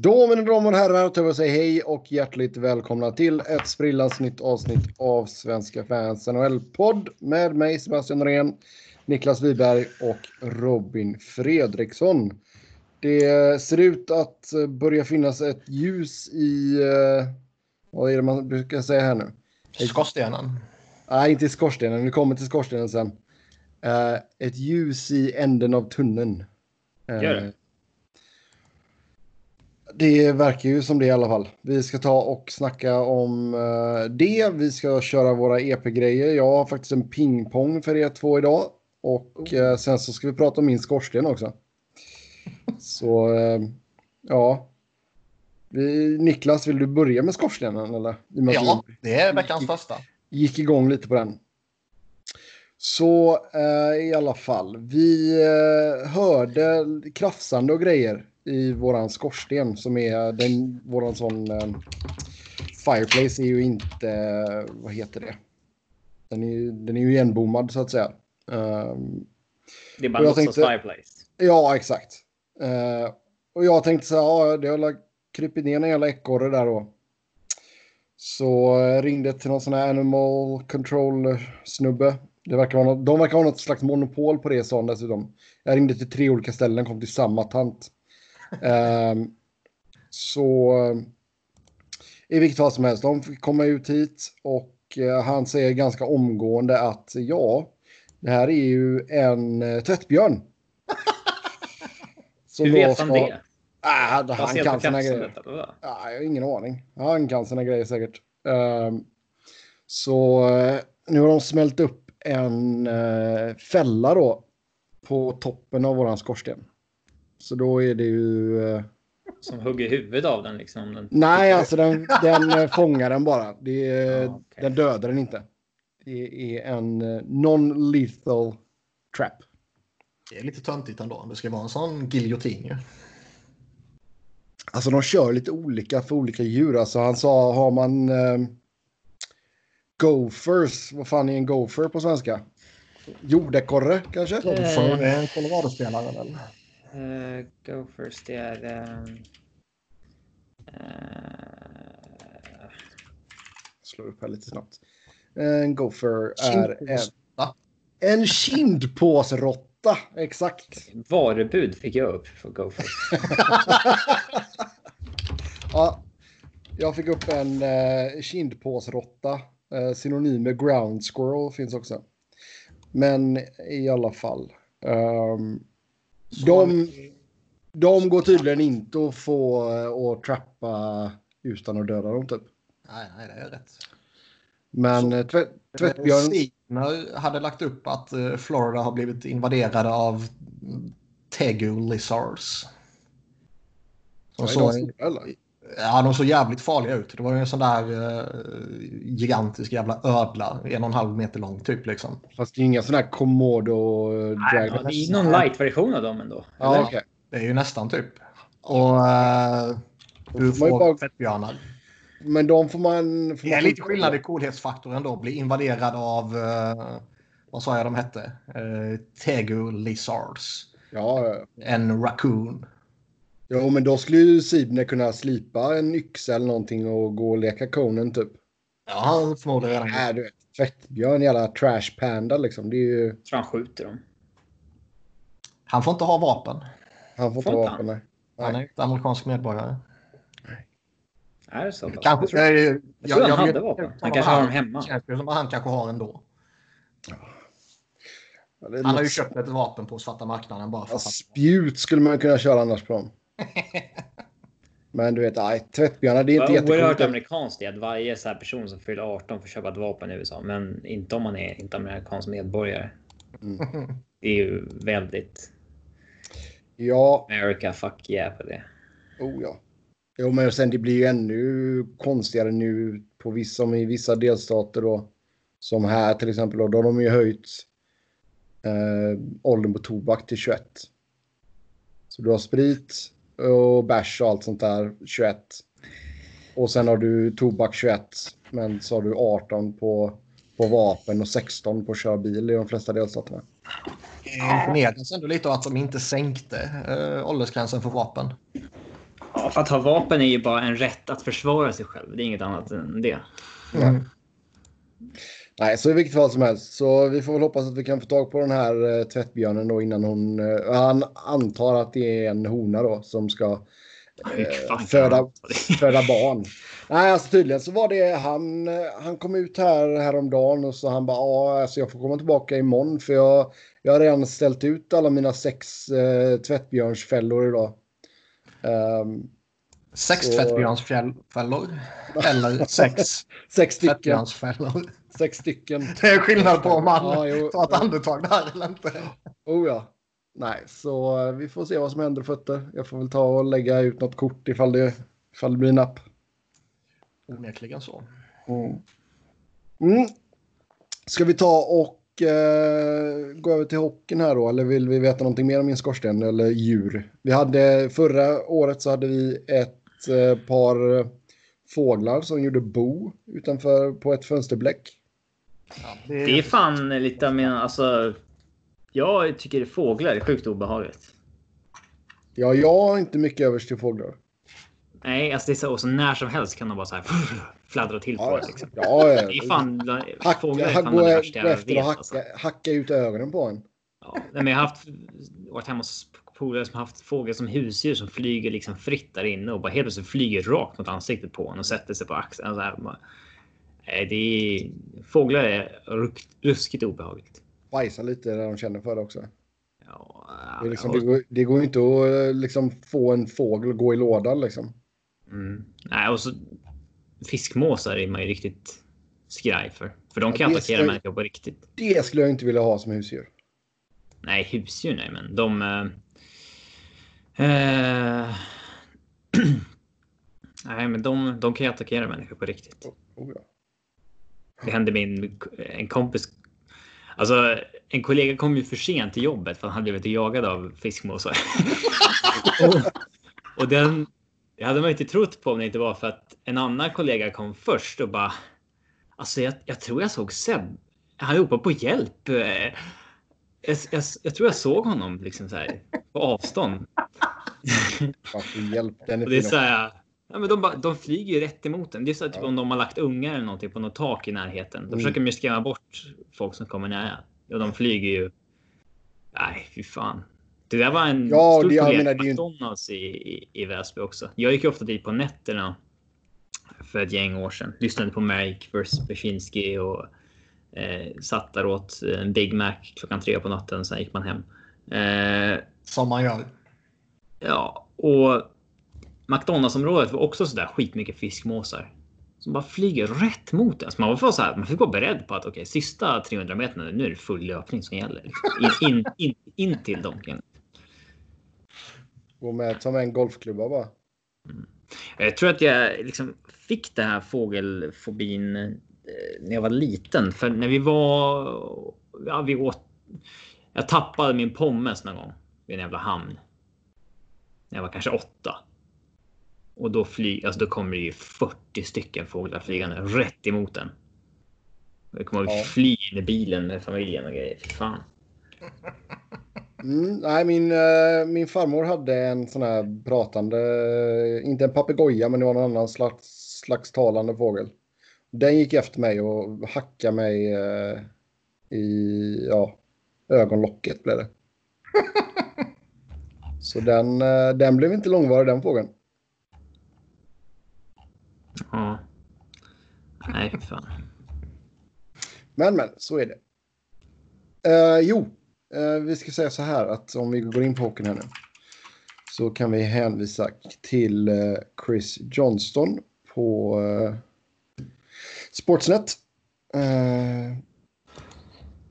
Då mina damer och herrar tar vi och säger hej och hjärtligt välkomna till ett sprillans nytt avsnitt av Svenska fans NHL-podd med mig Sebastian Norén, Niklas Wiberg och Robin Fredriksson. Det ser ut att börja finnas ett ljus i, eh, vad är det man brukar säga här nu? Skorstenen. Nej, inte i skorstenen. Vi kommer till skorstenen sen. Uh, ett ljus i änden av tunneln. Uh, Gör det? Det verkar ju som det i alla fall. Vi ska ta och snacka om uh, det. Vi ska köra våra EP-grejer. Jag har faktiskt en pingpong för er två idag. Och uh, sen så ska vi prata om min skorsten också. så ja. Vi, Niklas, vill du börja med skorstenen? Eller? Ja, det är veckans första. Gick igång lite på den. Så eh, i alla fall, vi eh, hörde krafsande och grejer i våran skorsten som är den, våran sån eh, Fireplace är ju inte, vad heter det? Den är, ju, den är ju igenbommad så att säga. Um, det är bara låtsas Fireplace. Ja, exakt. Uh, och jag tänkte så här, ja, det har krypit ner en jävla ekorre där då. Så jag ringde till någon sån här animal control snubbe det verkar vara något, de verkar ha något slags monopol på det sa dessutom. Jag ringde till tre olika ställen, kom till samma tant. Um, så i vilket fall som helst, de fick komma ut hit och uh, han säger ganska omgående att ja, det här är ju en uh, tvättbjörn. Hur vet han det? Ah, han, han kan sina grejer. Ah, jag har ingen aning. Han kan sina grejer säkert. Um, så uh, nu har de smält upp en eh, fälla då på toppen av våran skorsten. Så då är det ju... Eh... Som hugger huvudet av den liksom? Den... Nej, alltså den, den eh, fångar den bara. Det är, ah, okay. Den dödar den inte. Det är en eh, non-lethal trap. Det är lite töntigt ändå. Det ska vara en sån giljotin ju. Alltså de kör lite olika för olika djur. Alltså han sa har man... Eh, Gophers. Vad fan är en gopher på svenska? Jordekorre kanske? Uh, Gopher är en Colorado-spelare väl? Uh, Gophers det är... Um, uh... Slå upp här lite snabbt. En gopher är en, en kindpåsråtta. Exakt. Varubud fick jag upp för Gophers. ja, jag fick upp en uh, kindpåsråtta Eh, synonym med ground squirrel finns också. Men i alla fall. Um, de, de går tydligen inte att få uh, att trappa utan att döda dem typ. Nej, nej, det är rätt. Men eh, tvätt, tvättbjörn... Steamer hade lagt upp att Florida har blivit invaderade av Tegu Lizards. Som så, stora, Ja, de såg jävligt farliga ut. Det var ju en sån där uh, gigantisk jävla ödla, en och en halv meter lång typ liksom. Fast det är inga sådana här Komodo Nej, Det är någon light-version av dem ändå. Ja, okay. det är ju nästan typ. Och uh, du får bara... fettbjörnar. Men de får man... Får det är lite skillnad i coolhetsfaktorn då. Bli invaderad av, uh, vad sa jag de hette? Uh, Tegu Lizards. Ja. En raccoon. Jo, men då skulle ju Sidney kunna slipa en yxa eller någonting och gå och leka konen typ. Ja, förmodligen redan. Nej, du vet. Tvättbjörn, jävla trash panda liksom. Det är ju... Jag tror han skjuter dem. Han får inte ha vapen. Han får, får inte ha vapen, nej. Han är inte amerikansk medborgare. Nej. Är det så? Kanske, jag, jag, jag, tror han hade vapen. Han kanske har dem hemma. Känns det som att han kanske har ändå. Ja. han har ju köpt ett vapen på svarta marknaden bara för ja, Spjut skulle man kunna köra annars på dem. Men du vet, nej, tvättbjörnar det är inte jättekul. Oerhört amerikanskt att varje så här person som fyller 18 får köpa ett vapen i USA. Men inte om man är inte amerikansk medborgare. Mm. Det är ju väldigt... Ja. America, fuck yeah på det. Oh ja. Jo, men sen det blir ju ännu konstigare nu på vissa, som i vissa delstater då. Som här till exempel då, då har de ju höjt eh, åldern på tobak till 21. Så du har sprit, och bärs och allt sånt där 21. Och sen har du tobak 21. Men så har du 18 på, på vapen och 16 på att köra bil i de flesta delstaterna. Imponeras ändå lite av att de inte sänkte äh, åldersgränsen för vapen. Ja, Ja, för att ha vapen är ju bara en rätt att försvara sig själv. Det är inget annat än det. Mm. Nej, så i vilket fall som helst. Så vi får väl hoppas att vi kan få tag på den här eh, tvättbjörnen då innan hon... Eh, han antar att det är en hona då som ska eh, föda, föda barn. Nej, alltså tydligen så var det han. eh, Han kom ut här häromdagen och så han bara ja, alltså jag får komma tillbaka imorgon för jag, jag har redan ställt ut alla mina sex eh, tvättbjörnsfällor idag. Ehm, Sex Så- tvättbjörnsfällor. Eller sex sex stycken. Sex stycken. Det är skillnad på om man Ja, jo. tar ett andetag där eller inte. Oh ja. Nej, så eh, vi får se vad som händer fötter. Jag får väl ta och lägga ut något kort ifall det, ifall det blir napp. Onekligen så. Mm. Ska vi ta och eh, gå över till hockeyn här då? Eller vill vi veta någonting mer om min skorsten eller djur? Vi hade förra året så hade vi ett eh, par eh, fåglar som gjorde bo utanför på ett fönsterbläck. Ja, Det är fan lite, men alltså. Jag tycker fåglar är sjukt obehagligt. Ja, jag har inte mycket övers till fåglar. Nej, alltså det är så, och så när som helst kan de bara så här fladdra till på Ja, det. Liksom. ja, Det är fan, fåglar är hacka, fan gå, det värsta jag vet. och Alltså. hacka, hacka ut ögonen på en. Ja, nej, men jag har haft, varit hemma hos polare som haft fåglar som husdjur som flyger liksom fritt där inne och bara helt plötsligt flyger rakt mot ansiktet på en och sätter sig på axeln. Så här, bara, det är, fåglar är ruskigt obehagligt. Bajsa lite när de känner för det också. Ja, Det, liksom, ja, det, går, det går inte att eh, liksom, få en fågel att gå i lådan liksom. mm. Nej, och så fiskmåsar är man ju riktigt skraj för. För de Ja, kan det attackera människor på riktigt. Det skulle jag inte vilja ha som husdjur. Nej, husdjur nej, men de... eh, eh, nej, men de, de kan ju attackera människor på riktigt. Oh, ja. Det hände min en kompis. Alltså, en kollega kom ju för sent till jobbet för han hade blivit jagad av fiskmåsar. och, och den det hade man inte trott på om det inte var för att en annan kollega kom först och bara. Alltså, jag, jag tror jag såg Seb. Han ropade på hjälp. Jag, jag, jag tror jag såg honom liksom så här på avstånd. Varför hjälp, den är Och det är så här. Ja, men de, bara- de flyger ju rätt emot den. Det är så här, typ om de har lagt ungar eller någonting på något tak i närheten. Då Mm. försöker de ju skrämma bort folk som kommer nära. Och de flyger ju. Nej, fy fan. Det där var en Ja, stor det- problem menar, är ju- McDonalds i, i, i Väsby också. Jag gick ju ofta dit på nätterna för ett gäng år sedan. Lyssnade på Merrick vs. Bersinski och eh, satt där åt en Big Mac klockan tre på natten. Sen gick man hem. Eh, Som man gör. Ja, och McDonalds-området var också sådär skitmycket fiskmåsar. Som bara flyger rätt mot en. Så man, var så här, man fick vara beredd på att okej, sista 300 meterna, nu är det full löpning som gäller. In, in, in, in till dem. Gå med som en golfklubba bara. Jag tror att jag liksom fick den här fågelfobin när jag var liten. För när vi var... Ja, vi åt... Jag tappade min pommes någon gång vid en jävla hamn. När jag var kanske åtta. Och då, fly, alltså då kommer det ju 40 stycken fåglar flygande rätt emot den. Jag kommer Ja. att fly in i bilen med familjen och grejer. Fy fan. Mm, nej, min, eh, min farmor hade en sån här pratande, inte en papegoja, men det var någon annan slags, slags talande fågel. Den gick efter mig och hackade mig eh, i ja, ögonlocket blev det. Så den, eh, den blev inte långvarig den fågeln. Ja. Nej, fan. Men men, så är det. Eh, jo, eh, vi ska säga så här att om vi går in på hockeyn här nu. Så kan vi hänvisa till eh, Chris Johnston på eh, Sportsnet. Eh,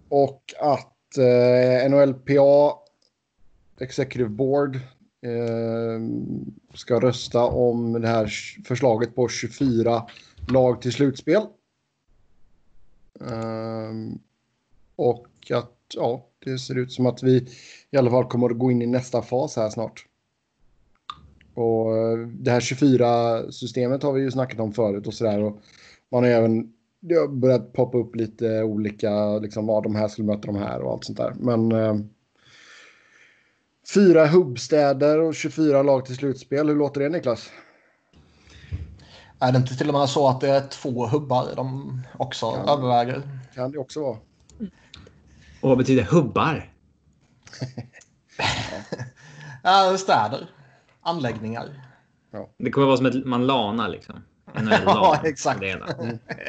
och att eh, NHLPA Executive Board eh, ska rösta om det här förslaget på 24 lag till slutspel. Eh, och att ja, det ser ut som att vi i alla fall kommer att gå in i nästa fas här snart. Och eh, det här 24-systemet har vi ju snackat om förut och sådär. Man har även det har börjat poppa upp lite olika, liksom, ja, de här skulle möta de här och allt sånt där. Men eh, Fyra hubbstäder och 24 lag till slutspel. Hur låter det Niklas? Är det inte till och med så att det är två hubbar de också Ja. överväger? Kan det också vara. Och vad betyder hubbar? Ja, städer. Anläggningar. Det kommer vara som ett man lanar liksom. NHL Ja, exakt.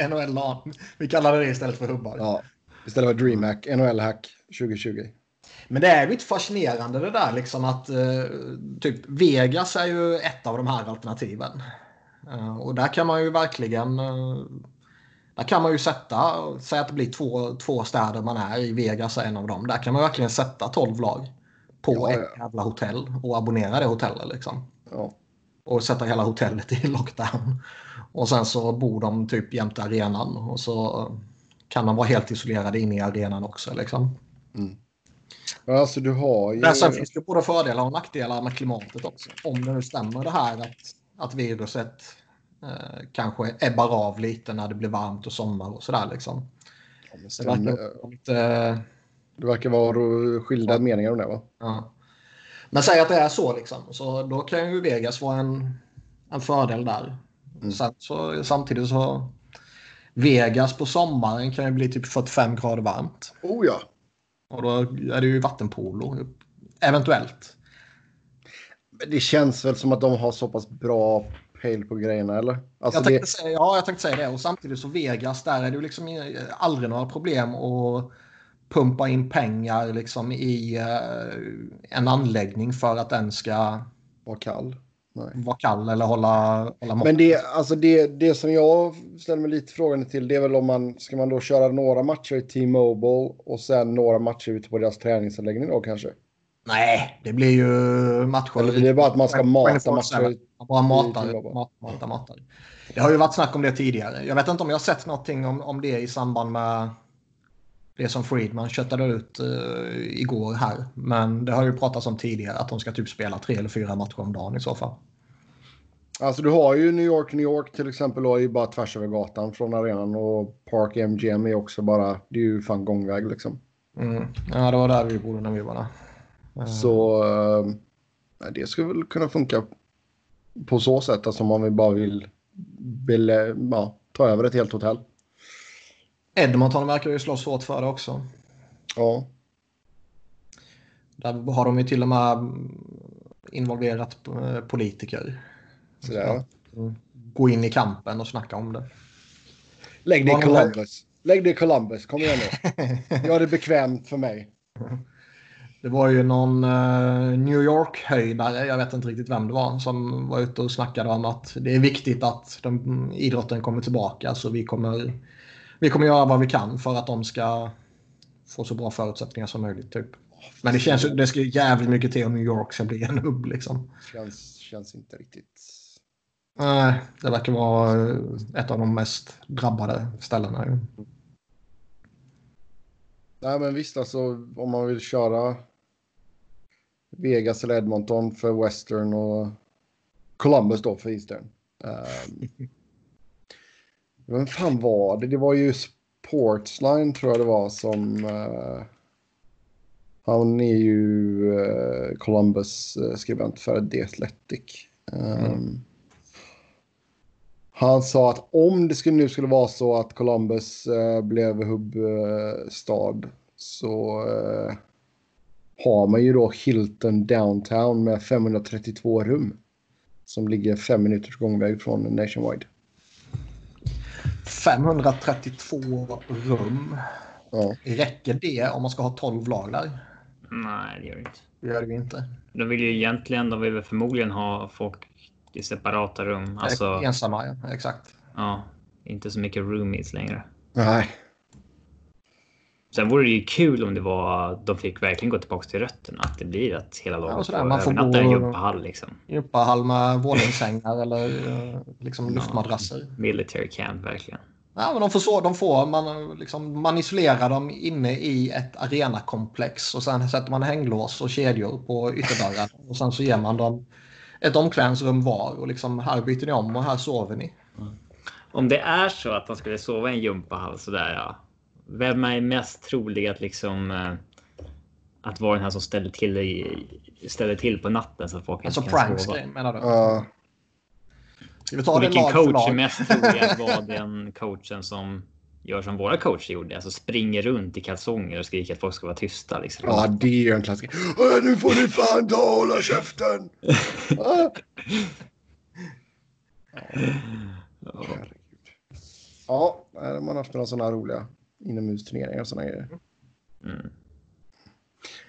NHL-LAN. Vi kallar det istället för hubbar. Ja. Istället för DreamHack, NHL-hack 2020. Men det är ju lite fascinerande det där liksom att eh, typ Vegas är ju ett av de här alternativen. Eh, och där kan man ju verkligen eh, där kan man ju sätta, säg att det blir två, två städer man är i, Vegas är en av dem. Där kan man verkligen sätta 12 lag på Ja, ja. ett jävla hotell och abonnera det hotellet liksom. Ja. Och sätta hela hotellet i lockdown. Och sen så bor de typ jämte arenan och så kan de vara helt isolerade inne i arenan också liksom. Men alltså du har ju... Men sen finns det både fördelar och nackdelar med klimatet också. Om det nu stämmer det här att, att viruset eh, kanske ebbar av lite när det blir varmt och sommar och sådär liksom. Ja, Det verkar vara lite... Det verkar vara skilda meningar om det va? Ja. Men säg att det är så liksom. Så då kan ju Vegas vara en, en fördel där. Mm. Sen så, samtidigt så... Vegas på sommaren kan ju bli typ 45 grader varmt. Oh ja. Och då är det ju vattenpolo. Eventuellt. Men Det känns väl som att de har så pass bra pejl på grejerna eller? Alltså jag, det... tänkte säga, ja, jag tänkte säga det. Och samtidigt så Vegas, där är det ju liksom aldrig några problem att pumpa in pengar liksom i eh, en anläggning för att den ska var kall. Vara kall eller hålla, hålla mått. Men det, alltså det, det som jag ställer mig lite frågan till det är väl om man ska man då köra några matcher i T-Mobile och sen några matcher ute på deras träningsanläggning då kanske? Nej, det blir ju matcher. Eller det bara att man ska mata 24/7. matcher? Man bara matar, matar, matar, matar. Det har ju varit snack om det tidigare. Jag vet inte om jag har sett någonting om, om det i samband med det som Friedman köttade ut eh, igår här. Men det har ju pratats om tidigare att de ska typ spela tre eller fyra matcher om dagen i så fall. Alltså du har ju New York, New York till exempel då är ju bara tvärs över gatan från arenan och Park MGM är också bara, det är ju fan gångväg liksom. Mm. Ja, det var där vi bodde när vi var där. Eh, Så eh, det skulle väl kunna funka på så sätt, alltså om man vill bara vill, vill ja, ta över ett helt hotell. Edmonton verkar ju slåss hårt för det också. Ja, Där har de ju till och med involverat eh, politiker. Så där. Gå in i kampen och snacka om det. Lägg här- Columbus. Lägg i Columbus, kom igen nu. Gör det bekvämt för mig. Det var ju någon eh, New York-höjdare, jag vet inte riktigt vem det var, som var ute och snackade om att det är viktigt att de, idrotten kommer tillbaka. Så vi kommer, vi kommer göra vad vi kan för att de ska få så bra förutsättningar som möjligt. Typ. Men det känns det ska jävligt mycket till om New York ska bli en hubb liksom. Känns, känns inte riktigt... Nej, det verkar vara eh, ett av de mest drabbade ställena. ju. Nej men visst alltså om man vill köra Vegas eller Edmonton för Western och Columbus då för Eastern. Um, vem fan var det? Det var ju Sportsline tror jag det var som... eh, han är ju uh, Columbus eh, skribent för The Athletic. Um, Mm. Han sa att om det skulle, nu skulle vara så att Columbus eh, blev hubbstad så eh, har man ju då Hilton Downtown med 532 rum. Som ligger fem minuters gångväg från Nationwide. 532 rum. Ja. Räcker det om man ska ha 12 lag där? Nej, det gör det inte. Det gör det ju inte. De vill ju egentligen, de vill väl förmodligen ha folk i separata rum. Alltså, Ensamma, ja. Exakt. ja, inte så mycket roomies längre. Nej. Sen vore det ju kul om det var, de fick verkligen gå tillbaka till rötterna. Att det blir att hela laget sådär, får man får övernatta i en gympahall liksom. Gympahall med våningssängar eller eh, liksom luftmadrasser. Military camp verkligen. Ja, men de får så, de får, man, liksom, man isolerar dem inne i ett arenakomplex och sen sätter man hänglås och kedjor på ytterdörren och sen så ger man dem ett omklädningsrum var och liksom här byter ni om och här sover ni. Om det är så att de skulle sova i en gympahall sådär ja. Vem är mest trolig att liksom eh, att vara den här som ställer till, i, ställer till på natten så att folk Alltså inte kan pranks sova. grej menar du? Ja. Ska vi ta Och det vilken coach lag? är mest trolig att vara den coachen som gör som våra coacher gjorde? Alltså springer runt i kalsonger och skriker att folk ska vara tysta. Liksom. ja, det är ju en klassiker. Äh, Nu får ni fan ta och hålla käften! Ah. Herregud. Ja, nej, man har haft några sådana roliga inomhusturneringar och sådana grejer. Mm.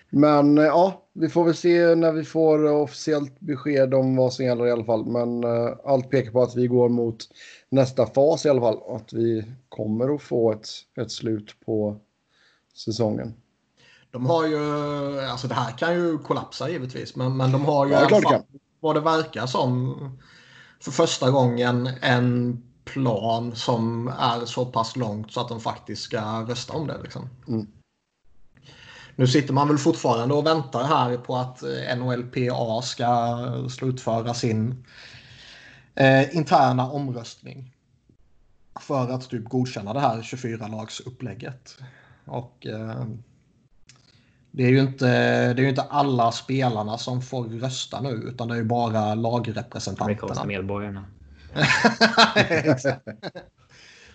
Men eh, ja, vi får väl se när vi får officiellt besked om vad som gäller i alla fall. Men eh, allt pekar på att vi går mot nästa fas i alla fall. Att vi kommer att få ett, ett slut på säsongen. De har ju, alltså det här kan ju kollapsa givetvis, men, men de har ju Ja, i alla fall, vad det verkar som, för första gången en plan som är så pass långt så att de faktiskt ska rösta om det. Liksom. Mm. Nu sitter man väl fortfarande och väntar här på att eh, NHLPA ska slutföra sin eh, interna omröstning. För att typ godkänna det här 24-lagsupplägget. Och eh, det är, ju inte, det är inte alla spelarna som får rösta nu utan det är ju bara Amerikanska lagrepresentanterna. medborgarna.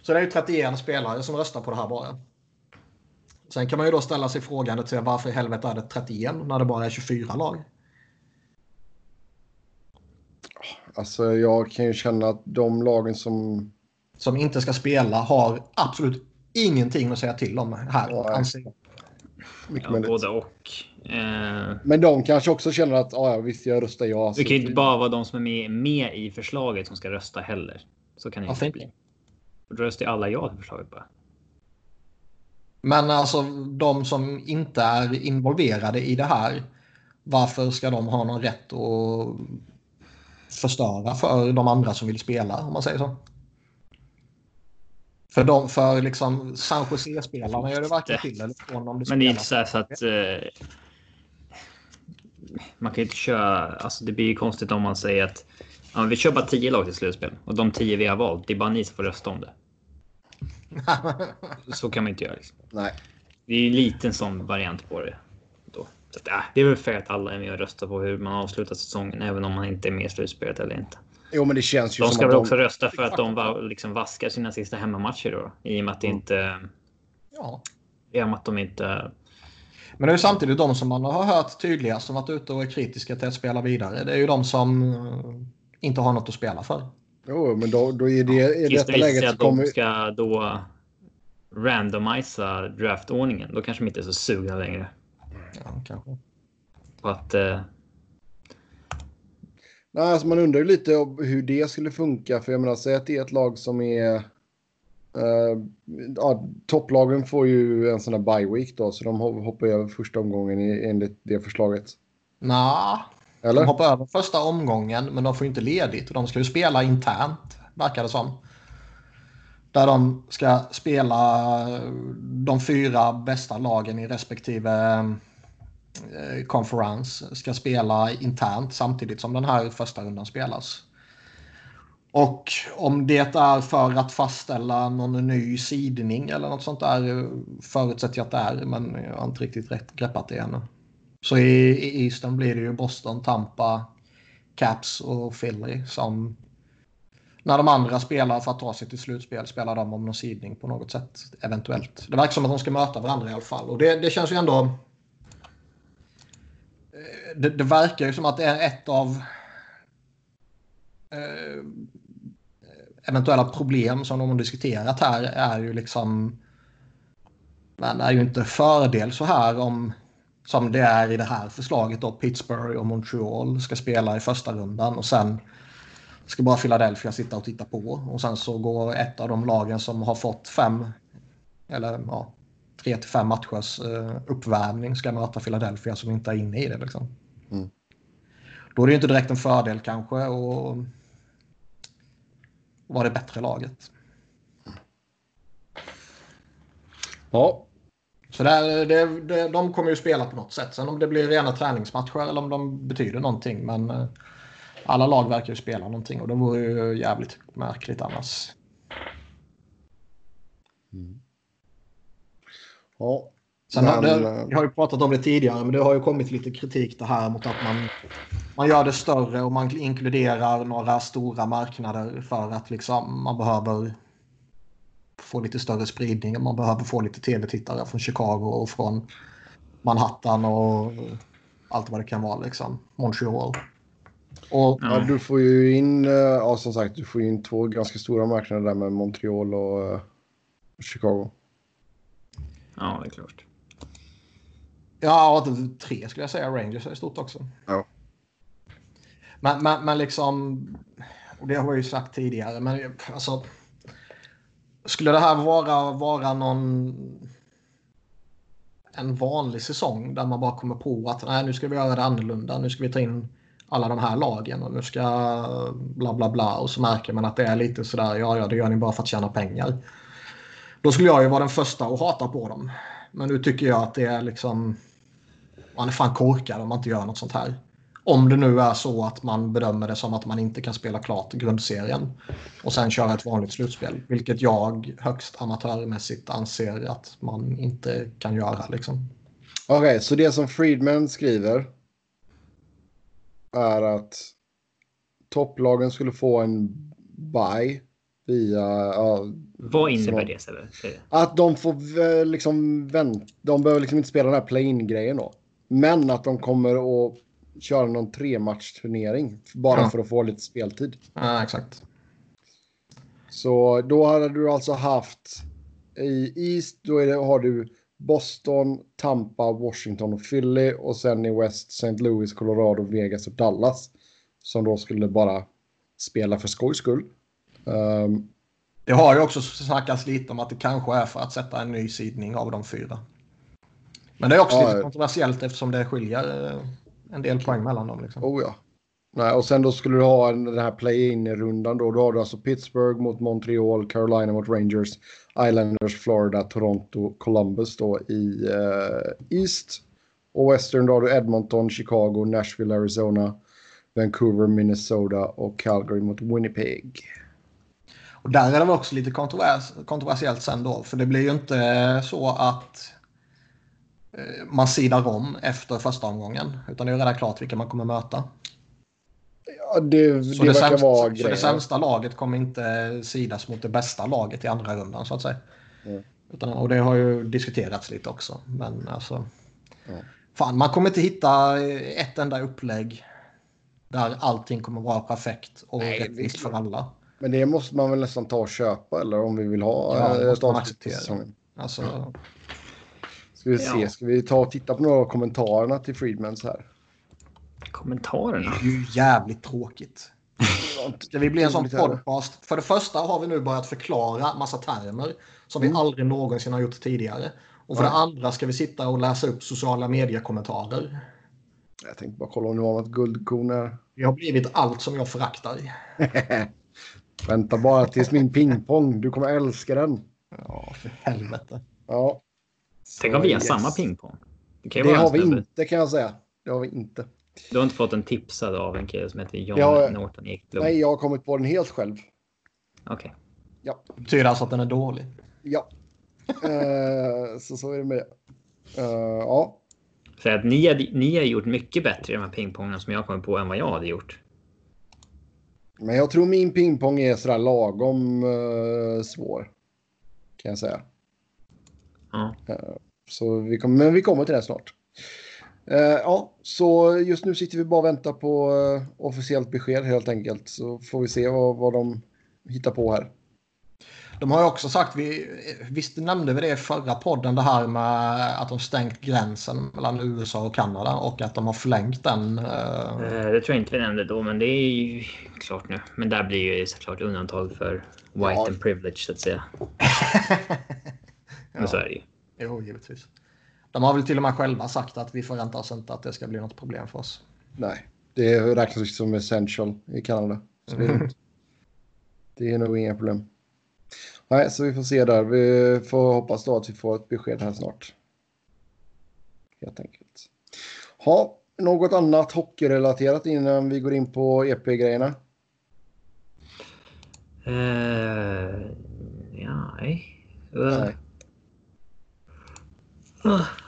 Så det är ju 31 spelare som röstar på det här bara. Sen kan man ju då ställa sig frågan till varför i helvete är det 31 när det bara är 24 lag? Alltså jag kan ju känna att de lagen som... Som inte ska spela har absolut ingenting att säga till om här. Jag. Mycket Ja, både och. Eh, Men de kanske också känner att ja, ja, visst, jag röstar ja. det kan ju inte bara vara de som är med, med i förslaget som ska rösta heller. Så kan det inte bli. Då röstar ju alla ja till förslaget bara. Men alltså de som inte är involverade i det här. Varför ska de ha någon rätt att förstöra för de andra som vill spela om man säger så? För, de, för liksom San Jose-spelarna gör det varken till eller från om det Men det är inte så, så att. Eh, man kan ju inte köra. Alltså det blir ju konstigt om man säger att ja, vi kör bara 10 lag till slutspel och de 10 vi har valt. Det är bara ni som får rösta om det. Så kan man inte göra. Liksom. Nej. Det är ju en liten sån variant på det. Då. Så att, äh, det är väl fair att alla är med och röstar på hur man avslutar säsongen, även om man inte är med i slutspelet eller inte. Jo, men det känns ju De som ska att väl de... också rösta för att de liksom vaskar sina sista hemmamatcher då, i och med att det Mm. inte ja. i och med att de inte. Men det är ju samtidigt de som man har hört tydligast som varit ute och är kritiska till att spela vidare. Det är ju de som eh, inte har något att spela för. Jo, men då, då är det i Tills detta läget att de kommer... ska då randomisa draftordningen. Då kanske de inte är så sugna längre Ja, kanske. på att. Eh, Nej, alltså man undrar ju lite om hur det skulle funka. För jag menar, säg att det är ett lag som är... eh, ja, topplagen får ju en sån här bye week då, så de ho- hoppar över första omgången i, enligt det förslaget. Eller? de hoppar över första omgången men de får ju inte ledigt. Och de ska ju spela internt, verkar det som. Där de ska spela eh, de fyra bästa lagen i respektive eh, konferens. Ska spela internt samtidigt som den här första rundan spelas. Och om det är för att fastställa någon ny sidning eller något sånt där eh, förutsätter jag att det är. Men jag har inte riktigt rätt greppat det ännu. Så i, i Eastern blir det ju Boston, Tampa, Caps och Philly som när de andra spelar för att ta sig till slutspel spelar de om någon sidning på något sätt eventuellt. Det verkar som att de ska möta varandra i alla fall och det, det känns ju ändå. Eh, det, det verkar ju som att det är ett av eh, eventuella problem som de har diskuterat här är ju liksom. Men det är ju inte fördel så här om som det är i det här förslaget då Pittsburgh och Montreal ska spela i första rundan och sen ska bara Philadelphia sitta och titta på och sen så går ett av de lagen som har fått fem eller ja, tre till fem matchers eh, uppvärmning ska möta Philadelphia som inte är inne i det. Liksom. Mm. Då är det ju inte direkt en fördel kanske och vara det bättre laget. Ja, Så det, det, det, de kommer ju spela på något sätt. Sen om det blir rena träningsmatcher eller om de betyder någonting. Men eh, alla lag verkar ju spela någonting och det vore ju jävligt märkligt annars. ja. Sen Men, det, eh, jag har ju pratat om det tidigare, men det har ju kommit lite kritik det här mot att man, man gör det större och man inkluderar några stora marknader för att liksom man behöver få lite större spridning. Man behöver få lite tv-tittare från Chicago och från Manhattan och allt vad det kan vara liksom. Montreal. Och Ja, du får ju in, eh, ja som sagt, du får in två ganska stora marknader där med Montreal och eh, Chicago. Ja, det är klart. Ja, tre skulle jag säga. Rangers är stort också. Ja. Men, men, men liksom, och det har jag ju sagt tidigare, men alltså. Skulle det här vara, vara någon en vanlig säsong där man bara kommer på att nej, nu ska vi göra det annorlunda. Nu ska vi ta in alla de här lagen och nu ska bla bla bla och så märker man att det är lite sådär. Ja, ja, det gör ni bara för att tjäna pengar. Då skulle jag ju vara den första att hata på dem. Men nu tycker jag att det är liksom. Man är fan korkad om man inte gör något sånt här. Om det nu är så att man bedömer det som att man inte kan spela klart grundserien och sen köra ett vanligt slutspel. Vilket jag högst amatörmässigt anser att man inte kan göra. Liksom. Okej, så det som Friedman skriver är att topplagen skulle få en buy via... ja, Vad innebär Så- det? Sebbe? Att de får liksom vänta. De behöver liksom inte spela den här play-in-grejen då. Men att de kommer att köra någon trematchturnering bara Ja. för att få lite speltid. Ja, exakt. Så då hade du alltså haft i East, då är det, har du Boston, Tampa, Washington och Philly och sen i West St. Louis, Colorado, Vegas och Dallas. Som då skulle bara spela för skojs skull. Ehm, Det har ju också snackats lite om att det kanske är för att sätta en ny sidning av de fyra. Men det är också Ja, lite kontroversiellt eftersom det skiljer eh, en del poäng mellan dem. Liksom. oh ja. Nej, och sen då skulle du ha en- den här play-in-rundan då. Då har du alltså Pittsburgh mot Montreal, Carolina mot Rangers, Islanders, Florida, Toronto, Columbus då i eh, East. Och Western då har du Edmonton, Chicago, Nashville, Arizona, Vancouver, Minnesota och Calgary mot Winnipeg. Och där är det väl också lite kontrovers kontroversiellt sen då. För det blir ju inte eh, så att eh, man sidar om efter första omgången. Utan det är ju redan klart vilka man kommer möta. Ja, det, Så det, det, sämsta, vara så det sämsta laget kommer inte sidas mot det bästa laget i andra rundan så att säga. Mm. Utan, och det har ju diskuterats lite också. Men alltså. Ja. Fan, man kommer inte hitta eh, ett enda upplägg där allting kommer vara perfekt och Nej, rättvist visst. för alla. Men det måste man väl nästan ta och köpa eller om vi vill ha Ja, eh, det måste ett man avslut på acceptera. säsongen. Alltså, Ska vi se, Ja. ska vi ta och titta på några av kommentarerna till Friedmans här? Kommentarerna? det är ju jävligt tråkigt. Ska vi bli en sån podcast? För det första har vi nu börjat förklara massa termer som vi Mm. aldrig någonsin har gjort tidigare. Och för det andra ska vi sitta och läsa upp sociala mediekommentarer. Jag tänkte bara kolla om det var något guldkorn här. Vi har blivit allt som jag föraktar. Vänta bara tills min pingpong. Du kommer älska den. Ja, för helvete. Ja. Tänk om vi har Så, samma yes. pingpong. Det, Det har vi inte kan jag säga. Det har vi inte. Du har inte fått en tipsad av en kille som heter John Ja, Norton Ekblom? Nej, jag har kommit på den helt själv. Okej. Ja. Det betyder alltså att den är dålig. Ja. Eh, så så är det med det. Eh, ja. För att ni, hade, ni har gjort mycket bättre i de här pingpongerna som jag kom på än vad jag hade gjort. Men jag tror min pingpong är sådär lagom eh, svår. Kan jag säga. Ja. Så vi kommer, men vi kommer till det snart. Eh, ja, så just nu sitter vi bara och väntar på eh, officiellt besked helt enkelt. Så får vi se vad, vad de hittar på här. De har ju också sagt, vi, visst nämnde vi det i förra podden, det här med att de stängt gränsen mellan USA och Kanada och att de har förlängt den. eh, Det tror jag inte vi nämnde då, men det är ju klart nu. Men där blir ju såklart undantag för white Ja. and privilege så att säga. Men så är det ju. Jo, givetvis. De har väl till och med själva sagt att vi förväntar oss inte att det ska bli något problem för oss. Nej, det räknas som essential i Kanada. Så det, är, lugnt. det är nog inga problem. Nej, så vi får se där. Vi får hoppas då att vi får ett besked här snart. Helt enkelt. Ha, något annat hockeyrelaterat innan vi går in på EP-grejerna? Uh, ja, nej. Eh, Nej.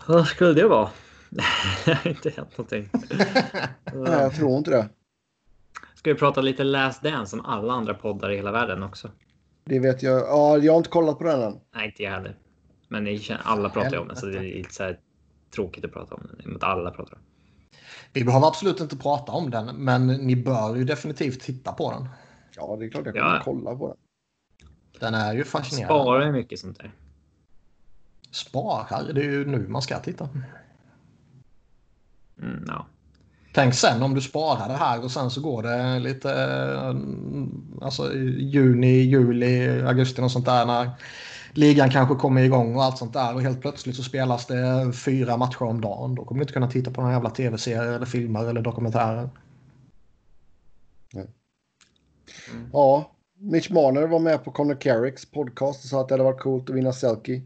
Vad skulle det vara? det har inte hänt någonting. Nej, jag tror inte det. Ska vi prata lite Last Dance som alla andra poddar i hela världen också? Det vet jag. Ja, jag har inte kollat på den än. Nej, inte jag heller. Men ni känner, alla pratar ju om den så det är lite så här tråkigt att prata om den. Alla pratar om Vi behöver absolut inte prata om den, men ni bör ju definitivt titta på den. Ja, det är klart jag kommer Ja. kolla på den. Den är ju fascinerande. Sparar ju mycket sånt där. Sparar, det är ju nu man ska titta. Mm, ja. Tänk sen om du sparar det här och sen så går det lite eh, alltså juni, juli, augusti och sånt där när ligan kanske kommer igång och allt sånt där och helt plötsligt så spelas det fyra matcher om dagen. Då kommer du inte kunna titta på några jävla tv-serier eller filmer eller dokumentärer. Ja, Mitch Marner var med på Conor Carricks podcast och sa att det hade varit coolt att vinna Selkie.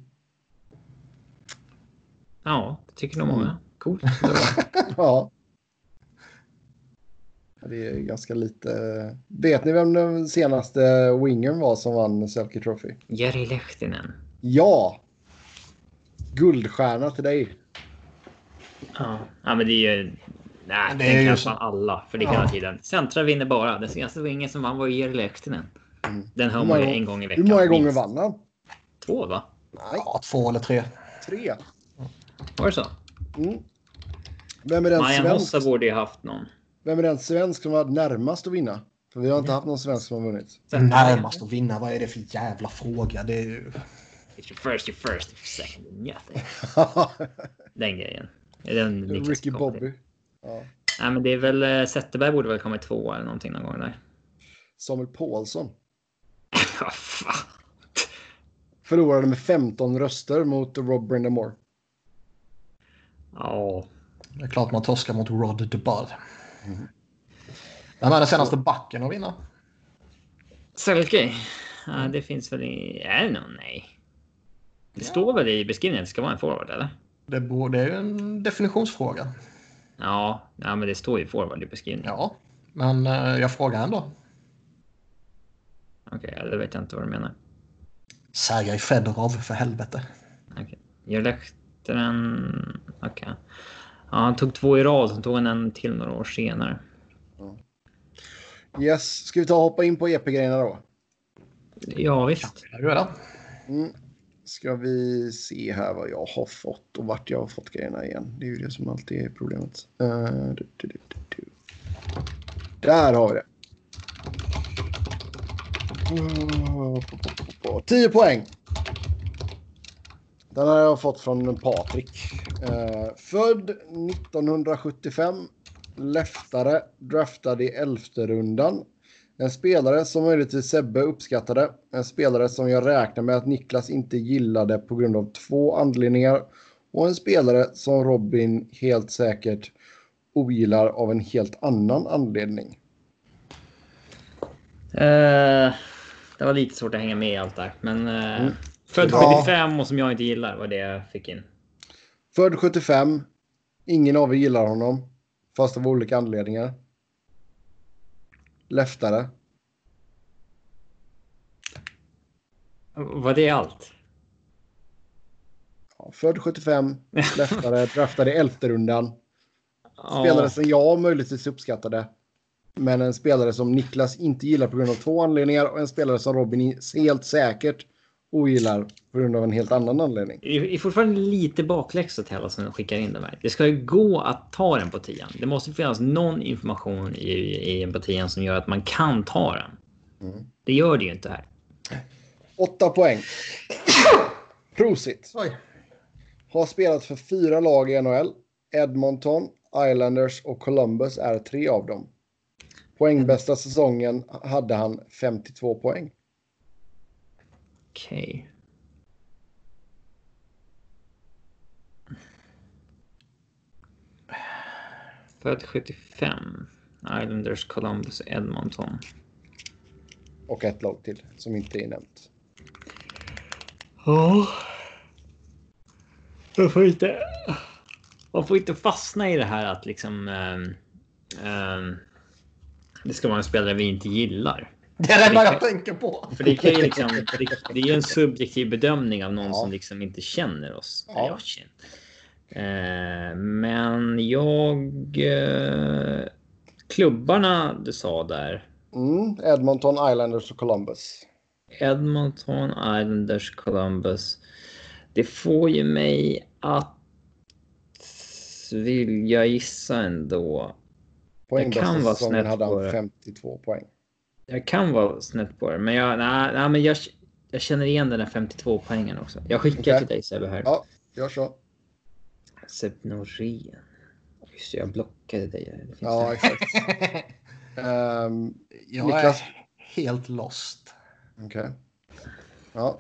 Ja, det tycker nog Mm. många. Coolt. Det var- Ja. Det är ganska lite... Vet ni vem den senaste wingern var som vann Selkie Trophy? Jari Lehtinen. Ja! Guldstjärna till dig. Ja. ja, men det är ju... Nej, Det är ju så- alla. För det Ja. hela tiden. Centra vinner bara. Den senaste vingen som vann var Jari Lehtinen. Mm. Den hör Hur man ju en gång i Hur veckan. många gånger minst. vann han? Två, va? Nej, Ja, två eller tre. tre. Var det så? Mm. Vem är den Marian svensk? Hossa borde ju haft någon. Vem är den svensk som var närmast att vinna? För vi har inte haft någon svensk som har vunnit. Närmast att vinna, vad är det för jävla fråga? Det är ju... It's your first, your first, your second, nothing. Den grejen. Är den Ricky? Bobby. Ja. Nej, men det är väl eh, Zetterberg borde väl komma i två eller någonting någon gång där. Samuel Paulsson. Förlorade med 15 röster mot Rob Brindamore. Ja, Det är klart man torskar mot Rod DeBud. Vem är den senaste backen att vinna? Selke. Ja, det finns väl i... Är det någon? Nej. Det står väl i beskrivningen att det ska vara en forward, eller? Det, borde, det är ju en definitionsfråga. Ja, ja men det står ju forward i beskrivningen. Ja, men eh, jag frågar ändå. Okej, ja, det vet jag inte vad du menar. Sergej Fedorov för helvete. Okej. Jag läckte den... Okej. Ja, han tog två i rad, sen tog han en till några år senare. Yes, ska vi ta och hoppa in på EP-grejerna då? Ja, visst. Mm. Ska vi se här vad jag har fått och vart jag har fått grejerna igen. Det är ju det som alltid är problemet. Eh, du, du, du. Där har vi det. Uh, 10 poäng. Den har jag fått från Patrik. Eh, född 1975. Leftare. Draftad i elfte rundan. En spelare som möjligtvis Sebbe uppskattade. En spelare som jag räknar med att Niklas inte gillade på grund av två anledningar. Och en spelare som Robin helt säkert ogillar av en helt annan anledning. Eh, det var lite svårt att hänga med i allt där. Men eh, Mm. Född Ja. 75 och som jag inte gillar var det jag fick in. Född 75. Ingen av er gillar honom. Fast av olika anledningar. Leftare. Var det allt? Ja, född 75. Leftare. draftad i elfte rundan. Ja. Spelare som jag möjligtvis uppskattade. Men en spelare som Niklas inte gillar på grund av två anledningar. Och en spelare som Robin helt säkert ogillar på grund av en helt annan anledning. Det är fortfarande lite bakläxa till alla som skickar in de här. Det ska ju gå att ta den på tian. Det måste finnas någon information i, i en på tian som gör att man kan ta den. Mm. Det gör det ju inte här. Åtta poäng. Prosit. Oj. Har spelat för fyra lag i NHL. Edmonton, Islanders och Columbus är tre av dem. Poängbästa säsongen hade han 52 poäng. Okej. Född 75. Islanders, Columbus, Edmonton. Och ett lag till som inte är nämnt. Ja. Man får inte... Man får inte fastna i det här att liksom... ehm, ehm, det ska vara en spelare vi inte gillar. Det är det enda jag tänker på. För det, kan ju liksom, det, det är ju en subjektiv bedömning av någon Ja. som liksom inte känner oss. Ja. Ja. Jag känner. Eh, men jag... Eh, klubbarna du sa där. Mm, Edmonton, Islanders och Columbus. Edmonton, Islanders, Columbus. Det får ju mig att vilja gissa ändå. Poäng kan bästa vara säsongen hade han det. 52 poäng. Jag kan vara snett på det, men jag, nej, nej, men jag, jag känner igen den där 52 poängen också. Jag skickar Okej. till dig Sebbe här. Ja, gör så. Sebbe Norén. Just jag blockade dig. Det finns Ja, exakt. Ehm, Jag Niklas? är helt lost. Okej. Ja,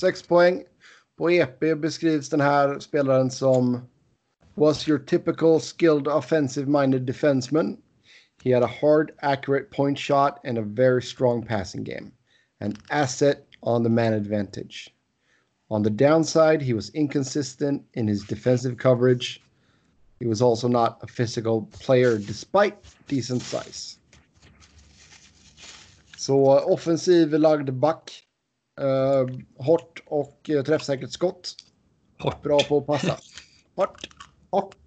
sex poäng. På EP beskrivs den här spelaren som was your typical skilled offensive minded defenseman. He had a hard, accurate point shot and a very strong passing game. An asset on the man advantage. On the downside, he was inconsistent in his defensive coverage. He was also not a physical player despite decent size. Så offensiv lagd back. Uh, hårt och uh, träffsäkert skott. Hårt. Bra på att passa. Hårt.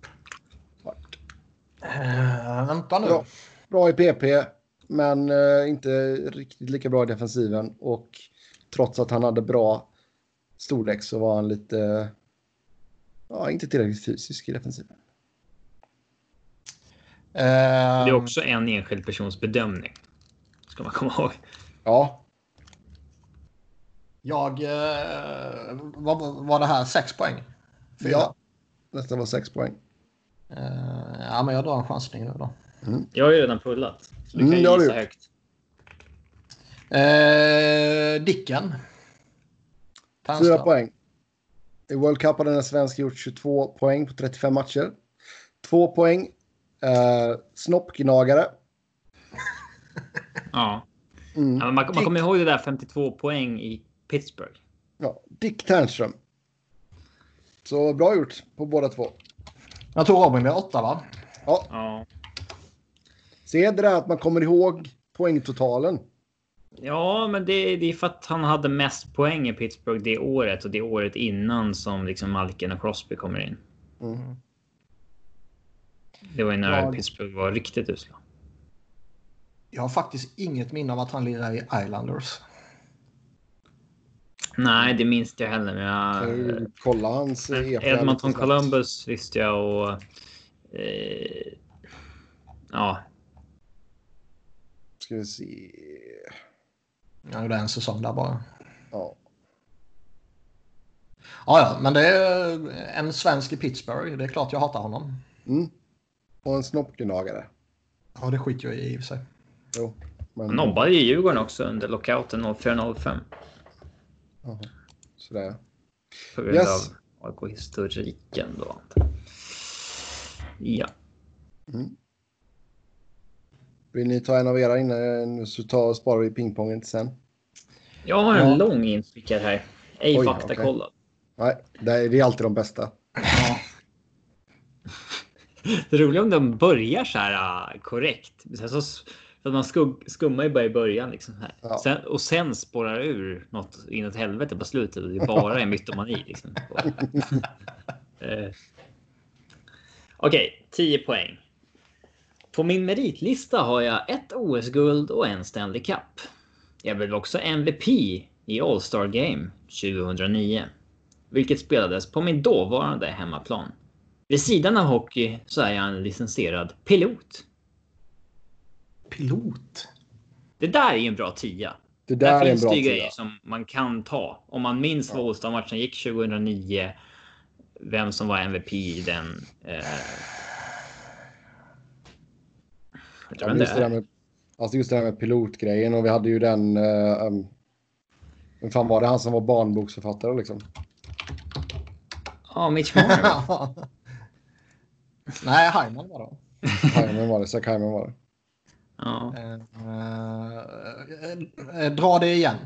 Uh, vänta nu. Bra. Bra i PP, men eh, inte riktigt lika bra i defensiven. Och trots att han hade bra storlek så var han lite... Ja, inte tillräckligt fysisk i defensiven. Det är också en enskild persons bedömning. Ska man komma ihåg. Ja, jag... Vad var det här? Sex poäng? Fyra? ja. Nästa var sex poäng. Eh, ja, men jag drar en chansning nu då. Jag har ju redan pullat. Så du Mm, kan har du gissa gjort. högt. Uh, Dicken. Fyra poäng. I World Cup hade en svensk gjort 22 poäng på 35 matcher. Två poäng. Uh, snoppgnagare. Ja. Mm. Ja, men man, man kommer ihåg det där 52 poäng i Pittsburgh. Ja, Dick Ternström. Så bra gjort på båda två. Jag tror Robin blir åtta, va? Ja, Ja. se det där att man kommer ihåg poängtotalen. Ja, men det, det är för att han hade mest poäng i Pittsburgh det året och det året innan som liksom Malkin och Crosby kommer in. Mm. Det var ju när Ja. Pittsburgh var riktigt usla. Jag har faktiskt inget minne av att han lirar i Islanders. Nej, det minns jag heller. Men jag, kolla hans EP Edmonton? Columbus visste jag och... Eh, ja, Ska vi se. Jag gjorde en säsong där bara. Ja. Ja, ja, men det är en svensk i Pittsburgh. Det är klart jag hatar honom. Mm. Och en snoppgnagare. Ja, det skiter jag i i och för sig. Jo. Men, han nobbade i Djurgården också under lockouten 04-05. Jaha. Sådär. På grund Yes. av AIK-historiken då. Ja. Mm. Vill ni ta en av era innan så ta, sparar vi pingpongen till sen? Jag har en Ja. lång instickare här. Ej Oj, faktakollad. Nej, det är, alltid de bästa. Ja. Det roliga om de börjar så här uh, korrekt. Sen så, att man skugg, skummar ju bara i början liksom. Här. Ja. Sen, och sen spårar ut något inåt helvete på slutet. Och det är bara en mytomani liksom. Eh. Okej, 10 poäng. På min meritlista har jag ett OS-guld och en Stanley Cup. Jag blev också MVP i All-Star Game 2009. Vilket spelades på min dåvarande hemmaplan. Vid sidan av hockey så är jag en licensierad pilot. Pilot. Det där är ju en bra tia. Det Där, där är en finns bra det ju tia. grejer som man kan ta. Om man minns vad All-Star-matchen gick 2009. Vem som var MVP i den. Eh... Jag tror Ja, just, det där med, alltså just det där med pilotgrejen och vi hade ju den... Uh, um, vem fan var det? Han som var barnboksförfattare liksom. Ja, Mitch Marner. Nej, Hyman var det. Hyman var det. Zack Hyman var det. Ja. Eh, eh, eh, dra det igen.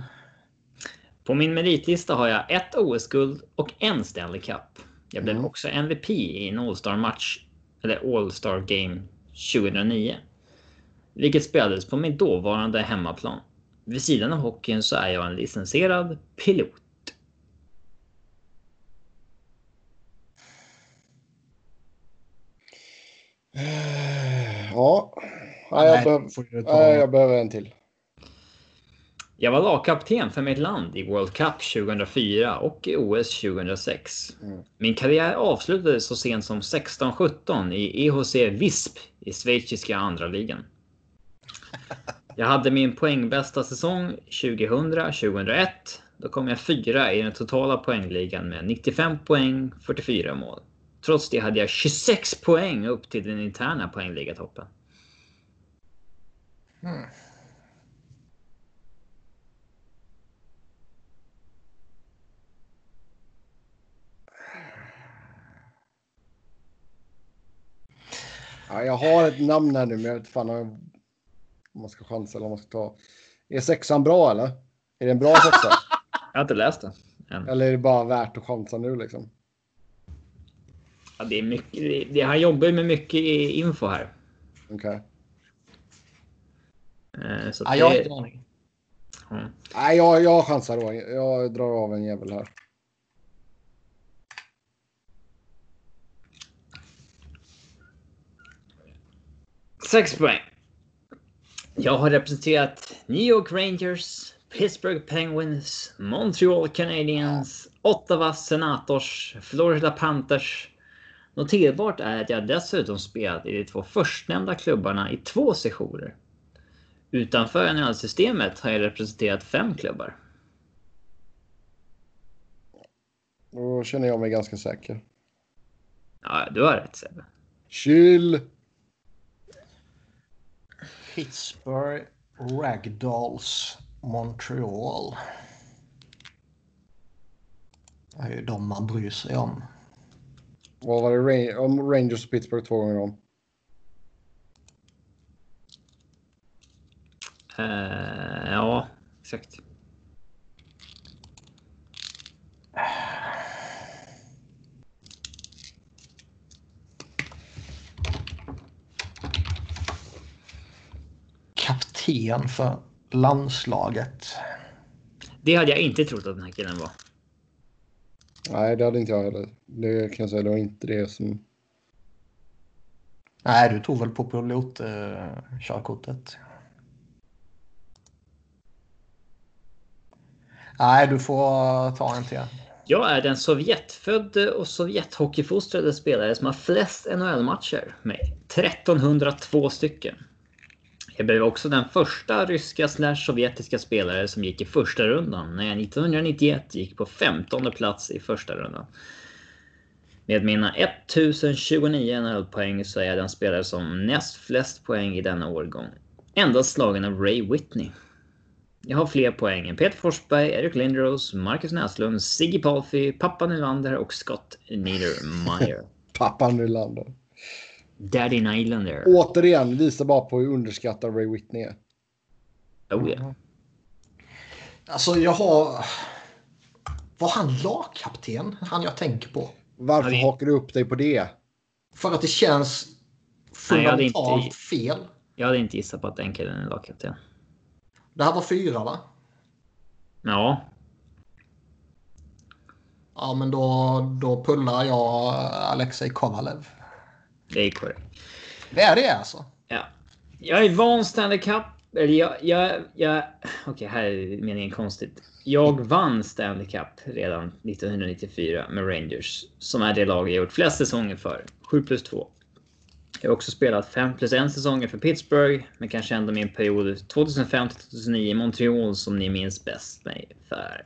På min meritlista har jag ett OS-guld och en Stanley Cup. Jag blev Mm. också MVP i en All-Star-match, eller All-Star Game 2009. Vilket spelades på min dåvarande hemmaplan. vid sidan av hockeyn så är jag en licensierad pilot. Ja. Nej, jag, ta- nej, jag behöver en till. Jag var lagkapten för mitt land i World Cup 2004 och i OS 2006. Mm. Min karriär avslutades så sent som 16-17 i EHC Visp i schweiziska andra ligan. Jag hade min poängbästa säsong 2000-2001. Då kom jag fyra i den totala poängligan med 95 poäng, 44 mål. Trots det hade jag 26 poäng upp till den interna poängligatoppen. Ja, jag har ett namn här nu, men jag vet fan om man ska chansa eller om man ska ta. Är sexan bra eller? Är det en bra sexa? Jag har inte läst den än. eller är det bara värt att chansa nu liksom? Ja, det är mycket, det, det, han jobbar med mycket info här. Okej. Eh, Så Ja, att jag har inte en aning. ja. Nej, jag, jag chansar då. Jag drar av en jävel här. Sex poäng. Jag har representerat New York Rangers, Pittsburgh Penguins, Montreal Canadiens, Ottawa Senators, Florida Panthers. Noterbart är att jag dessutom spelat i de två förstnämnda klubbarna i två sessioner. Utanför NHL-systemet har jag representerat fem klubbar. Då känner jag mig ganska säker. Ja, du har rätt Sebbe. Chill! Pittsburgh Ragdolls Montreal. Det är ju de man bryr sig om. Vad var det? Om Rangers och Pittsburgh två gånger om. Eh, ja, exakt. Kapten för landslaget. Det hade jag inte trott att den här killen var. Nej, det hade inte jag heller. Det kan jag säga. Det var inte det som... Nej, du tog väl på pilotkörkortet? Nej, du får ta en till. Jag är den Sovjetfödde och Sovjethockeyfostrade spelare som har flest NHL-matcher med 1302 stycken. Jag blev också den första ryska slash sovjetiska spelare som gick i första rundan när jag 1991 gick på 15 plats i första rundan. Med mina 1029 NHL-poäng så är jag den spelare som näst flest poäng i denna årgång. Endast slagen av Ray Whitney. Jag har fler poäng än Peter Forsberg, Eric Lindros, Marcus Näslund, Siggy Palffy, Pappa Nylander och Scott Niedermayer. Pappa Nylander. Daddy Nylander. Återigen, visar bara på hur underskattad Ray Whitney är. Oh, ja. Alltså, jag har... Var han lagkapten? Han jag tänker på. Varför Ja, det- hakar du upp dig på det? För att det känns Nej, jag hade inte- fundamentalt fel. Jag hade inte gissat på att den killen är lagkapten. Det här var fyra, va? Ja, Ja, men då, då pullar jag Alexej Kovalev. det är korrekt. Det är det alltså? Ja. Jag är van Stanley Cup. Eller jag... jag, jag Okej, här är meningen konstigt. Jag vann Stanley Cup redan 1994 med Rangers. Som är det lag jag gjort flest säsonger för. 7 plus 2. Jag har också spelat 5 plus 1 säsonger för Pittsburgh. Men kanske ändå min period 2005 till 2009 i Montreal som ni minns bäst mig för.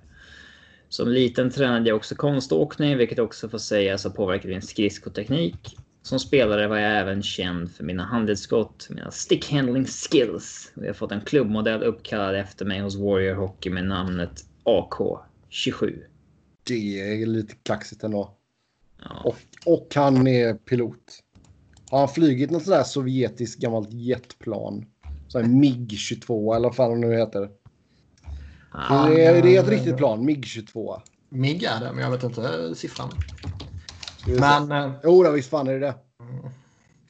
Som liten tränade jag också konståkning, vilket också får sägas ha påverkat min skridskoteknik. Som spelare var jag även känd för mina handledsskott, mina stick handling skills. Och jag har fått en klubbmodell uppkallad efter mig hos Warrior Hockey med namnet AK27. Det är lite kaxigt ändå. Ja. Och, och han är pilot. Har han flugit något sådär sovjetiskt gammalt jetplan? Så här MIG-22 eller vad fan det nu heter. Ah, det, är, det är ett riktigt plan, MIG-22. MIG är det, men jag vet inte siffran. Men eh, Jo, då, visst fan är det det.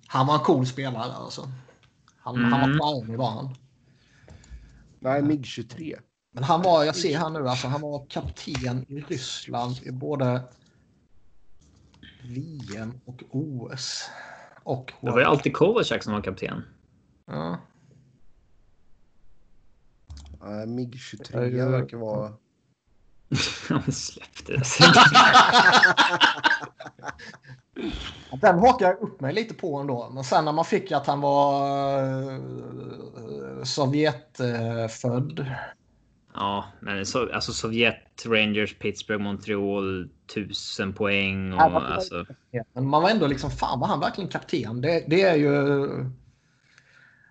han var en cool spelare alltså. Han, Mm. han var charmig var han. Nej, MIG-23. Men han var, jag ser här nu, alltså han var kapten i Ryssland i både VM och OS. Och Det var ju alltid Kovacek som var kapten. Ja. Nej, MIG-23 Ja, ja. verkar vara... Släpp det. Den hakar jag upp mig lite på ändå. Men sen när man fick att han var uh, Sovjetfödd. Ja, men så, alltså Sovjet, Rangers, Pittsburgh, Montreal, tusen poäng Ja, och men- alltså. Men man var ändå liksom, fan var han verkligen kapten? Det, det är ju...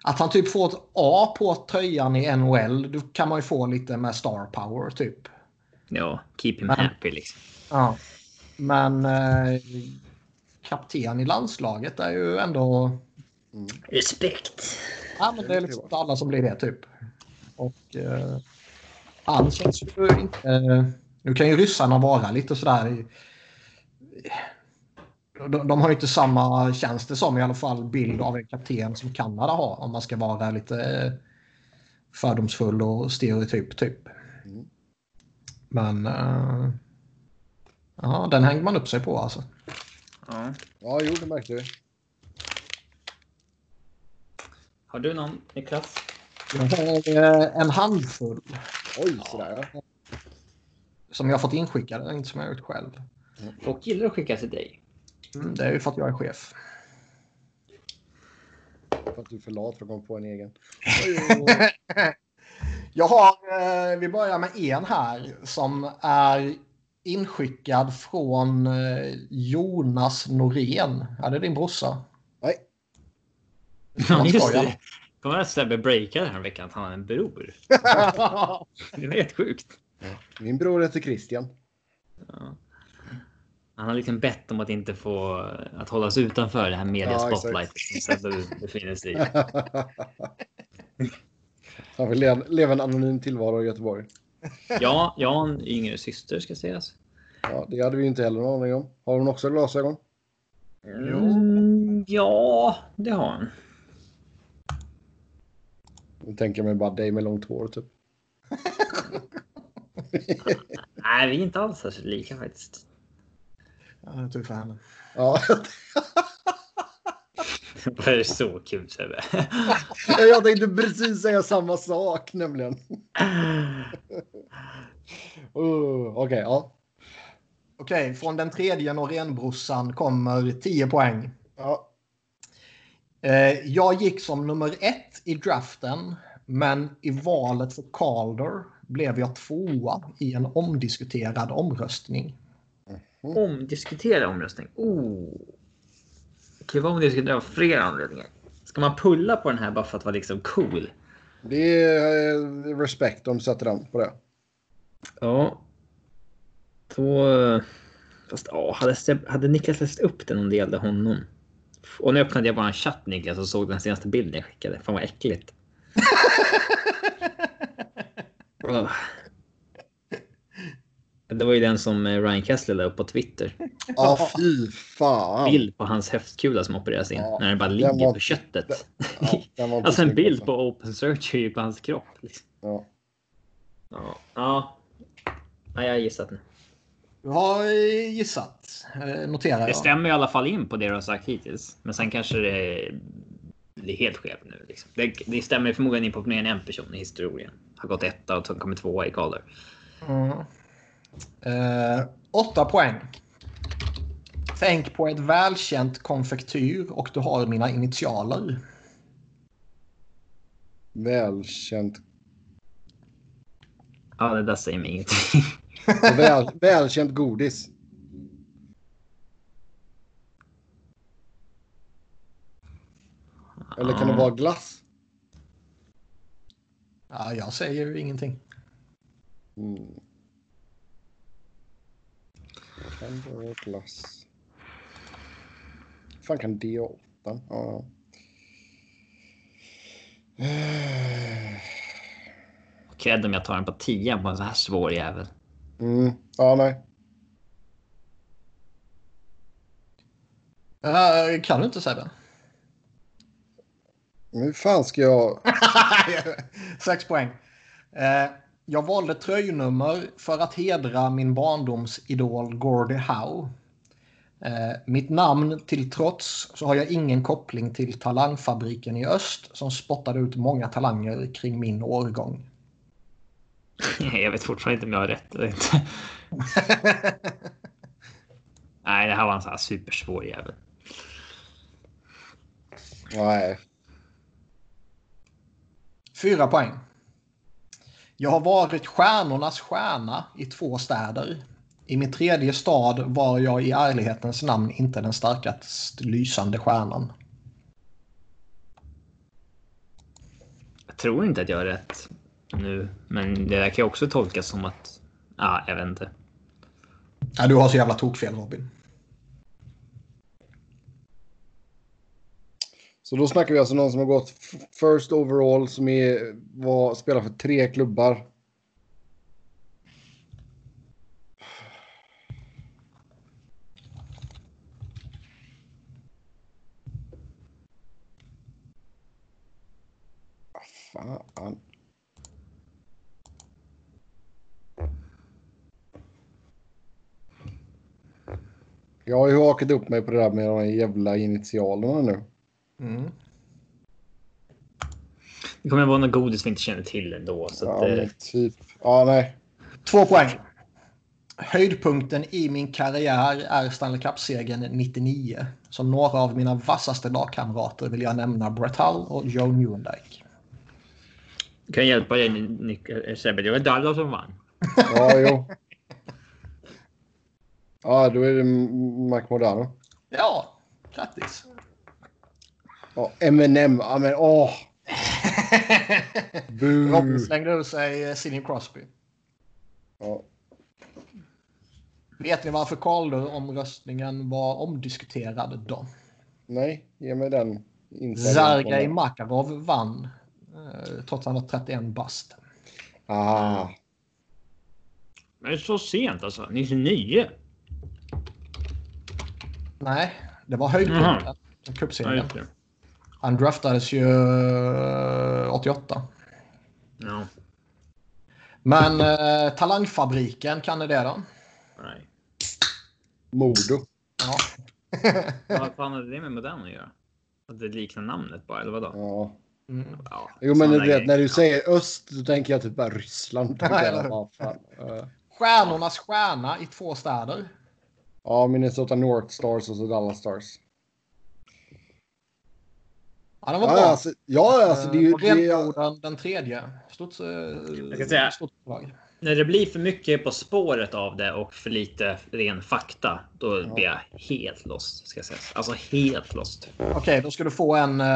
Att han typ får ett A på tröjan i NHL, då kan man ju få lite med star power typ. Ja, keep him Men- happy liksom. Ja. Men eh, kapten i landslaget är ju ändå... Respekt. Ja, men det är liksom inte alla som blir det typ. Och eh, han känns ju inte... Eh, nu kan ju ryssarna vara lite sådär... i- De, de har ju inte samma, det som i alla fall, bild av en kapten som Kanada har. Om man ska vara lite eh, fördomsfull och stereotyp typ. Mm. Men... Eh, ja, den hängde man upp sig på alltså. Ja. Ja, jo, det märkte vi. Har du någon Niklas? Jag har en handfull Oj, sådär ja. som jag har fått inskickade, inte som jag har gjort själv. Folk gillar att skicka till dig. Mm, det är ju för att jag är chef. För att du är för lat för att komma på en egen. Jag har, eh, vi börjar med en här som är inskickad från eh, Jonas Norén. Ja, det är din brorsa. Nej, Ja, just det. Kommer att Sebbe breaka den här veckan att han har en bror. Det var helt sjukt. min bror heter Christian. Ja. Han har liksom bett om att inte få att hållas utanför det här media Ja, spotlight som Sebbe befinner sig i. Han vill le- leva en anonym tillvaro i Göteborg. Ja, jag har en yngre syster ska sägas. Ja, det hade vi inte heller någon aning om. Har hon också glasögon? Mm, ja, det har han. Nu tänker jag mig bara dig med långt hår typ. Nej, vi är inte alls särskilt lika faktiskt. Ja, det är för henne. Ja, Det är så kul Sebbe. jag tänkte precis säga samma sak nämligen. Uh, Okej, ja. Okej, från den tredje Norén-brorsan kommer 10 poäng. ja. Eh, jag gick som nummer ett i draften, men i valet för Calder blev jag tvåa i en omdiskuterad omröstning. Omdiskutera omröstning. Oh. Det kan vara omdiskutera av flera anledningar. Ska man pulla på den här bara för att vara liksom cool? Det är eh, respekt om du sätter den på det. Ja. Då... Fast ja, hade, hade Niklas läst upp den om det gällde honom? Och nu öppnade jag bara en chatt Niklas och såg den senaste bilden jag skickade. Fan vad äckligt. Det var ju den som eh, Ryan Kessler la upp på Twitter. Ja, fy fan. Bild på hans höftkula som opereras in. Ja, när den bara den ligger var- på köttet. Ja, den inte alltså en bild på open surgery på hans kropp. Liksom. Ja. Ja. ja. Ja, jag har gissat nu. Du har eh, gissat, eh, noterar Det jag. stämmer i alla fall in på det du har sagt hittills. Men sen kanske det, det är helt skevt nu. Liksom. Det, det stämmer förmodligen in på mer än en person i historien. Har gått etta och kommit tvåa i Calder. Mm. Eh, åtta poäng. Tänk på ett välkänt konfektyr och du har mina initialer. Välkänt. Ja, det där säger mig ingenting. Väl, välkänt godis. Eller kan det Ja. vara glass? Ja, jag säger ju ingenting. Mm. Kan det vara glass? fan kan D8? Ja. Eh, Cred om jag tar den på 10 på en så här svår jävel. Mm. Ja, nej. Eh, kan du inte Sebbe? Hur fan ska jag... Sex poäng. Eh, jag valde tröjnummer för att hedra min barndomsidol Gordie Howe. Eh, mitt namn till trots så har jag ingen koppling till Talangfabriken i öst som spottade ut många talanger kring min årgång. Jag vet fortfarande inte om jag har rätt eller inte. Nej, det här var en sån här supersvår jävel. Nej. Fyra poäng. Jag har varit stjärnornas stjärna i två städer. I min tredje stad var jag i ärlighetens namn inte den starkast lysande stjärnan. Jag tror inte att jag har rätt nu, men det där kan ju också tolkas som att... Ja, jag vet inte. Ja, du har så jävla tokfel Robin. Så då snackar vi alltså någon som har gått first overall som är, var, spelar för tre klubbar. Fan. Jag har ju hakat upp mig på det där med de jävla initialerna nu. Mm. Det kommer vara något godis vi inte känner till ändå. Så att, Ja, eh, men typ. Ja, nej. Två poäng. Höjdpunkten i min karriär är Stanley Cup-segern 99. Som några av mina vassaste lagkamrater vill jag nämna Brett Hull och Joe Newendike. kan jag hjälpa dig Nick eh, Sebbe. Det var Dallas som vann. Ja, jo. Ja, då är det Mike Modano. Ja, grattis. Ja, M&M. Ja, men åh. Robin slängde ur sig eh, Sidney Crosby. Ja. Vet ni varför Calder-omröstningen var omdiskuterad då? Nej, ge mig den. Zargej Makarov vann. eh, Trots att han var 31 bast. Ah. Men så sent alltså. 99. Nej, det var höjdpunkten. Just det. Han draftades ju eh, 88. Ja. Men eh, Talangfabriken, kan ni det då? Nej. Modo. Ja. Vad fan hade det med Modern att göra? Att det liknar namnet bara, eller vadå? Ja. Mm. Ja, Jo, men du vet, när du säger öst, då tänker jag typ bara Ryssland. jag. eller. Eh, Stjärnornas stjärna i två städer. Ja, Minnesota North Stars och så Dallas Stars. Ja, den var Ja, bra. alltså, ja, alltså det är ju... Eh, Det Renfjorden, den tredje. Stort, eh, Jag kan säga- stort lag. När det blir för mycket på spåret av det och för lite ren fakta, då blir jag helt lost. Ska jag säga. Alltså helt lost. Okej, då ska du få en... eh,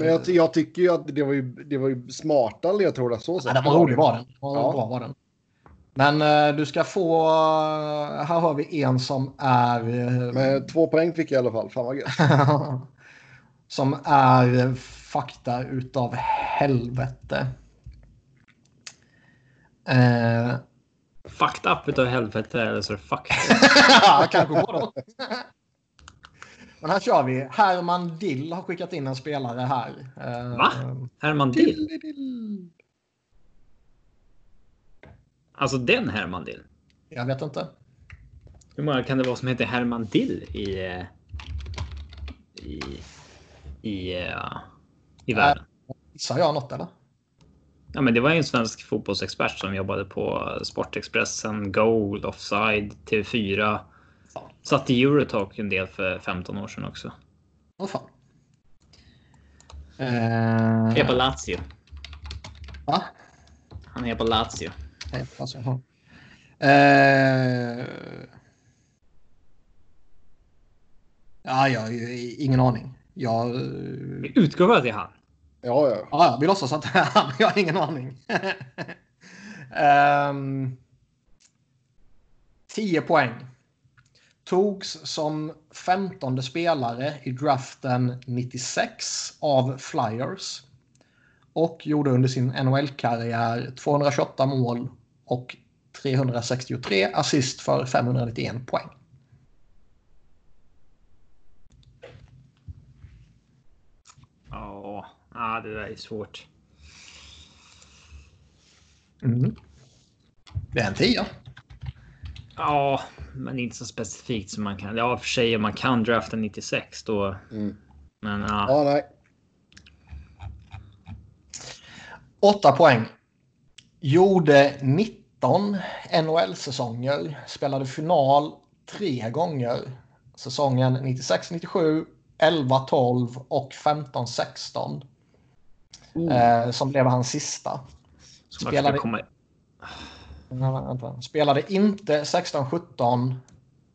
men jag, jag tycker ju att det var ju, det var ju smarta ledtrådar så ja, sett. den var rolig var den. var Ja. Bra var den. Men eh, du ska få... här har vi en som är... eh, Men två poäng fick jag i alla fall. Fan vad gött. som är fakta utav helvete. Eh, Fucked up utav helvete eller så är det fucked. ja, kanske både Men här kör vi. Herman Dill har skickat in en spelare här. Eh, Va? Herman Dill? Alltså den Herman Dill. Jag vet inte. Hur många kan det vara som heter Herman Dill i... eh, I... I... eh, I världen? Gissar jag något eller? Ja, men det var ju en svensk fotbollsexpert som jobbade på Sportexpressen, Goal, Offside, TV4. Satt i Eurotalk en del för 15 år sedan också. Vad fan. Är på Eh, Lazio. va? Han är på Lazio. Nej, alltså, jaha. Eh, ja, jag ingen aning. Jag, Vi utgår från att det är han. Ja, ja. ja, ja, vi låtsas att det är han. Jag har ingen aning. Ehm, 10 poäng. Togs som 15 spelare i draften 96 av Flyers. Och gjorde under sin NHL-karriär 228 mål och 363 assist för 591 poäng. Ja, ja, det där är svårt. Mm. Det är en tia. Ja, men inte så specifikt som man kan. Ja, för sig om man kan drafta 96 då. Mm. Men ja. Ja, nej. Åtta poäng. Gjorde 19 NHL-säsonger. Spelade final tre gånger. Säsongen 96-97, 11-12 och 15-16. Eh, som blev hans sista. Man spelade- komma... Spelade inte 16-17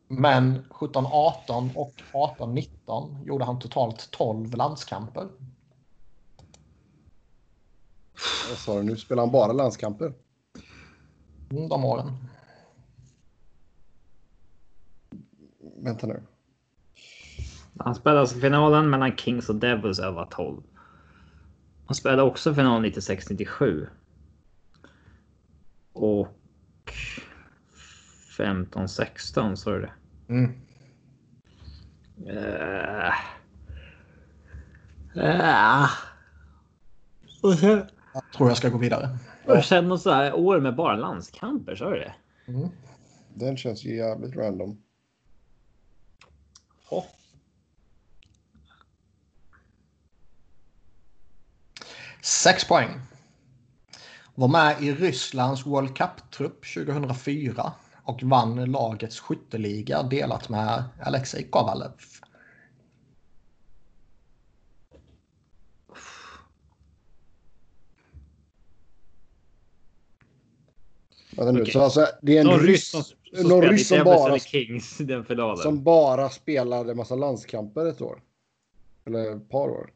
men 17-18 och 18-19 gjorde han totalt 12 landskamper. Vad sa du nu? Spelar han bara landskamper? Mm, De åren. Vänta nu. Han spelade alltså finalen mellan Kings och Devils 11-12. Han spelade också final 96-97. Och 15-16 sa du det? Mm. Uh, uh. Och sen, Jag tror jag ska gå vidare. och sen något så här år med bara landskamper, sa du det? Mm. Den känns ju jävligt random. Oh. Sex poäng. Var med i Rysslands World Cup-trupp 2004 och vann lagets skytteliga delat med Alexej Kovalev. Vänta nu. Okej. Så alltså, det är en Någon ryss, ryss som, som någon ryss som bara, Kings i den finalen. som bara spelade massa landskamper ett år. Eller ett par år.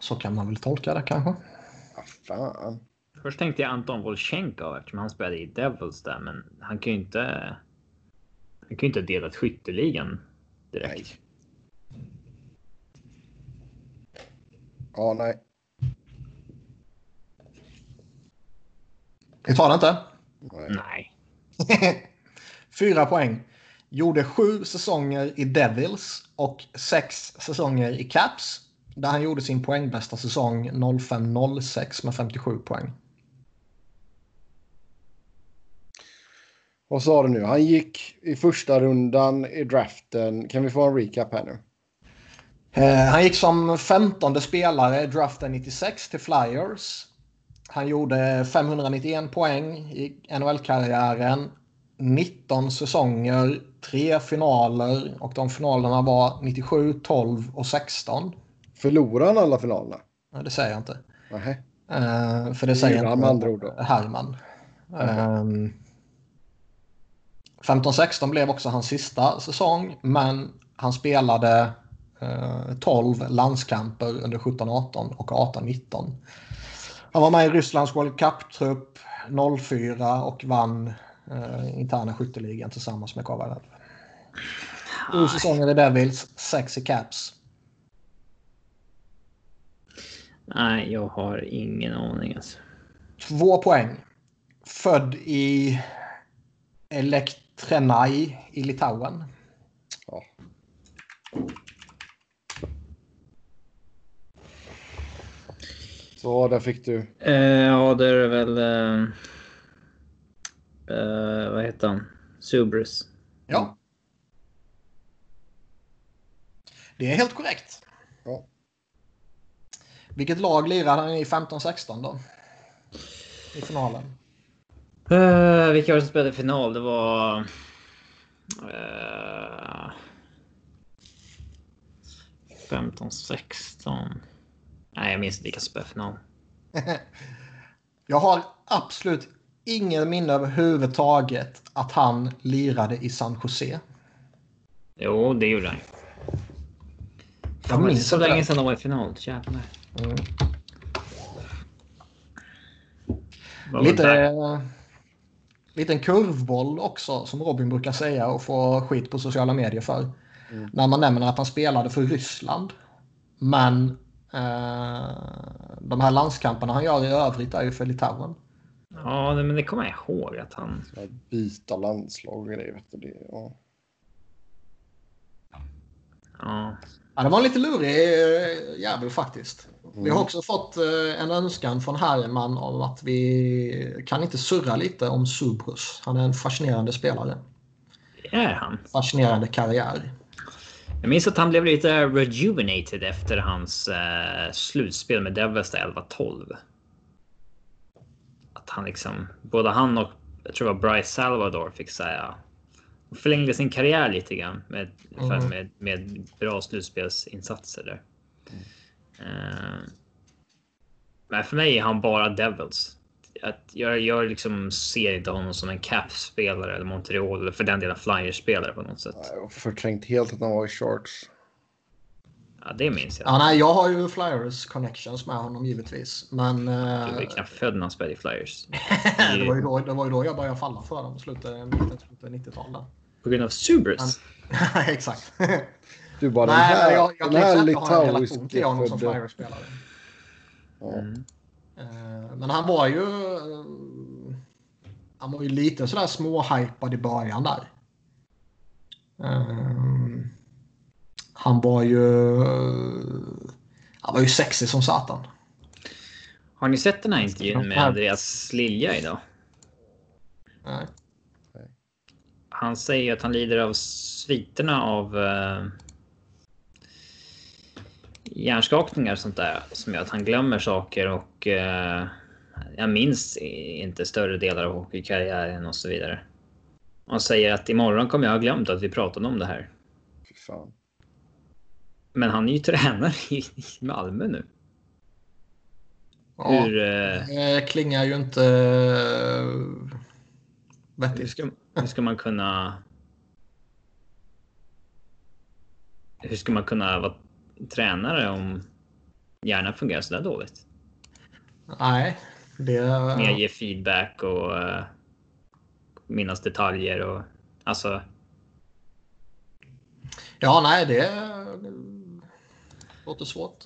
Så kan man väl tolka det kanske. Ah, fan. Först tänkte jag Anton Volchenkov eftersom han spelade i Devils där, men han kan ju inte. Han kan ju inte ha delat skytteligan direkt. Ja, nej. Vi tar det inte. nej. Fyra poäng. Gjorde sju säsonger i Devils och sex säsonger i Caps. Där han gjorde sin poängbästa säsong 05-06 med 57 poäng. Vad sa du nu? Han gick i första rundan i draften. Kan vi få en recap här nu? Eh, han gick som 15 spelare draften 96 till Flyers. Han gjorde 591 poäng i NHL-karriären. 19 säsonger, tre finaler och de finalerna var 97, 12 och 16. Förlorade han alla finalerna? Nej, Det säger jag inte. Eh, för det säger andra ord då. Herman. Um, 15-16 blev också hans sista säsong, men han spelade eh, 12 landskamper under 17-18 och 18-19. Han var med i Rysslands World Cup-trupp 04 och vann eh, interna skytteligan tillsammans med Kovalev. Sju säsonger i Devils, sex i Caps. Nej, jag har ingen aning alltså. Två poäng. Född i Elektrenai i Litauen. Ja. Så där fick du. Eh, ja, det är väl. Eh, eh, vad heter han? Subrus. Ja. Det är helt korrekt. Ja. Vilket lag lirade han i 15-16 då? I finalen. Uh, vilka var det som spelade final? Det var... Uh, 15, 16. Nej, jag minns inte vilka som spelade final. Jag har absolut ingen minne överhuvudtaget att han lirade i San Jose. Jo, det gjorde han. Jag Fan, det är minns så inte länge det. sedan de var i final. Jävlar. Mm. Lite, det? lite en kurvboll också som Robin brukar säga och få skit på sociala medier för. Mm. När man nämner att han spelade för Ryssland. Men de här landskamperna han gör i övrigt är ju för Litauen. Ja, men det kommer jag ihåg att han... Byta landslag och grejer. Vet du, det, ja. Ja. Ja, det var en lite lurig eh, jävel faktiskt. Vi har också fått eh, en önskan från Herman om att vi kan inte surra lite om Subrus. Han är en fascinerande spelare. Det är han. Fascinerande karriär. Jag minns att han blev lite rejuvenated efter hans eh, slutspel med Devils 11-12. Att han liksom, både han och jag tror det var Bryce Salvador fick säga förlängde sin karriär lite grann med, Mm. med, med bra slutspelsinsatser där. Eh, men för mig är han bara Devils. Att jag, jag liksom ser inte honom som en Caps-spelare eller Montreal eller för den delen Flyers-spelare på något sätt. Jag har förträngt helt att han var i Sharks. Ja, det minns jag. Ja, nej, jag har ju Flyers connections med honom givetvis. Men Du var ju knappt född när han spelade i Flyers. det, var ju då, det var ju då jag började falla för dem. Slutet, slutet 90-talet. På grund av Subrus. Exakt. Du bara den nej, här, men jag, jag den kan här inte ha en relation till honom som Flyers-spelare. Ja. Mm. Eh, Men han var ju... eh, Han var ju lite sådär småhypad i början där. Eh, Han var ju... Han var ju sexig som satan. Har ni sett den här intervjun med Andreas Lilja idag? Nej. Han säger att han lider av sviterna av eh, hjärnskakningar och sånt där som gör att han glömmer saker och eh, jag minns inte större delar av hockeykarriären och så vidare. Han säger att imorgon kommer jag ha glömt att vi pratade om det här. Fy fan. Men han är ju tränare i, i Malmö nu. Ja, Hur, eh, Det klingar ju inte eh, hur, vettigt. ska, hur ska man kunna... Hur ska man kunna vara tränare om hjärnan fungerar så där dåligt? Nej, det... Med att ge feedback och uh, minnas detaljer och alltså. Ja, nej, det låter svårt.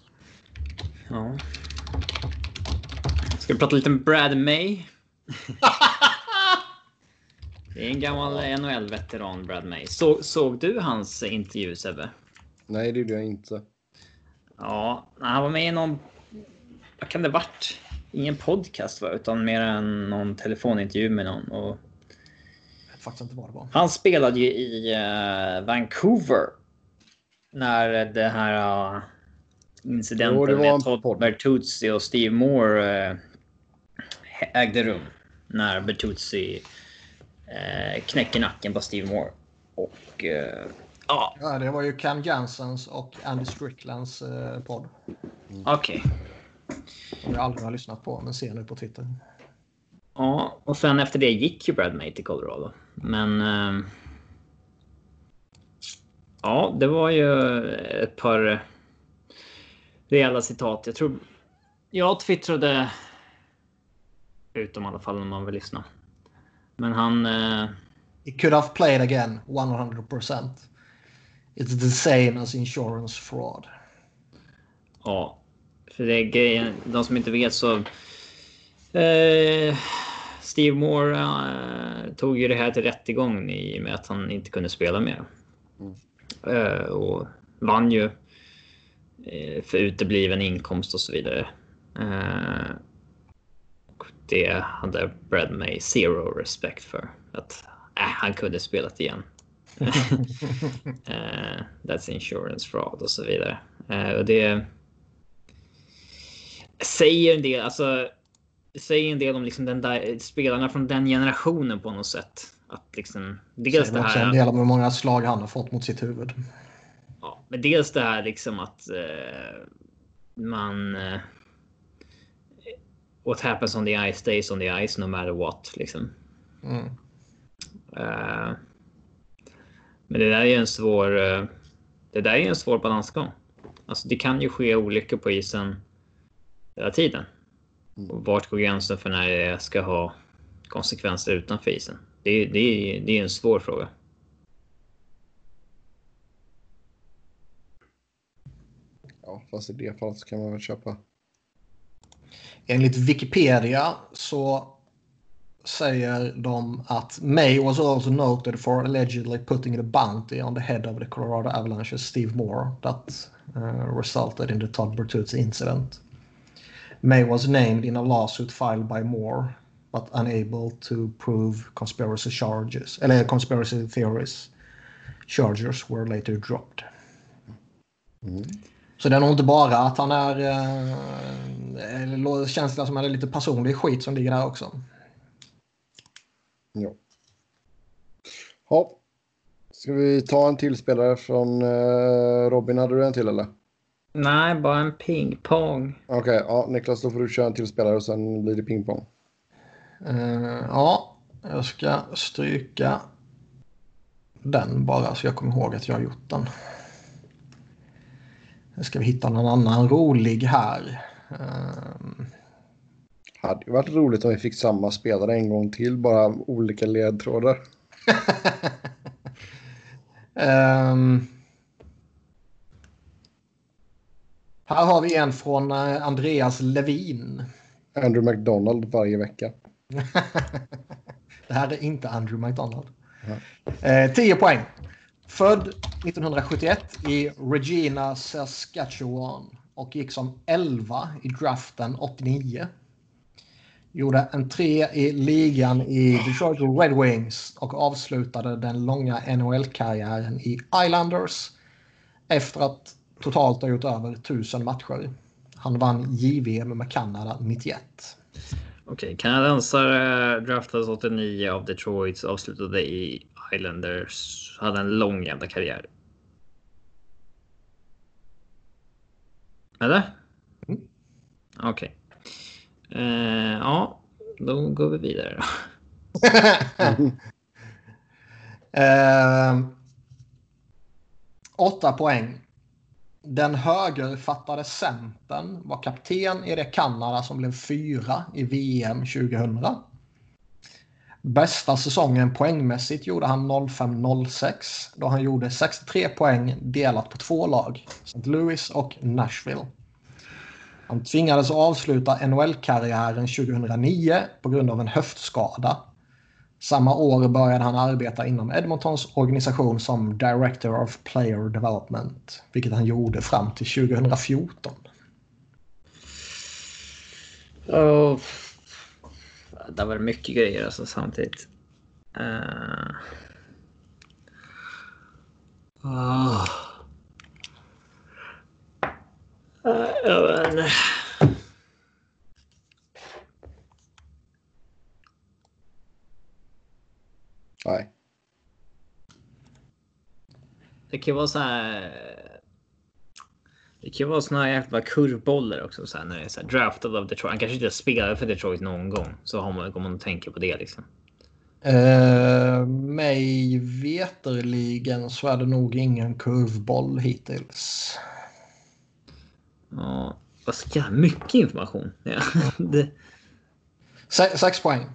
Ja. Ska vi prata lite om Brad May? Det är en gammal NHL-veteran, Brad May. Så, såg du hans intervju, Sebbe? Nej, det gjorde jag inte. Ja, han var med i någon... Vad kan det varit? Ingen podcast, va? utan mer än någon telefonintervju med någon. Och Jag vet faktiskt inte vad det var. han spelade ju i eh, Vancouver. När det här uh, incidenten Jo, det var med Todd. Bertuzzi och Steve Moore eh, ägde rum. När Bertuzzi knäcker nacken på Steve Moore. Och ja, Ja, det var ju Cam Jansens och Andy Stricklands eh, podd. okej. Som jag aldrig har lyssnat på, men ser nu på Twitter. Ja, och sen efter det gick ju Brad May till Colorado. Men... Eh, ja, det var ju ett par rejäla citat. Jag tror... Jag twittrade ut dem i alla fall om man vill lyssna. Men han... Eh, He could have played again 100%. It's the same as insurance fraud. ja, för det är grejen. De som inte vet så... Eh, Steve Moore eh, tog ju det här till rättegång i och med att han inte kunde spela mer. Eh, och vann ju eh, för utebliven inkomst och så vidare. Eh, och det hade Brad May zero respect för. Att äh, han kunde spelat igen. Eh, that's insurance fraud och så vidare. Eh, och det säger en del, alltså säger en del om liksom den där spelarna från den generationen på något sätt. Att liksom dels det här. en del om hur många slag han har fått mot sitt huvud. Ja, men dels det här liksom att eh, man... Eh, what happens on the ice stays on the ice no matter what. Liksom. Mm. Eh, men det där är en svår... Eh, det där är en svår balansgång. Alltså det kan ju ske olyckor på isen hela tiden. Och vart går gränsen för när det ska ha konsekvenser utanför isen? Det, är- det, är- det är en svår fråga. Ja, fast i det fallet så kan man väl köpa. Enligt Wikipedia så säger de att May was also noted for allegedly putting the bounty on the head of the Colorado Avalanche Steve Moore that uh, resulted in the Todd Bertuzzi incident. May was named in a lawsuit filed by Moore but unable to prove conspiracy charges, eller conspiracy theories. Charges were later dropped. Mm. Så det är nog inte bara att han är... Eh, känns det som att det är lite personlig skit som ligger där också. Ja. Ja. Ska vi ta en till spelare från eh, Robin? Hade du en till eller? Nej, bara en pingpong. Okej, okay, ja, Niklas då får du köra en till spelare och sen blir det pingpong. Uh, ja, jag ska stryka den bara så jag kommer ihåg att jag har gjort den. Nu ska vi hitta någon annan rolig här. Uh... Hade ju varit roligt om vi fick samma spelare en gång till, bara olika ledtrådar. um... Här har vi en från eh, Andreas Levin. Andrew McDonald varje vecka. det här är inte Andrew McDonald. Eh, 10 poäng. Född 1971 i Regina, Saskatchewan och gick som 11 i draften 89. Gjorde en tre i ligan i Detroit Red Wings och avslutade den långa NHL-karriären i Islanders efter att totalt ha gjort över 1000 matcher. Han vann JVM med Kanada 91. Okej, okay. kanadensare draftades 89 av Detroit, avslutade i Islanders, hade en lång jävla karriär. Eller? Mm. Okej. Okay. Eh, ja, då går vi vidare då. Ehm, åtta poäng. Den högerfattade centern var kapten i det Kanada som blev fyra i VM 2000. Bästa säsongen poängmässigt gjorde han 05-06 då han gjorde 63 poäng delat på två lag, St. Louis och Nashville. Han tvingades avsluta NHL-karriären 2009 på grund av en höftskada samma år började han arbeta inom Edmontons organisation som Director of Player Development, vilket han gjorde fram till 2014. Oh, det var mycket grejer alltså samtidigt. Uh... Oh. Uh, inte. Nej. Det kan vara så här. Det kan vara såna här jävla kurvbollar också så här, när det är så här, draftad av Detroit. Han kanske inte spelar för Detroit någon gång så har man, om man tänker på det liksom. Uh, mig veterligen så är det nog ingen kurvboll hittills. Ja, vad ska mycket information. Ja, det... Se sex poäng.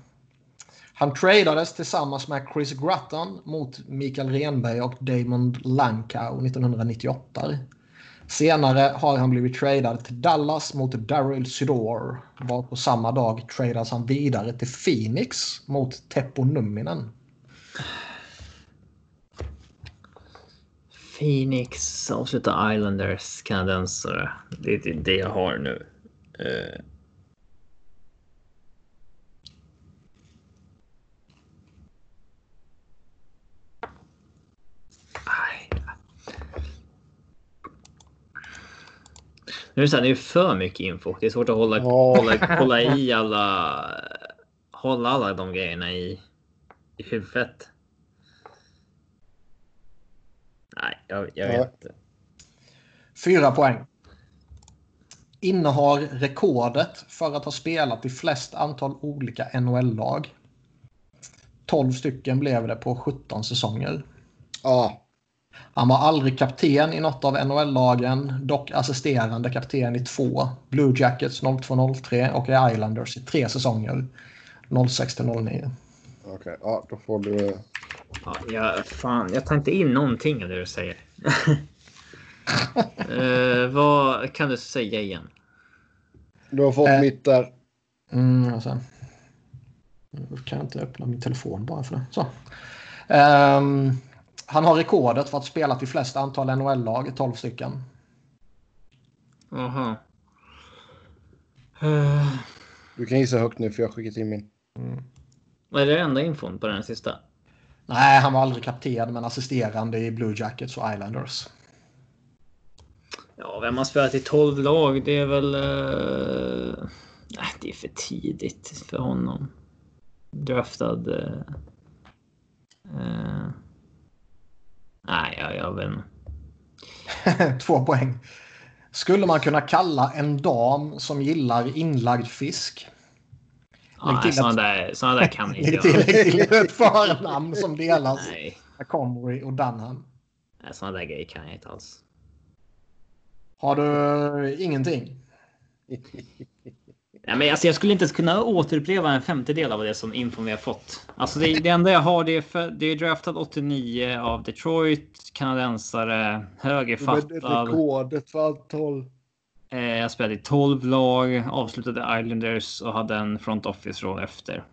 Han tradades tillsammans med Chris Gratton mot Mikael Renberg och Damon Lankau 1998. Senare har han blivit tradad till Dallas mot Daryl Sidor. Var på samma dag tradas han vidare till Phoenix mot Teppo Numminen. Phoenix avslutar Islanders kanadensare. Det är det jag har nu. Uh, Nu är det, så här, det är för mycket info. Det är svårt att hålla, oh. hålla, hålla i alla... Hålla alla de grejerna i, i huvudet. Nej, jag, jag vet inte. Fyra poäng. Innehar rekordet för att ha spelat i flest antal olika NHL-lag. 12 stycken blev det på 17 säsonger. Ja, han var aldrig kapten i något av NHL-lagen, dock assisterande kapten i två. Blue Jackets 02-03 och i Islanders i tre säsonger. 06 09. Okej, okay, ja då får du... Ja, jag, fan, jag tar inte in någonting av det du säger. uh, vad kan du säga igen? Du har fått uh, mitt där. Mm, alltså. Kan jag inte öppna min telefon bara för det. Så. Um, han har rekordet för att spela till flest antal NHL-lag, 12 stycken. Jaha. Uh, Du kan gissa högt nu för jag har skickat in min. vad är det enda infon på den sista? Nej, han var aldrig kapten men assisterande i Blue Jackets och Islanders. Ja, vem har spelat i 12 lag? Det är väl... Uh... Nej, det är för tidigt för honom. Draftad... Uh... Uh... Nej, jag, jag vet inte. Två poäng. Skulle man kunna kalla en dam som gillar inlagd fisk? Ja, till sådana, där, såna där kan inte Lägg till, jag. lägg till ett förnamn som delas Nej, och Dunham. nej, såna där grejer kan jag inte alls. Har du ingenting? Nej, men alltså, jag skulle inte kunna återuppleva en femtedel av det som infon vi har fått. Alltså, det, det enda jag har det är, för, det är draftad 89 av Detroit, kanadensare, högerfattad. Rekordet för antal. Eh, jag spelade i 12 lag, avslutade Islanders och hade en front office-roll efter.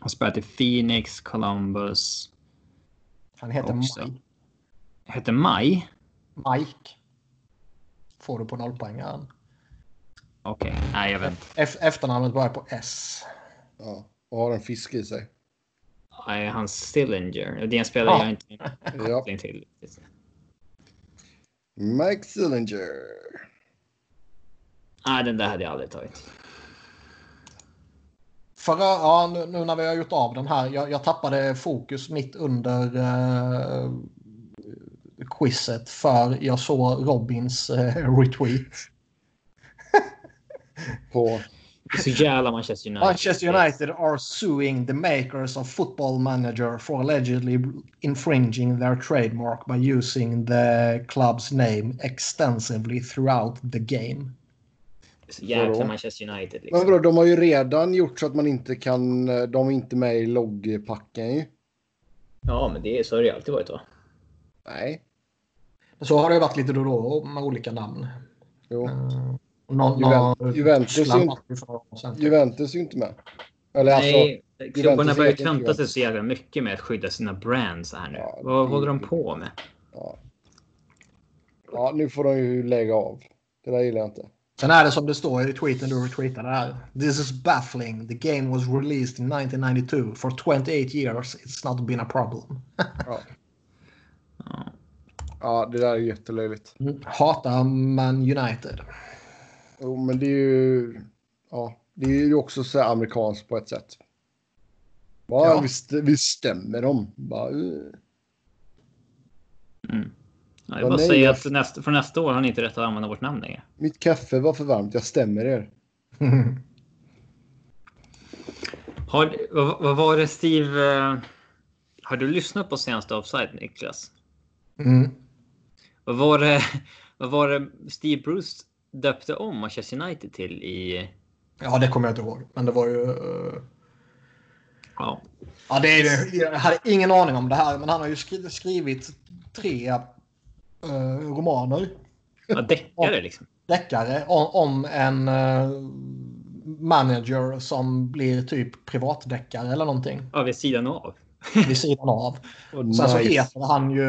Har spelat i Phoenix, Columbus. Han heter Också. Mike. Hette Maj. Mike. Får du på nollpoängaren. Okej, nej jag vet inte. Ef- efternamnet börjar på S. Ja, och har en fisk i sig. Nej, hans Stillinger. Det spelar Ja. jag inte en Ja. koppling till. Mike Sillinger. Nej, den där hade jag aldrig tagit. Förra, ja, nu, nu när vi har gjort av den här. Jag, jag tappade fokus mitt under eh, quizet för jag såg Robins eh, retweet. På... Så jävla Manchester United. Manchester United are suing the makers of Football Manager for allegedly infringing their trademark by using the club's name extensively throughout the game. Så jäkla Vadå? Manchester United. Men Liksom. vadå, de har ju redan gjort så att man inte kan... De är inte med i loggpacken ju. Ja, men det, så har det ju alltid varit va? Nej. Så har det varit lite då och då med olika namn. Jo. Eh, Någon, Juven- någon- Juventus är sedan. Juventus är inte med. Eller alltså... Nej, klubbarna Juventus börjar klanta sig så jävla mycket med att skydda sina brands här nu. Ja, Vad det- håller de på med? Ja. ja, nu får de ju lägga av. Det där gillar jag inte. Sen är det som det står i tweeten du retweetade här. This is baffling. The game was released in 1992. For 28 years it's not been a problem. Ja, Ja. det där är jättelöjligt. Hatar man United. Jo, men det är ju... Ja, det är ju också så amerikanskt på ett sätt. Ja, Ja. Vi, st- vi stämmer dem. Bara, uh. Mm. Ja, jag bara nej, säger att nästa, för nästa år har ni inte rätt att använda vårt namn längre. Mitt kaffe var för varmt, jag stämmer er. Har, vad, vad var det Steve... eh, Har du lyssnat på senaste Offside, Niklas? Mm. Vad var det, vad var det Steve Bruce döpte om Manchester United till i... Ja, det kommer jag inte ihåg. Men det var ju... eh, Ja, Ja, det är det. Jag hade ingen aning om det här, men han har ju skri- skrivit tre eh, romaner, ja deckare liksom. deckare, om, om en eh, manager som blir typ privatdeckare eller någonting Ja, vid sidan av. vid sidan av. Och Sen så nice. heter han ju...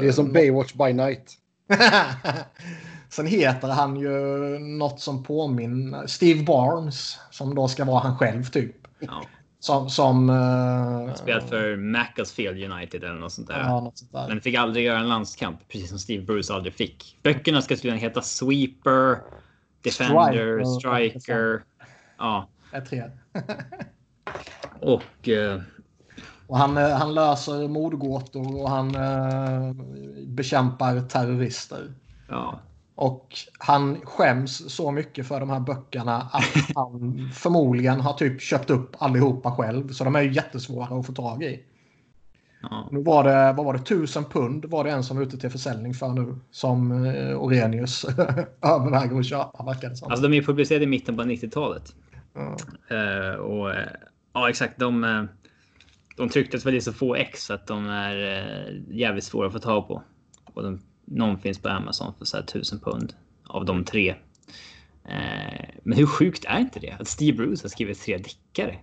Det är som Baywatch by night. Sen heter han ju något som påminner... Steve Barnes, som då ska vara han själv typ. Ja, Som... som uh, spelat för Macclesfield United eller något sånt där. Ja, något sånt där. Men fick aldrig göra en landskamp, precis som Steve Bruce aldrig fick. Böckerna ska tydligen heta Sweeper, Defender, Striker. Striker. Ja, tre. och eh, Och han, eh, han löser mordgåtor och han eh, bekämpar terrorister. ja, Och han skäms så mycket för de här böckerna att han förmodligen har typ köpt upp allihopa själv. Så de är ju jättesvåra att få tag i. ja. Nu var det, vad var det, tusen pund var det en som var ute till försäljning för nu. Som eh, Orenius överväger att köpa verkar det som. Alltså de är publicerade i mitten på 90-talet. Ja. Eh, och eh, ja, exakt. De, eh, de trycktes väl i så få ex att de är eh, jävligt svåra att få tag på. Och de, någon finns på Amazon för så här tusen pund av de tre. Eh, men hur sjukt är inte det? Att Steve Bruce har skrivit tre deckare.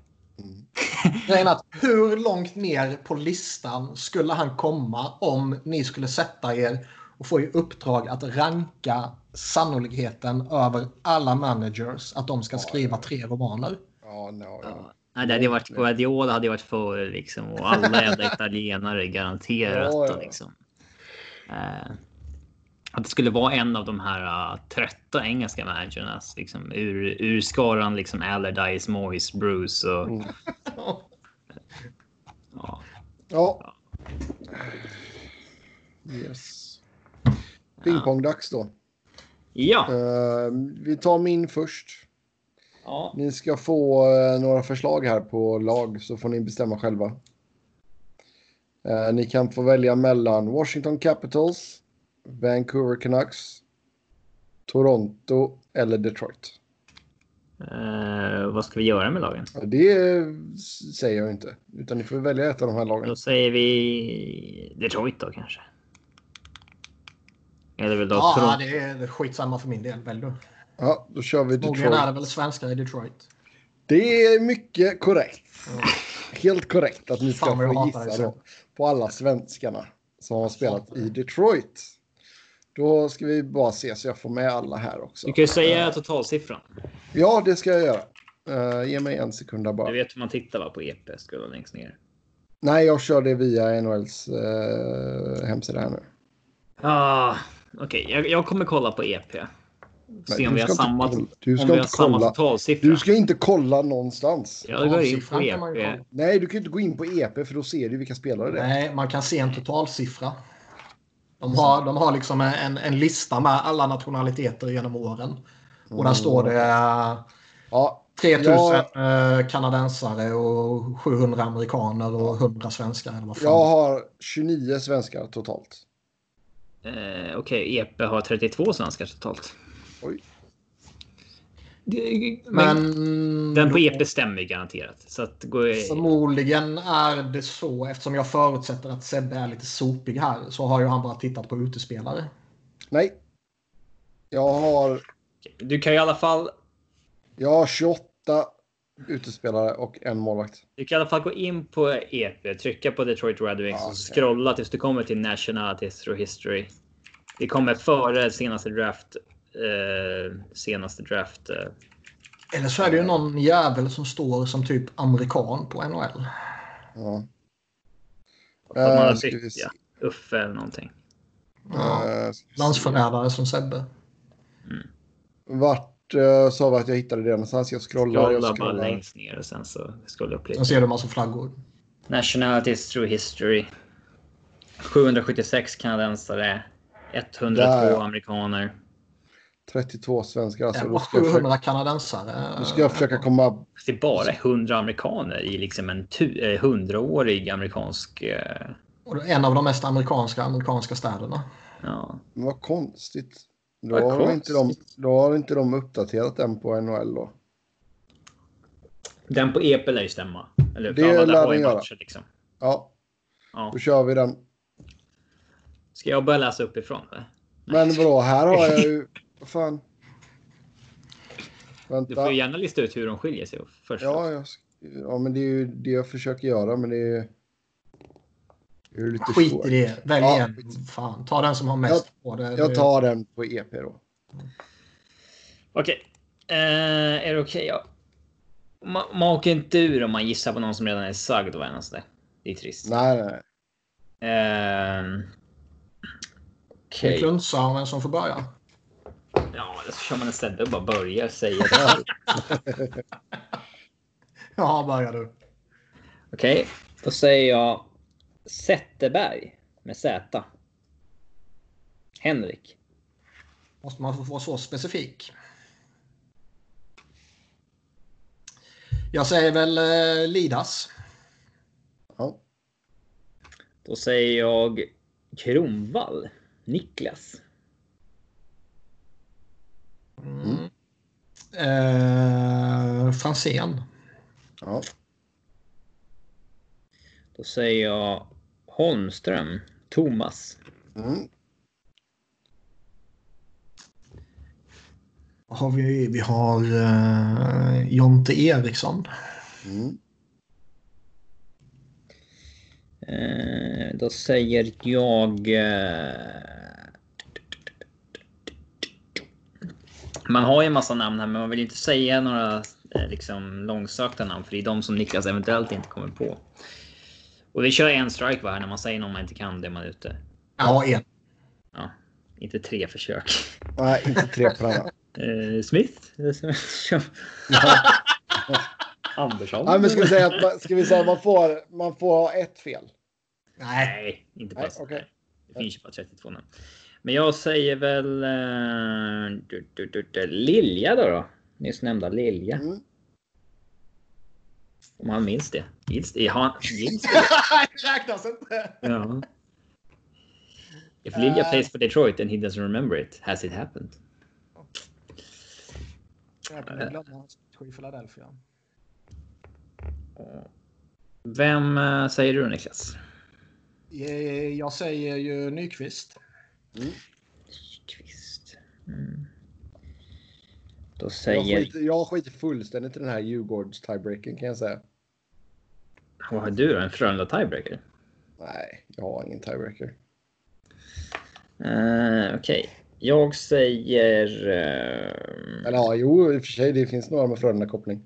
Grejen att hur långt ner på listan skulle han komma om ni skulle sätta er och få i uppdrag att ranka sannolikheten över alla managers att de ska skriva tre romaner. Ja, no, ja. Ja. Nej, det hade ju varit Guardiola hade ju varit före liksom och alla jävla italienare garanterat. Ja, ja. och Liksom. Eh, att det skulle vara en av de här uh, trötta engelska managernas liksom ur, ur skaran liksom Allardyce, Moyes, Bruce och Mm. ja. ja. Yes. Pingpongdags då. Ja. Eh, vi tar min först. ja. Ni ska få eh, några förslag här på lag så får ni bestämma själva. Eh, ni kan få välja mellan Washington Capitals, Vancouver Canucks, Toronto eller Detroit. Eh, vad ska vi göra med lagen? Det säger jag inte, utan ni får välja ett av de här lagen. Då säger vi Detroit då kanske. Eller väl då Ja, Toronto. det är skitsamma för min del. Välj du. Ja, då kör vi Förmodligen är det Detroit. väl svenskar i Detroit. Det är mycket korrekt. Helt korrekt att ni ska Fan, få gissa på alla svenskarna som har spelat i Detroit. Då ska vi bara se så jag får med alla här också. Du kan ju säga totalsiffran. Ja, det ska jag göra. Uh, ge mig en sekund där Du bara. vet hur man tittar va, på EP, skulle längst ner. Nej, jag kör det via NHLs uh, hemsida här nu. Ah, Okej, jag, jag kommer kolla på EP. Se Nej, om du vi har ska inte samma, kolla- du om ska vi har inte samma totalsiffra. Du ska inte kolla någonstans. Jag går in på EP. Nej, du kan inte gå in på EP för då ser du vilka spelare det är. Nej, man kan se en totalsiffra. De har, de har liksom en, en lista med alla nationaliteter genom åren. Och där står det eh, Ja, 3000 Ja. eh, kanadensare och 700 amerikaner och 100 svenskar. Eller vad fan. jag har 29 svenskar totalt. Eh, Okej, EP har 32 svenskar totalt. Oj. Det- Men, Men den på EP stämmer garanterat. Så att gå... Förmodligen är det så, eftersom jag förutsätter att Sebbe är lite sopig här, så har ju han bara tittat på utespelare. Nej. Jag har, Du kan i alla fall jag har 28 utespelare och en målvakt. Du kan i alla fall gå in på EP, trycka på Detroit Red Wings Ja, och scrolla tills du kommer till Nationalities through History. Det kommer före senaste draft. Eh, senaste draft. Eh. Eller så är det ju någon jävel som står som typ amerikan på NHL. Ja. Att man har Eh, bytt, ja. Uffe eller någonting. Ja, se. landsförrädare som Sebbe. Vart uh, sa vi att jag hittade det någonstans? Jag scrollar, jag Scrolla bara scrollar. längst ner och sen så scrollar upp lite. Sen ser du massa flaggor. Nationalities through history. 776 kanadensare. 102 Där, ja. amerikaner. 32 svenskar. Alltså, ska, jag försöka, 700 kanadensare. då ska jag försöka komma... Det är bara 100 amerikaner i liksom en eh, 100-årig amerikansk... Eh, Och en av de mest amerikanska amerikanska städerna. ja. Vad konstigt. Då Vad har, inte de, konstigt. då har inte de uppdaterat den på NHL då. Den på EP lär ju stämma. Eller Det lär den göra. liksom. Ja, Ja. då kör vi den. Ska jag börja läsa uppifrån? Eller? Men vadå, här har jag ju... Vad fan? Du Vänta. får ju gärna lista ut hur de skiljer sig först. Ja, jag, ja, men det är ju det jag försöker göra, men det är, det är lite Skit svårt. i det. Välj Ja, en. Fan, ta den som har mest på det. Jag tar den på EP då. Okej. Eh, är det okej? Ja. Man, man åker inte ur om man gissar på någon som redan är sagd och ens det. Det är trist. Nej, nej. Ehm, Ska vi Okej. klunsa om vem som får börja? Ja, eller så kör man istället och bara börjar säga det. Ja, börja du. Okej, då säger jag Zetterberg med Z. Henrik. Måste man få vara så specifik? Jag säger väl eh, Lidas. Ja. Då säger jag Kronvall. Niklas. Mm. Eh, Franzén. Ja. Då säger jag Holmström. Thomas. Mm. Har vi? Vi har eh, Jonte Eriksson. Mm. Eh, då säger jag... Eh, Man har ju en massa namn här, men man vill inte säga några eh, liksom, långsökta namn, för det är de som Niklas eventuellt inte kommer på. Och vi kör en strike var här när man säger någon man inte kan, det är man ute. Ja, en. Ja, inte tre försök. Nej, inte tre på. Eh, Smith? Andersson? Nej, men ska vi säga att man, ska vi säga att man får, man får ha ett fel? Nej. Nej, inte Nej, passande. okej. Det finns ju bara 32 namn. Men jag säger väl eh, du, du, du, du, Lilja då, då. Nyss nämnda Lilja. Mm. Om han minns det. Minns det? Han, minns det? det räknas inte. Ja. If Lilja Eh. plays for Detroit and he doesn't remember it, has it happened? Jag hans i Philadelphia. Vem eh, säger du Niklas? Jag säger ju Nyqvist. Kvist. Mm. Då Jag säger... skiter, jag skiter fullständigt i den här Djurgårds tiebreaken kan jag säga. Vad har du då? En Frölunda tiebreaker? Nej, jag har ingen tiebreaker. Uh, Okej. Jag säger... eh, Eller ja, jo, i och för sig, det finns några med Frölunda-koppling.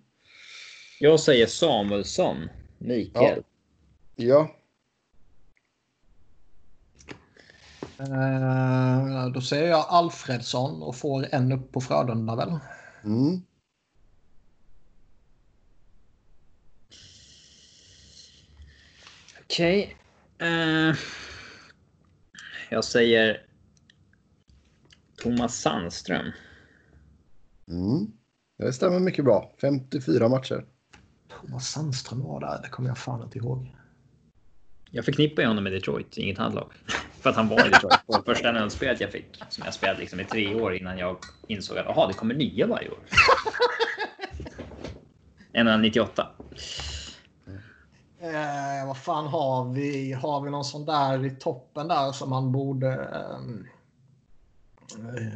jag säger Samuelsson. Mikael. Ja, Eh, Då säger jag Alfredsson och får en upp på Frölunda väl. mm. Okej. Eh, jag säger Thomas Sandström. Mm. det stämmer mycket bra. 54 matcher. Thomas Sandström var där, det kommer jag fan inte ihåg. Jag förknippar ju honom med Detroit, inget annat lag. För att han var i Detroit på första NHL-spelet jag fick. Som jag spelade liksom i tre år innan jag insåg att aha, det kommer nya varje år. NHL 98. Eh, vad fan har vi? Har vi någon sån där i toppen där som man borde... ehm, eh,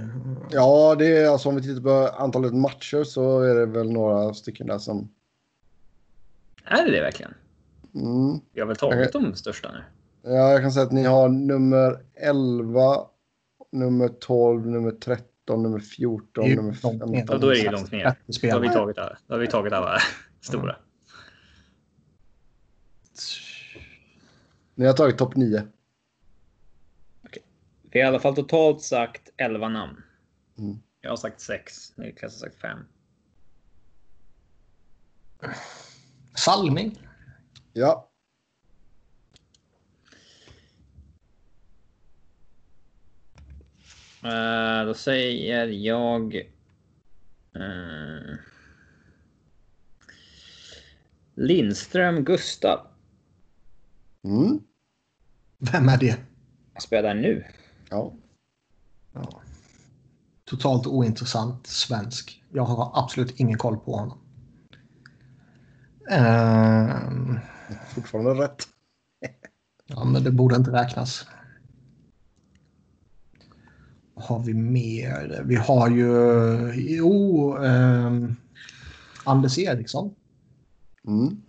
Ja, det är alltså om vi tittar på antalet matcher så är det väl några stycken där som... Är det det verkligen? Mm. Vi har väl tagit de största nu? Ja, jag kan säga att ni har nummer 11, nummer 12, nummer 13, nummer 14, Det är ju nummer långt ner. 15. Ja, då är det ju långt ner. Då har vi tagit alla, då har vi tagit alla stora. Ni har tagit topp 9. Vi har i alla fall totalt sagt 11 namn. Mm. Jag har sagt 6. Niklas har sagt 5. Salming. Ja, Uh, då säger jag... eh, Lindström Gustav. mm. Vem är det? Han spelar där nu. ja. Ja. Totalt ointressant svensk. Jag har absolut ingen koll på honom. Ehm, fortfarande rätt. ja, men det borde inte räknas. Vad har vi mer? Vi har ju... Jo, ehm, Anders Eriksson. Mm.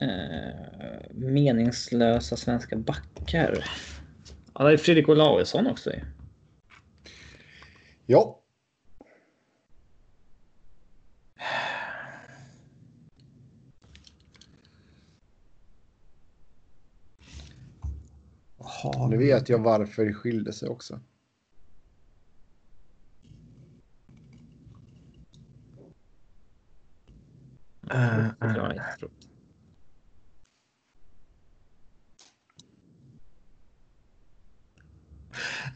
Eh, meningslösa svenska backar. Ja, det är Fredrik Olausson också. Ja, Nu vet jag varför det skilde sig också. Förklara inte.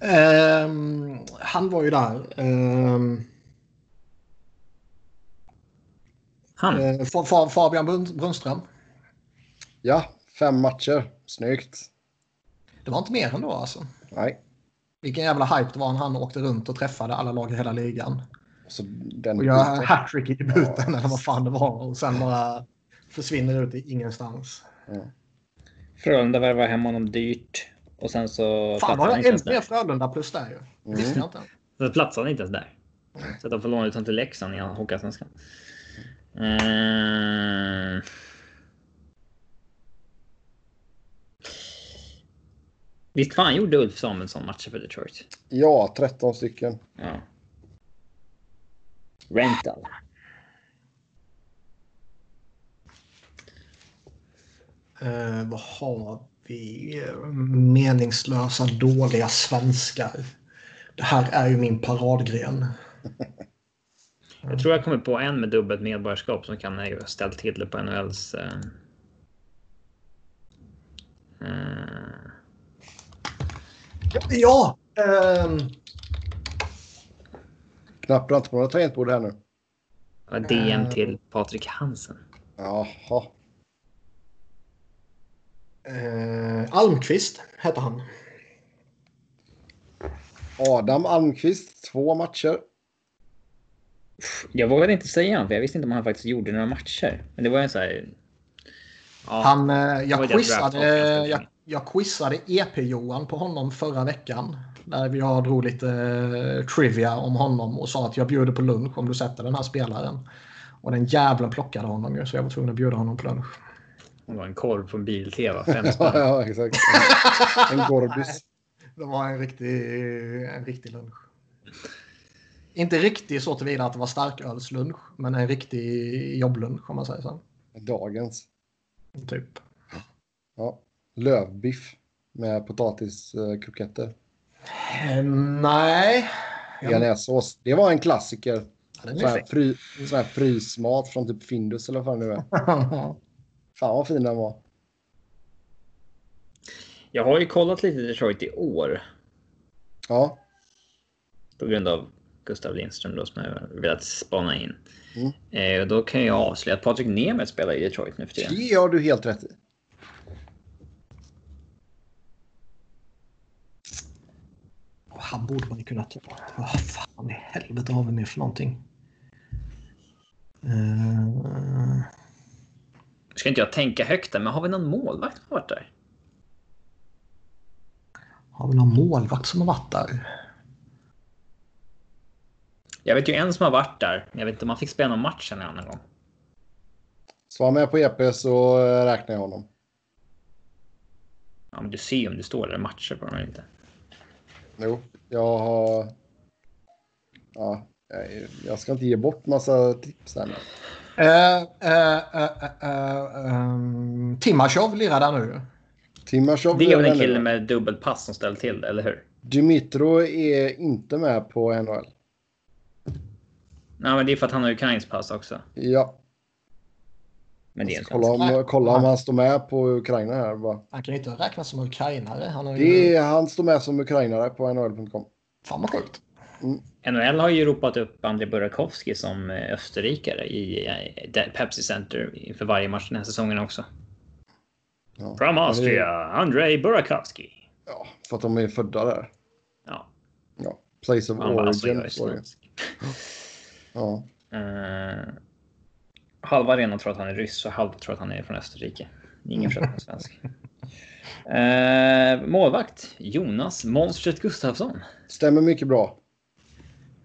Ehm, han var ju där. Ehm, Han. Fa- Fabian Brun- Brunström. Ja, fem matcher. Snyggt. Det var inte mer ändå alltså. Nej, Vilken jävla hype det var när han åkte runt och träffade alla lag i hela ligan. så den Och gör hattrick i debuten eller vad fan det var. Och sen bara försvinner ut i ingenstans. Frölunda värvar hem honom dyrt. Och sen så Fan var det inte ännu ens mer. Frölunda plus där ju. Det visste jag inte. Så platsar han inte ens där. Så de får låna ut honom till Leksand i Hockeyallsvenskan. Mm. Visst fan gjorde Ulf Samuelsson matcher för Detroit? Ja, 13 stycken. Ja. Rental. Eh, vad har vi? Meningslösa, dåliga svenskar. Det här är ju min paradgren. Jag tror jag kommer på en med dubbelt medborgarskap som kan ha ställt till det på NHLs... Eh, eh, Ja! ehm, Knappar inte på några tangentbord här nu. DM till Patrik Hansen. Jaha. eh, Almqvist hette han. Adam Almqvist, två matcher. Jag vågade inte säga honom för jag visste inte om han faktiskt gjorde några matcher. Men det var en så här... Ja, Han, eh, jag, quizade, jag, jag quizade EP-Johan på honom förra veckan. Där vi har drog lite eh, trivia om honom och sa att jag bjuder på lunch om du sätter den här spelaren. Och den jävlen plockade honom ju så jag var tvungen att bjuda honom på lunch. det var en korv på en bil-tv. Fem Ja, ja, exakt. En Gorbis. Det var en riktig, en riktig lunch. Inte riktig så tillvida att det var starkölslunch, men en riktig jobblunch om man säger så. Dagens. Typ. Ja. Lövbiff med potatiskroketter. Eh, nej. Ja, Bearnaisesås. Det var en klassiker. den Sån är här, fin. fry, sån här frysmat från typ Findus eller vad fan det nu är. Fan vad fin den var. Jag har ju kollat lite Detroit i år. Ja. På grund av Gustav Lindström då som jag velat spana in. Mm. Eh, och då kan jag avslöja att Patrik Nemeth spelar i Detroit nu för tiden. Det har du helt rätt i. Han borde man ju kunna ta. Vad fan i helvete har vi mer för någonting? Eh, Ska inte jag tänka högt där, men har vi någon målvakt som har varit där? har vi någon målvakt som har varit där? Jag vet ju en som har varit där, men jag vet inte om han fick spela någon match en annan gång. Så var med på EP så eh, räknar jag honom. Ja, men du ser ju om det står där matcher på dem eller inte. Jo, jag har... Ja, jag, ska inte ge bort massa tips här nu. Uh, uh, uh, uh, um, Timashov lirar där nu. Timashov Det är väl en kille med dubbelpass som ställer till det, eller hur? Dimitro är inte med på NHL. Nej, men det är för att han har ukrainskt pass också. Ja, Men det är inte kolla om, kolla om han står med på Ukraina här. Bara. Han kan ju inte räknas som ukrainare. Han har ju... Det är, han står med som ukrainare på NHL.com. Fan vad sjukt. NHL har ju ropat upp Andrei Burakovsky som eh, österrikare i eh, Pepsi Center inför varje match den här säsongen också. Ja. From Austria, Andrei Burakovsky. Ja, för att de är födda där. Ja, Ja, place of han bara, alltså, Ja. Eh, halva arenan tror att han är ryss och halva tror att han är från Österrike. Ingen tror att han är svensk. Eh, målvakt Jonas Monstret Gustafsson. Stämmer mycket bra.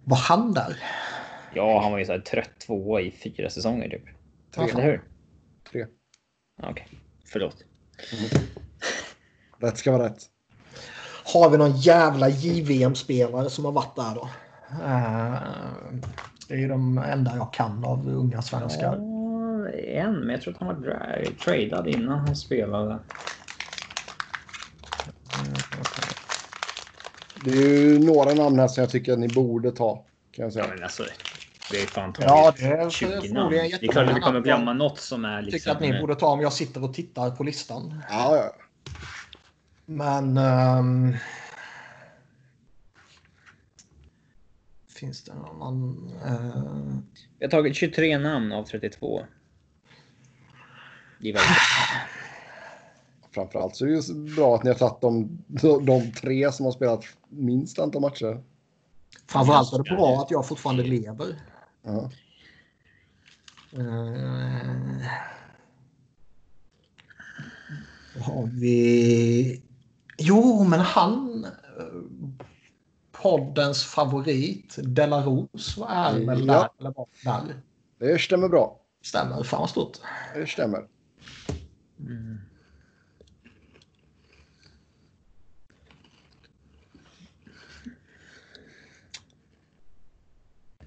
Var han där? Ja, han var ju så här trött tvåa i fyra säsonger typ. Tre. Eller hur? Tre. Okej, förlåt. Rätt ska vara rätt. Har vi någon jävla JVM-spelare som har varit där då? Eh, det är ju de enda jag kan av unga svenskar. Ja, en, men jag tror att han var dra- tradad innan han spelade. Det är ju några namn här som jag tycker att ni borde ta. Kan jag Ja, säga. men alltså, har ju fan Ja, det är 20 förmodligen namn. Det är jättemånga klart att vi kommer glömma något som är Jag liksom... tycker att ni borde ta om jag sitter och tittar på listan. Ja, ja. Men... ehm, finns det någon annan? eh, Vi har tagit 23 namn av 32. Det är väldigt Framförallt så är det ju bra att ni har tagit de, de, tre som har spelat minst antal matcher. framförallt är det bra att jag fortfarande lever. Ja. Vad har vi? Jo, men han poddens favorit, Delaros. Vad är det med ja. där? Eller vad där? Det stämmer bra. Stämmer. Fan vad stort. Det stämmer. Mm.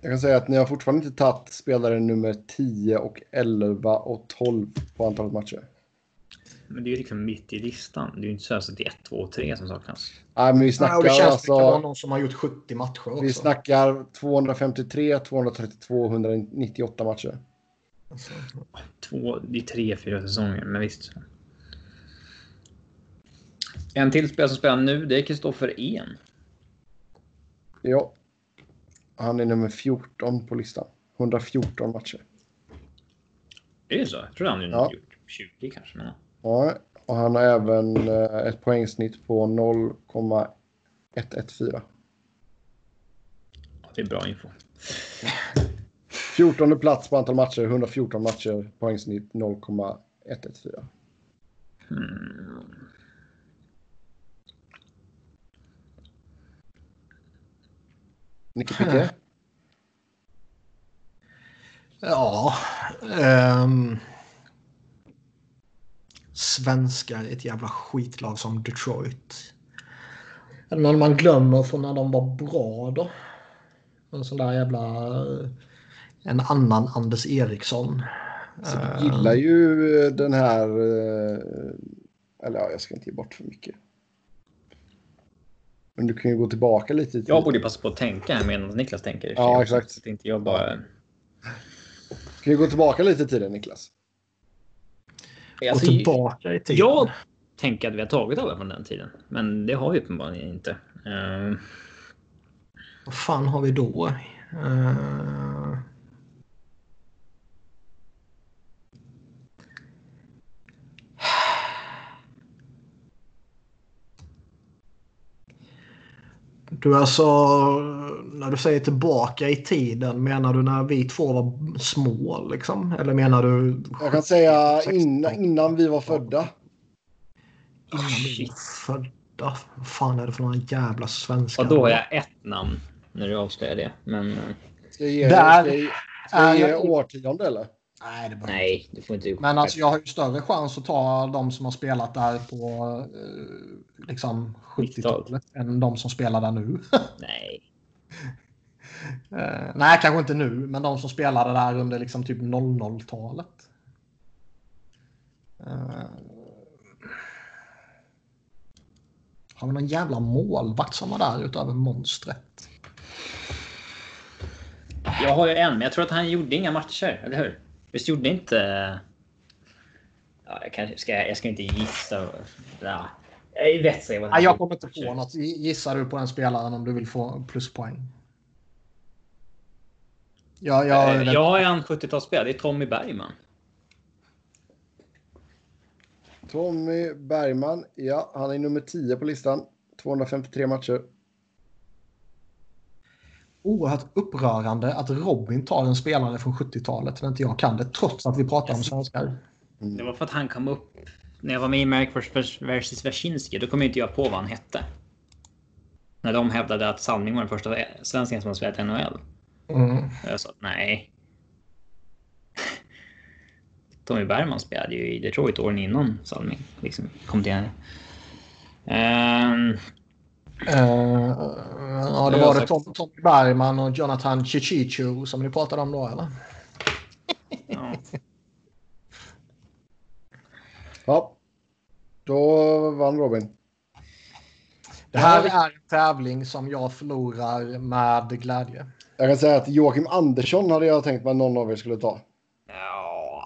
Jag kan säga att ni har fortfarande inte tagit spelare nummer 10 och 11 och 12 på antalet matcher. Men det är ju liksom mitt i listan. Det är ju inte så att det är 1, 2 och 3 som saknas. Nej, men vi Nej, snackar och det känns alltså... som det kan vara någon som har gjort 70 matcher också. Vi snackar 253, 232, 198 matcher. Alltså, Två, det är tre, fyra säsonger, men visst. En till spelare som spelar nu, det är Kristoffer En. Ja. Han är nummer 14 på listan. 114 matcher. Är det så? Jag tror han har Ja. gjort 20 kanske. Men... Ja, och han har även eh, ett poängsnitt på 0,114. Ja, det är bra info. 14 plats på antal matcher, 114 matcher, poängsnitt 0,114. Hmm. Nicke Picke? ja. ehm, svenskar i ett jävla skitlag som Detroit. Är det någon man glömmer från när de var bra då? En sån där jävla... En annan Anders Eriksson. Så Eh, du gillar ju eh, den här... eh, Eller ja, jag ska inte ge bort för mycket. Men du kan ju gå tillbaka lite i Jag borde passa på att tänka här medan Niklas tänker. Ja, exakt. Så att inte jag bara... Kan ju gå tillbaka lite i tiden, Niklas. Gå Alltså, tillbaka i tiden. jag tänker att vi har tagit alla från den tiden. Men det har vi uppenbarligen inte. Eh, Vad fan har vi då? Eh, Du alltså, när du säger tillbaka i tiden, menar du när vi två var små liksom? Eller menar du Jag kan säga 16? innan, innan vi var födda. innan vi var födda? Vad fan är det för några jävla svenskar? och då har jag ett namn när du avslöjar det. Men Ska jag ge, Där ska jag, ska jag är ge årtionde eller? Nej, det nej, du får inte... Men alltså jag har ju större chans att ta de som har spelat där på eh, liksom 70-talet än de som spelar där nu. Nej. Eh, nej, kanske inte nu, men de som spelade där under liksom typ 00-talet. Eh, har vi någon jävla målvakt som var där utöver monstret? Jag har ju en, men jag tror att han gjorde inga matcher, eller hur? Visst gjorde inte... Ja, jag, kanske ska, jag ska inte gissa. Ja, jag vet vad jag kommer inte på något. Gissar du på den spelaren om du vill få pluspoäng? Ja, jag, Jag, jag har en 70-talsspelare, det är Tommy Bergman. Tommy Bergman, ja, han är nummer 10 på listan. 253 matcher. Oerhört upprörande att Robin tar en spelare från 70-talet när inte jag kan det, trots att vi pratar om svenskar. Det var för att han kom upp... När jag var med i Merck vs Wersinski, då kom inte jag på vad han hette. När de hävdade att Salming var den första svensken som har spelat i NHL. Mm. Jag sa nej. Tommy Bergman spelade ju i Detroit åren innan Salming. Liksom kom till henne. Ehm, Eh, ja, Det var det. Tom, Tommy Bergman och Jonathan Chichichu som ni pratade om då, eller? ja. Ja, då vann Robin. Det här är en tävling som jag förlorar med glädje. Jag kan säga att Joakim Andersson hade jag tänkt mig någon av er skulle ta. ja.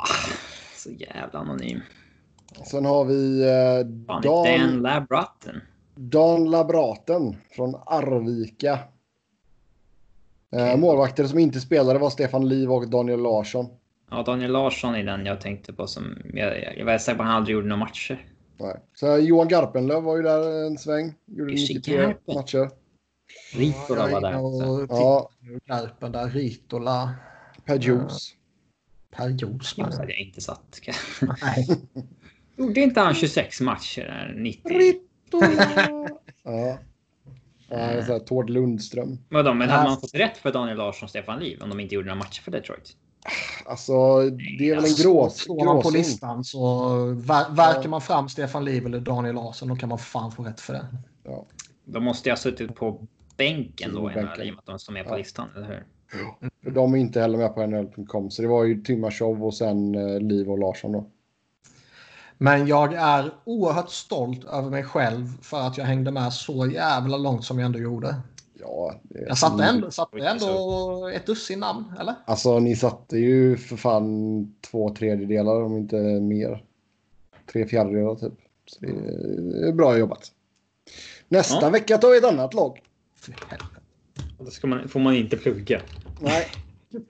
Så jävla anonym. Sen har vi eh, Fan, Dan, Dan Dan, Labratten. Dan Labraten från Arvika. Eh, målvakter som inte spelade var Stefan Liv och Daniel Larsson. Ja, Daniel Larsson är den jag tänkte på som... Jag, var säker på att han aldrig gjorde några matcher. Nej. Så Johan Garpenlöv var ju där en sväng. Gjorde Jussi 93 Garpen. matcher. Ritola var där. Och Ja, Garpen där, Ritola, Per Juice. Per Josman. Så hade jag inte satt. Nej. Gjorde inte han 26 matcher där 90? Ja. Ja, så Tord Lundström. Vadå, men hade man fått rätt för Daniel Larsson och Stefan Liv om de inte gjorde några matcher för Detroit? Alltså, det är väl en grå, Står man på listan så ver verkar man fram Stefan Liv eller Daniel Larsson då kan man fan få rätt för det. Ja. De måste ju ha suttit på bänken då i Bänken. NHL i och med att de står med på Ja. listan, eller hur? De är inte heller med på NHL.com. Så det var ju Timashov och sen eh, Liv och Larsson då. Men jag är oerhört stolt över mig själv för att jag hängde med så jävla långt som jag ändå gjorde. Ja, det, Jag satte ändå, satte ändå ett dussin namn, eller? Alltså ni satte ju för fan två tredjedelar om inte mer. Tre fjärdedelar typ. Så det är bra jobbat. Nästa Ja. vecka tar vi ett annat lag. Då ska man, får man inte plugga. Nej,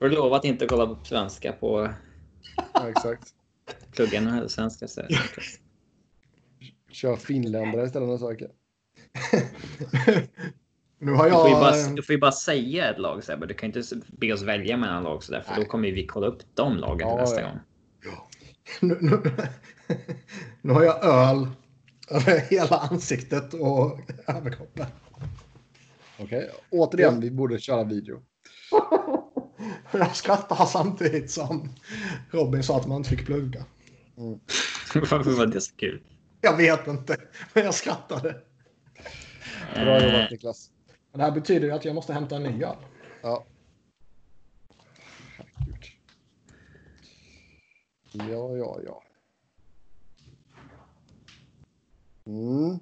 Har du lovat inte att kolla på svenska på ja, exakt. pluggarna eller svenska? Så. Kör finländare istället nästa vecka. Nu har Du, får jag... bara, du får ju bara säga ett lag Sebbe. Du kan inte be oss välja mellan lag så där, för då Nej. kommer vi kolla upp de lagen Ja, nästa ja. gång. Nu, nu, nu har jag öl över hela ansiktet och överkroppen. Okej, återigen, vi borde köra video. Jag skrattar samtidigt som Robin sa att man inte fick plugga. Varför var det så kul? Jag vet inte, men jag skrattade. Bra Eh, jobbat Niklas. Det här betyder ju att jag måste hämta en ny öl. Ja. Herregud. Ja, ja, ja. Mm.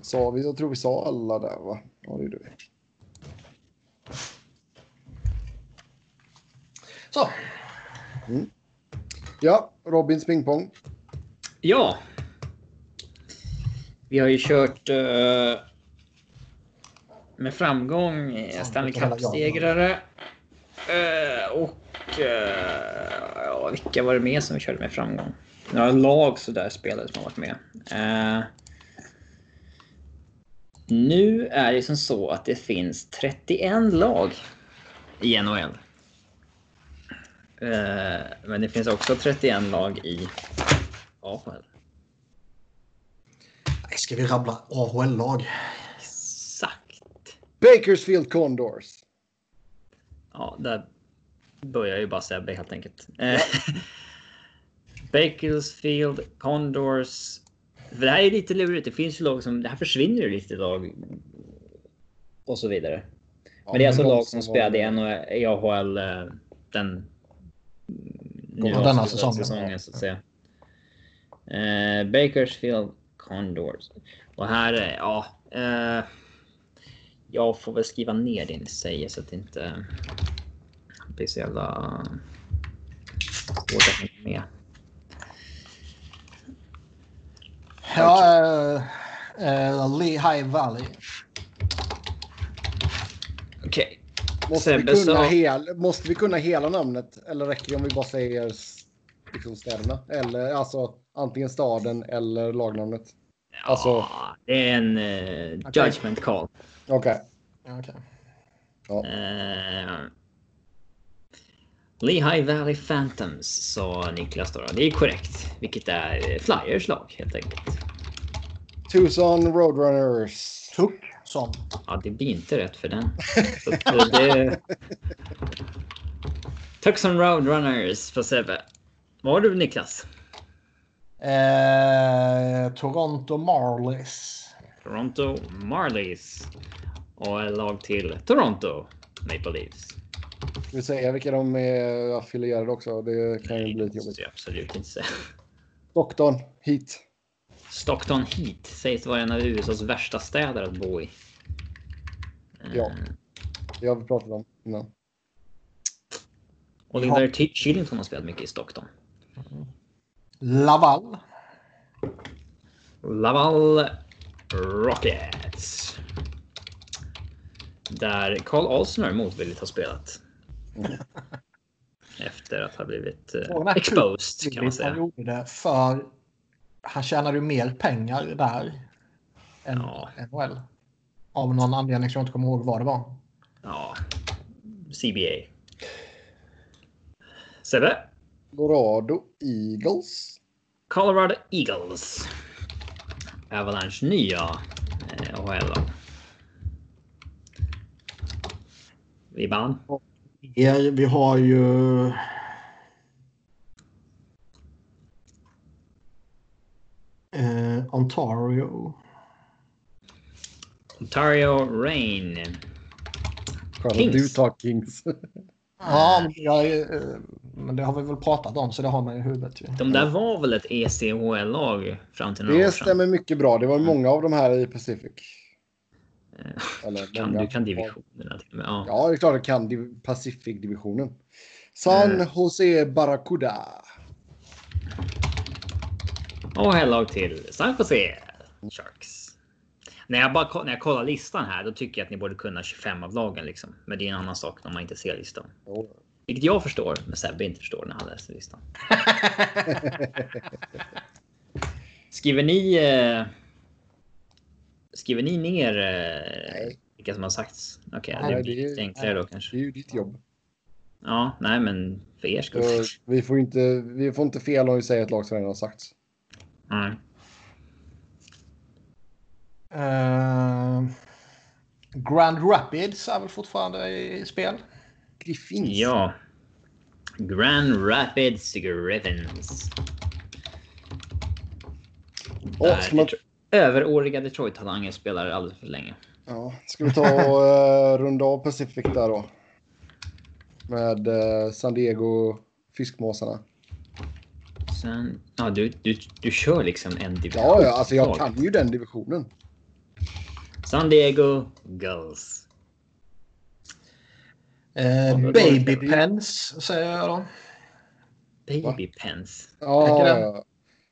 Sa vi, jag tror vi sa alla där va? Ja, det gjorde vi. Så, Ja, Robins pingpong. Ja. Vi har ju kört eh, med framgång eh, Stanley Cup-segrare. Eh, och eh, ja, vilka var det mer som vi körde med framgång? Några lag sådär spelare som har varit med. Nu är det som så att det finns 31 lag i NHL. Eh, men det finns också 31 lag i AHL. ska vi rabbla AHL-lag? Exakt. Bakersfield Condors. Ja, där börjar ju bara Sebbe helt enkelt. Eh, Bakersfield, Condors. För det här är lite lurigt. Det finns ju lag som... Det här försvinner ju lite lag. Och så vidare. Ja, Men det är alltså de lag som var- spelade i AHL eh, den... Nu Ja, denna avslutade säsongen. så att säga. Eh, Bakersfield Condors. Och här, eh, ja. Eh, jag får väl skriva ner det ni säger så att det inte blir så jävla svårt att hänga med. Ja, äh, äh, Lehigh Valley. Okej. Måste vi, kunna hel, måste vi kunna hela namnet? Eller räcker det om vi bara säger liksom städerna? Eller alltså antingen staden eller lagnamnet? Alltså- Ja, det är en eh, Okej. judgment call. Okej. Ja, okej. Eh, Lehigh Valley Phantoms sa Niklas då. Det är korrekt. Vilket är eh, Flyers lag helt enkelt. Tucson Roadrunners. Tuck som. Ja, det blir inte rätt för den. Så det... Tucson Roadrunners för Sebbe. Vad har du Niklas? Eh, Toronto Marlies. Toronto Marlies. Och ett lag till Toronto Maple Leafs. Ska vi säga vilka de är affilierade också? Det kan ju bli lite jobbigt. Absolut inte säga. Stockton, Heat. Stockton Heat sägs vara en av USAs värsta städer att bo i. Ja. Eh, Det har vi pratat om innan. Oliver T- Chillington har spelat mycket i Stockton. Laval. Laval Rockets. Där Carl Alsner motvilligt har spelat. Efter att ha blivit eh, exposed kan man Han säga. gjorde det för han tjänade ju mer pengar där än Ja. NHL. Av någon anledning som jag inte kommer ihåg vad det var. Ja. CBA. Sebbe. Colorado Eagles. Colorado Eagles. Avalanche nya eh, AHL. Vibban. Er, vi har ju... Eh, Ontario. Ontario Rain. Kings. du tar Kings. Ja, men, jag, är- eh, men det har vi väl pratat om så det har man i huvudet. Ju. De där var väl ett ECHL-lag fram till några år Det sedan. stämmer mycket bra. Det var många av de här i Pacific. Eller Kan, du kan divisionerna till och med. Ja. Ja, det är klart jag kan div- Pacific-divisionen. San Mm. Jose Barracuda. Och hellag till San Jose Sharks. När jag, bara, när jag kollar listan här, då tycker jag att ni borde kunna 25 av lagen. Liksom. Men det är en annan sak när man inte ser listan. Vilket jag förstår, men Sebbe inte förstår när han läser listan. Skriver ni... Eh, skriver ni ner eh, Nej. vilka som har sagts? Okej, Nej, det blir det lite enklare då Det kanske. är ju ditt jobb. Ja, nej, men för er skull. Vi, får inte, vi får inte fel om vi säger ett lag som redan har sagts. Nej. Eh, Grand Rapids är väl fortfarande i spel? Griffins. Ja. Grand Rapids Griffins. Där ska, man, Detro- Överåriga Detroit-talanger spelar alldeles för länge. ja, ska vi ta och uh, runda av Pacific där då? Med eh, San Diego Fiskmåsarna. Sen, ja, du, du, du kör liksom en division. Ja, ja, alltså jag kan ju den divisionen. San Diego Gulls. Eh, Baby Pens säger jag då. Baby Pens. Ja, ja.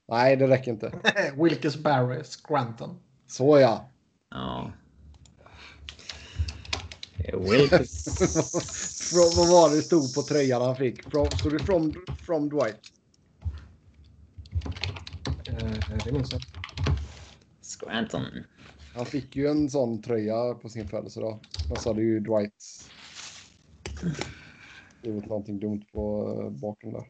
Nej, det räcker inte. Wilkes Barry, Scranton. Så ja. Ja. Wilkes. Vad var det stod på tröjan han fick? From, stod det from, from Dwight? Eh, det minns jag. Scranton. Han fick ju en sån tröja på sin födelsedag. Och så hade ju Dwight skrivit någonting dumt på uh, baken där.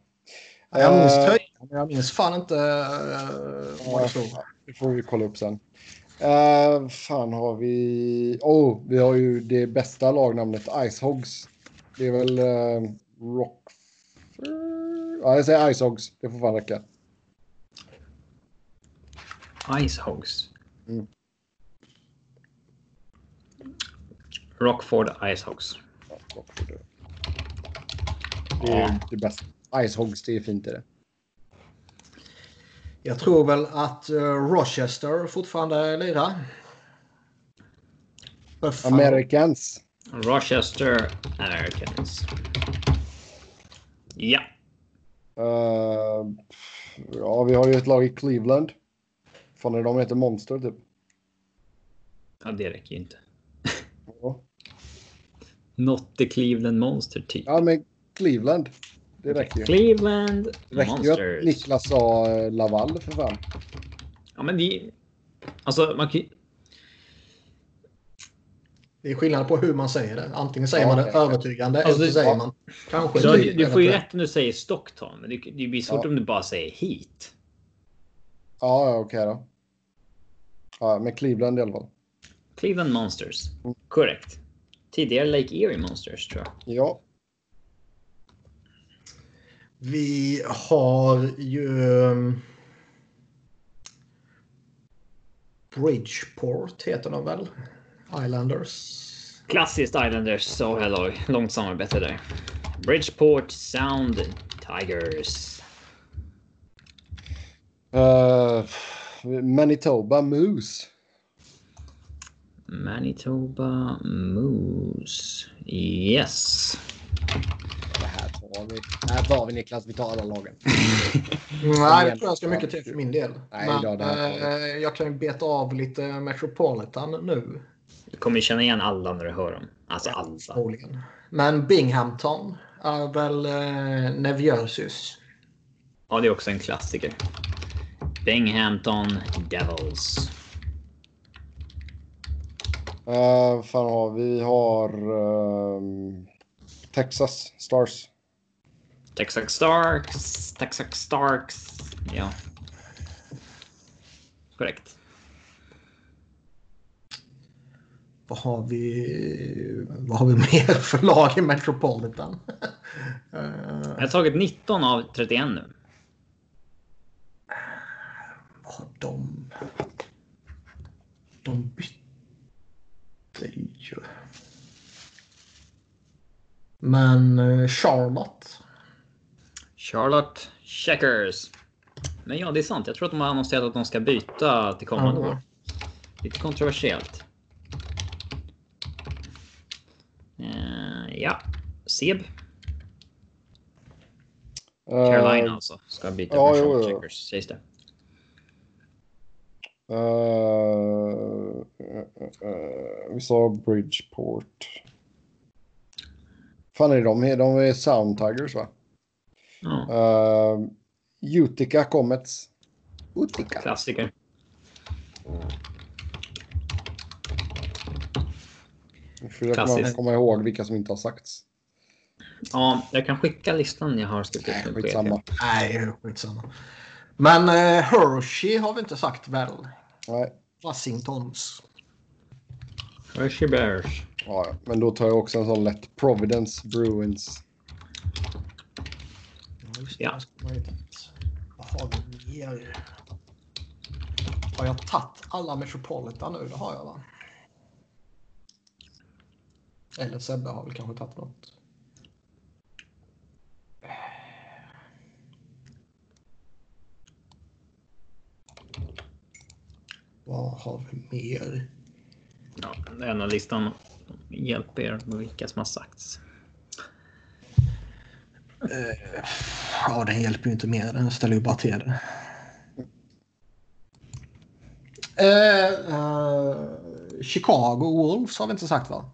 Jag minns Eh, tröjan, men jag minns fan inte uh, vad det stod. Det får vi kolla upp sen. Uh, fan har vi... Oh, vi har ju det bästa lagnamnet Icehogs. Det är väl uh, Rock... Ja, jag säger Icehogs. Det får fan räcka. Ice Hogs. Mm. Rockford Ice Hogs. Ja, Rockford. Det är Ja. det bästa. Icehogs, det är fint är det. Jag tror väl att uh, Rochester fortfarande lirar. Americans. Rochester Americans. Ja. Uh, ja, vi har ju ett lag i Cleveland. Fan, är de heter Monster typ. ja, det räcker ju inte. Ja, Not the Cleveland Monster typ. ja men Cleveland. Det räcker ju. Cleveland Det räcker ju att Monsters. Niklas sa eh, Laval för fan. Ja, men det... Alltså, man kan. Det är skillnad på hur man säger det. Antingen säger Ja, man det okej. övertygande Alltså, eller så säger ja. man kanske. Du, du får ju rätt om du säger Stockton, men det, det blir svårt Ja. om du bara säger hit. Ja, ja okej då. Ja, men Cleveland i alla fall. Cleveland Monsters. Mm. Korrekt. Tidigare Lake Erie Monsters tror jag. Ja, Vi har ju... um, Bridgeport heter de väl? Islanders. Klassiskt Islanders så här lag. Långt samarbete där. Bridgeport Sound Tigers. Uh, Manitoba Moose. Manitoba Moose. Yes. Det här tar vi. Det här tar vi Niklas. Vi tar alla lagen. Nej, det tror jag ska mycket till för min del. Nej, Men då, eh, jag kan ju beta av lite Metropolitan nu. Du kommer känna igen alla när du hör dem. Alltså alla. Förmodligen. Men Binghamton är väl eh, Nevjösus. Ja, det är också en klassiker. Binghamton Devils. Uh, fan har vi? Vi har ehm, Texas Stars. Texas Starks. Texas Starks. Ja. Korrekt. Vad har vi, vad har vi mer för lag i Metropolitan? Eh, Jag har tagit 19 av 31 nu. vad har de? De bytte ju... Men eh, Charlotte. Charlotte Checkers. Men ja, det är sant. Jag tror att de har annonserat att de ska byta till kommande Ja. år. Lite kontroversiellt. Eh, ja, Seb. Carolina Eh, alltså. Ska byta ja, från Charlotte. Checkers, sägs det. Eh, vi sa Bridgeport. fan är de? De är Sound Tigers va? Ja, Uh, Utica Comets. Utica. klassiker. Nu försöker man komma ihåg vilka som inte har sagts. Ja, jag kan skicka listan jag har skrivit upp nu på Skitsamma. Nej, skitsamma. Men eh, Hershey har vi inte sagt väl? Nej. Washingtons. Hershey Bears. Ja, men då tar jag också en sån lätt Providence Bruins. Ja, just det. Vad har vi mer? Har jag tagit alla Metropolitan nu? Det har jag va? Eller Sebbe har väl kanske tagit något. Vad har vi mer? Ja, den här listan hjälper er med vilka som har sagts. Ja, den hjälper ju inte mer. Den ställer ju bara till det. Eh, eh, Chicago Wolves har vi inte sagt va?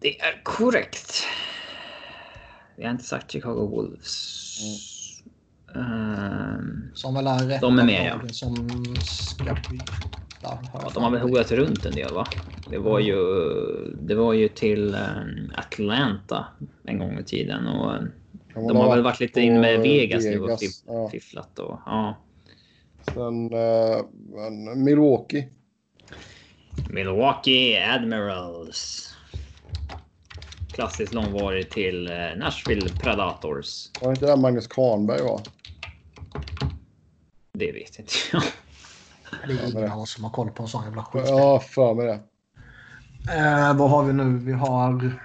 Det är korrekt. Vi har inte sagt Chicago Wolves. Ehm, Som väl är rätt De är med, ja. Som ska byta. ja, de har väl hoat runt en del va? Det var ju, det var ju till ehm, Atlanta en gång i tiden. Och, ehm, Kan de har ha väl varit lite på in med Vegas, nu och Vegas, fiff, ja. fifflat. Och, ja. Sen eh, men Milwaukee. Milwaukee Admirals. Klassiskt långvarig till eh, Nashville Predators. Var inte där Magnus Kahnberg var? Det vet inte jag. Det är ingen av oss som har koll på en sån jävla skit. Ja, för mig det. Eh, vad har vi nu? Vi har...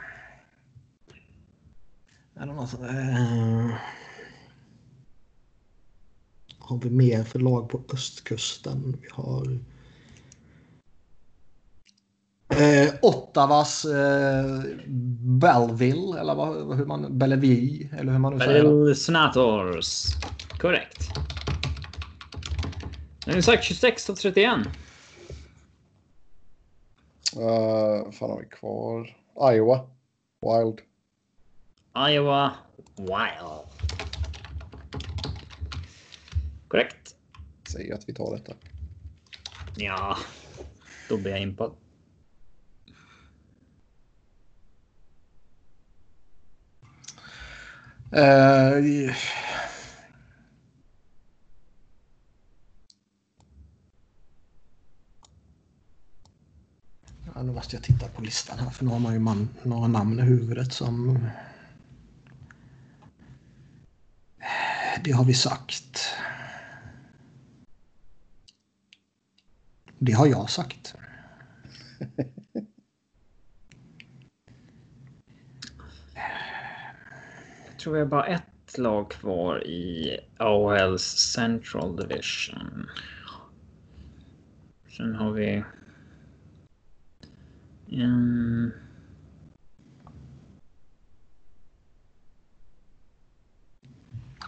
Är det något, eh, har vi mer för lag på östkusten? Vi har... Eh, Ottawas eh, Belleville, eller vad, hur man, Bellevue, eller hur man nu säger det. Bell Senators. Korrekt. Har ni sagt 26 och 31. Uh, fan har vi kvar? Iowa. Wild. Iowa Wild. Korrekt. Säger att vi tar detta. Ja, då blir jag impad. Eh, ja, nu måste jag titta på listan här för nu har man ju man, några namn i huvudet som... Det har vi sagt. Det har jag sagt. Jag tror vi har bara ett lag kvar i AHLs Central Division. Sen har vi... Mm.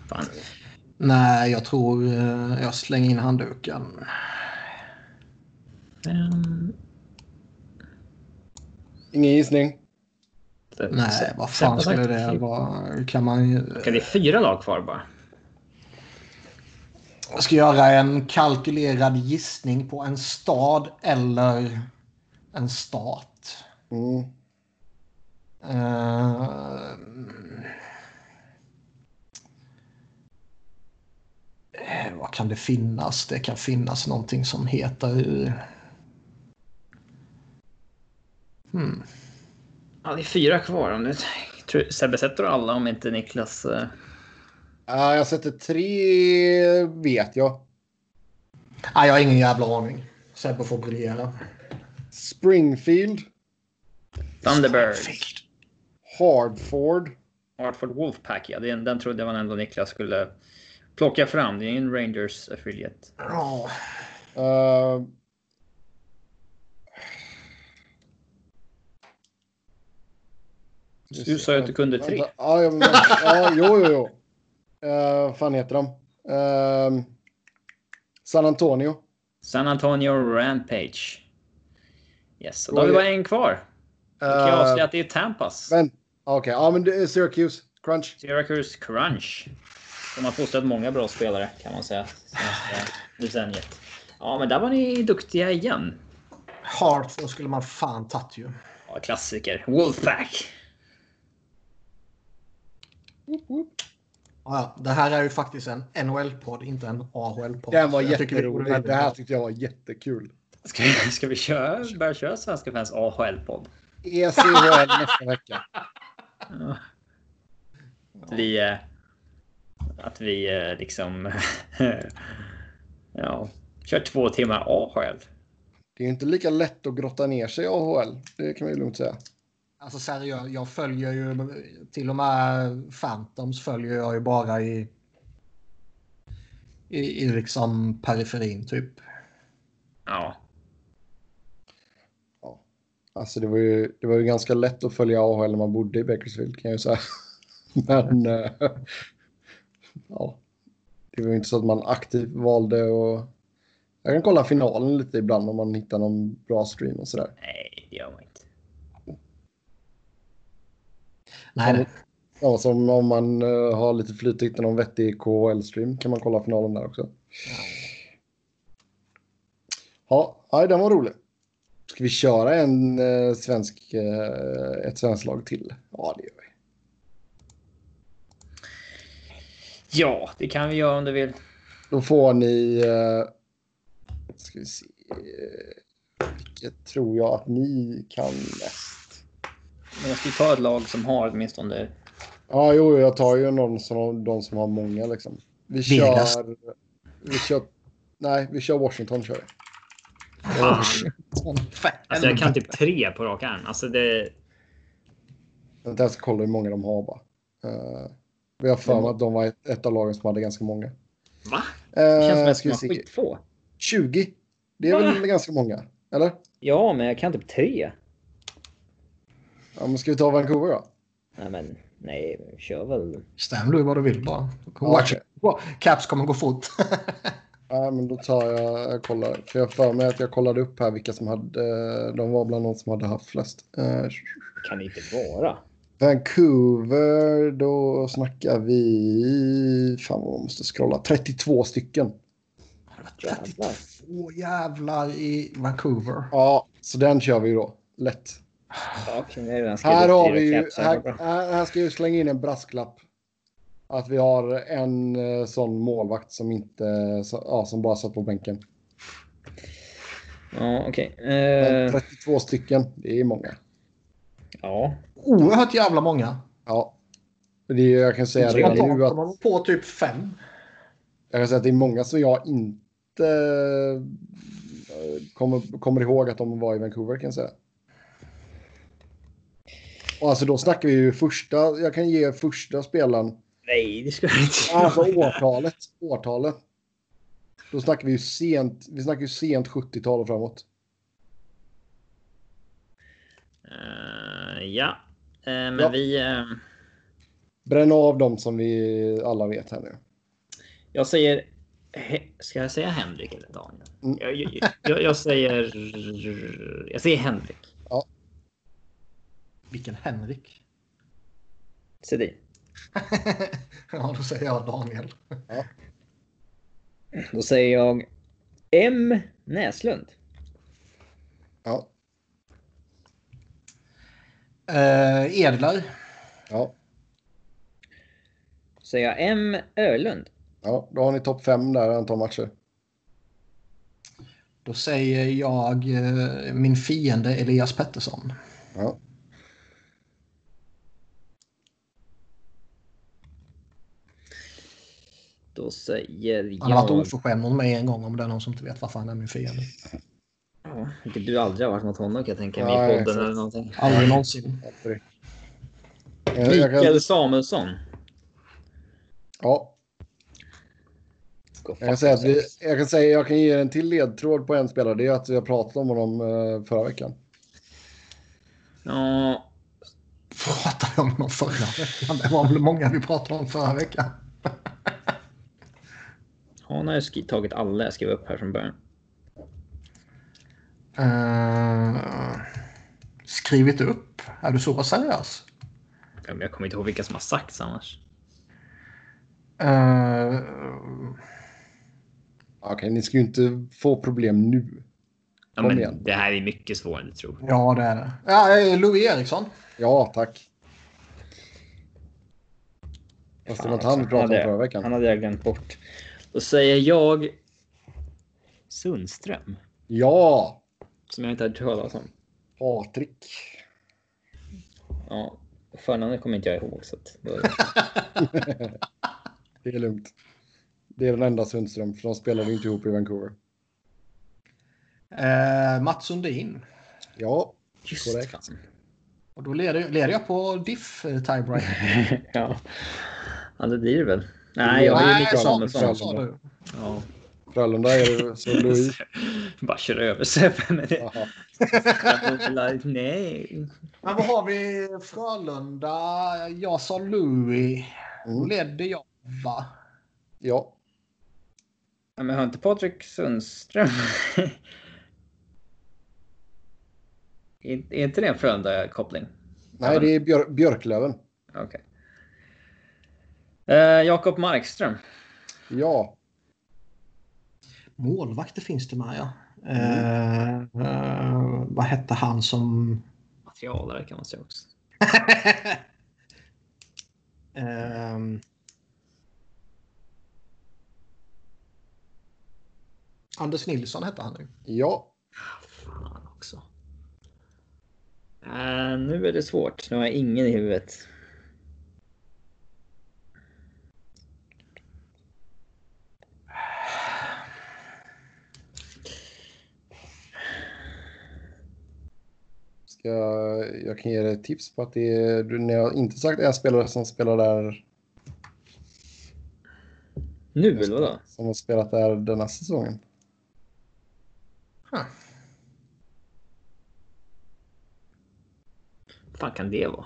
Fan. Nej, jag tror eh, jag slänger in handduken. Fem... Ingen gissning. Nej, vad fan skulle det vara? Kan man. Okej, det är fyra lag kvar bara. Jag ska göra en kalkylerad gissning på en stad eller en stat. Mm. Eh, vad kan det finnas? Det kan finnas någonting som heter... Hmm. Ja, det är fyra kvar. Om du... tror- Sebbe sätter alla om inte Niklas... Ja, jag sätter tre vet jag. Nej, jag har ingen jävla aning. Sebbe får briljera. Springfield. Thunderbird. Hardford. Hartford Wolfpack, ja. Den, den trodde man ändå Niklas skulle plocka fram. Det är en Rangers affiliate. Ja. Uh, Du sa ju att du kunde tre. Ja, ja, men, ja, jo, jo, jo. Uh, fan heter de? Uh, San Antonio. San Antonio Rampage. Yes, och då har vi bara en kvar. Då kan jag avslöja att det är Tampas. Men, okej, okay. ja men det är Syracuse. Crunch. Syracuse Crunch. De har fostrat många bra spelare kan man säga. Decenniet. Ja, men där var ni duktiga igen. Hartford skulle man fan tagit ju. Ja, klassiker. Wolfpack. Ja, det här är ju faktiskt en NHL-podd, inte en AHL-podd. Den var jätterolig. Det här tyckte jag var jättekul. Ska vi, ska vi köra, börja köra Svenska fans AHL-podd? ECHL nästa vecka. Ja. Att vi... eh, Att vi eh, liksom... ja, kör två timmar AHL. Det är ju inte lika lätt att grotta ner sig i AHL. Det kan man ju lugnt säga. Alltså seriöst, jag följer ju till och med Phantoms följer jag ju bara i i, i liksom periferin typ. Ja. Alltså det var ju, det var ju ganska lätt att följa AHL när man bodde i Bakersfield kan jag ju säga. Men eh, ja, det var ju inte så att man aktivt valde att... Jag kan kolla finalen lite ibland om man hittar någon bra stream och sådär. Nej, det gör man inte. Nej, Ja, som om man eh, har lite flyt och hittar någon vettig KHL-stream kan man kolla finalen där också. Ja, nej, den var rolig. Ska vi köra en eh, svensk, eh, ett svenskt lag till? Ja, det gör vi. Ja, det kan vi göra om du vill. Då får ni... Eh, ska vi se. eh, Vilket tror jag att ni kan mest? Men jag ska ju ta ett lag som har åtminstone... Ja, jo, jag tar ju någon som, de som har många liksom. Vi Vegas. kör... Vi kör... Nej, vi kör Washington kör vi. Fan. Alltså jag kan typ tre på rak arm. Alltså det... Jag ska kolla hur många de har bara. Uh, vi har för mig att de var ett, ett av lagen som hade ganska många. Va? Det känns som att vi har skitfå. 20. Det är Va? väl ganska många? Eller? Ja, men jag kan typ tre. Ja, men ska vi ta Vancouver då? Nej, men nej, kör väl. Stäm du vad du vill bara. Ja, it. Caps kommer gå fort. Ja, men då tar jag, jag kollar. För jag för mig att jag kollade upp här vilka som hade, de var bland de som hade haft flest. Eh, Det kan det inte vara. Vancouver, då snackar vi, fan vad man måste scrolla, 32 stycken. Jävlar. Två jävlar i Vancouver. Ja, så den kör vi då. Lätt. Ja, Här har vi ju, här här ska jag slänga in en brasklapp. Att vi har en eh, sån målvakt som inte, ja, som bara satt på bänken. Ja, okej. Men Eh, 32 stycken, det är många. ja. Oerhört jävla många. Ja. Det är, jag kan säga redan nu att, på typ fem. jag kan säga att det är många som jag inte eh, kommer, kommer ihåg att de var i Vancouver kan jag säga. Och alltså då snackar vi ju första, jag kan ge första spelaren, Nej, det ska jag inte alltså årtalet, årtalet. Då snackar vi ju sent, vi snackar ju sent 70-tal och framåt. Eh, ja. Eh, men Ja. vi... eh, Bränn av dem som vi alla vet här nu. jag säger... Ska jag säga Henrik eller Daniel? Mm. Jag, jag, jag, jag säger... Jag säger Henrik. Vilken Henrik. Sedin. ja, då säger jag Daniel. Då säger jag M. Näslund. Ja, Uh, Edler. ja, Då säger jag M. Ölund. ja. Då har ni topp fem där antal matcher. Då säger jag eh, min fiende Elias Pettersson. Ja. Då säger Han har varit oförskämd mot mig en gång om det är någon som inte vet varför han är min fiende. Ja. vilket du aldrig har varit mot honom kan jag tänka mig Nej, i podden eller någonting. Aldrig någonsin. Eh, Mikael Samuelsson. Ja, jag kan, säga att vi, jag, kan säga, jag kan ge en till ledtråd på en spelare. Det är att vi har pratat om honom eh, förra veckan. Ja, Pratade om någon förra veckan? Det var väl många vi pratade om förra veckan. Han har ju tagit alla jag skrev upp här från början. Eh, skrivit upp? Är du så seriös? Ja, men Jag kommer inte ihåg vilka som har sagts annars. Eh, Okej, ni ska ju inte få problem nu. Ja, Kom men igen. det här är mycket svårare än du tror. ja, det är det. Ja, Louis Eriksson. Ja, tack. Fast det var inte han vi pratade om förra veckan. Han hade jag glömt bort. Då säger jag Sundström. Ja, Som jag inte hade hört talas om. Patrik. Ja, förnamnet kommer inte jag ihåg. Så att då... Det är lugnt. Det är den enda Sundström, för de spelade inte ihop i Vancouver. Eh, Mats Sundin. Ja, Just Korrekt. fan. Och då leder, leder jag på diff eh, tiebreaker. ja. ja, det blir det väl. Nej, jag har ju Mikael. Ja. Frölunda är så Louis. Bara kör över Sebbe med det. Jaha. Nej. Men vad har vi? Frölunda. Jag sa Louis. Mm. ledde jag, va? Ja, Ja, men har inte Patrik Sundström... är är inte det en Frölunda-koppling? nej, det är Björ Björklöven. Okej. Eh, Jakob Markström. Ja, Målvakter finns det med, ja. Eh, eh, vad hette han som... Materialare kan man säga också. Ehm. Anders Nilsson hette han nu. ja. Fan också. Eh, nu är det svårt. Nu har jag ingen i huvudet. Ska, jag- jag kan ge dig ett tips på att det är... Du, ni har inte sagt en spelare som spelar där Nu eller vadå? som har spelat där denna säsongen. Huh. Vad fan kan det vara?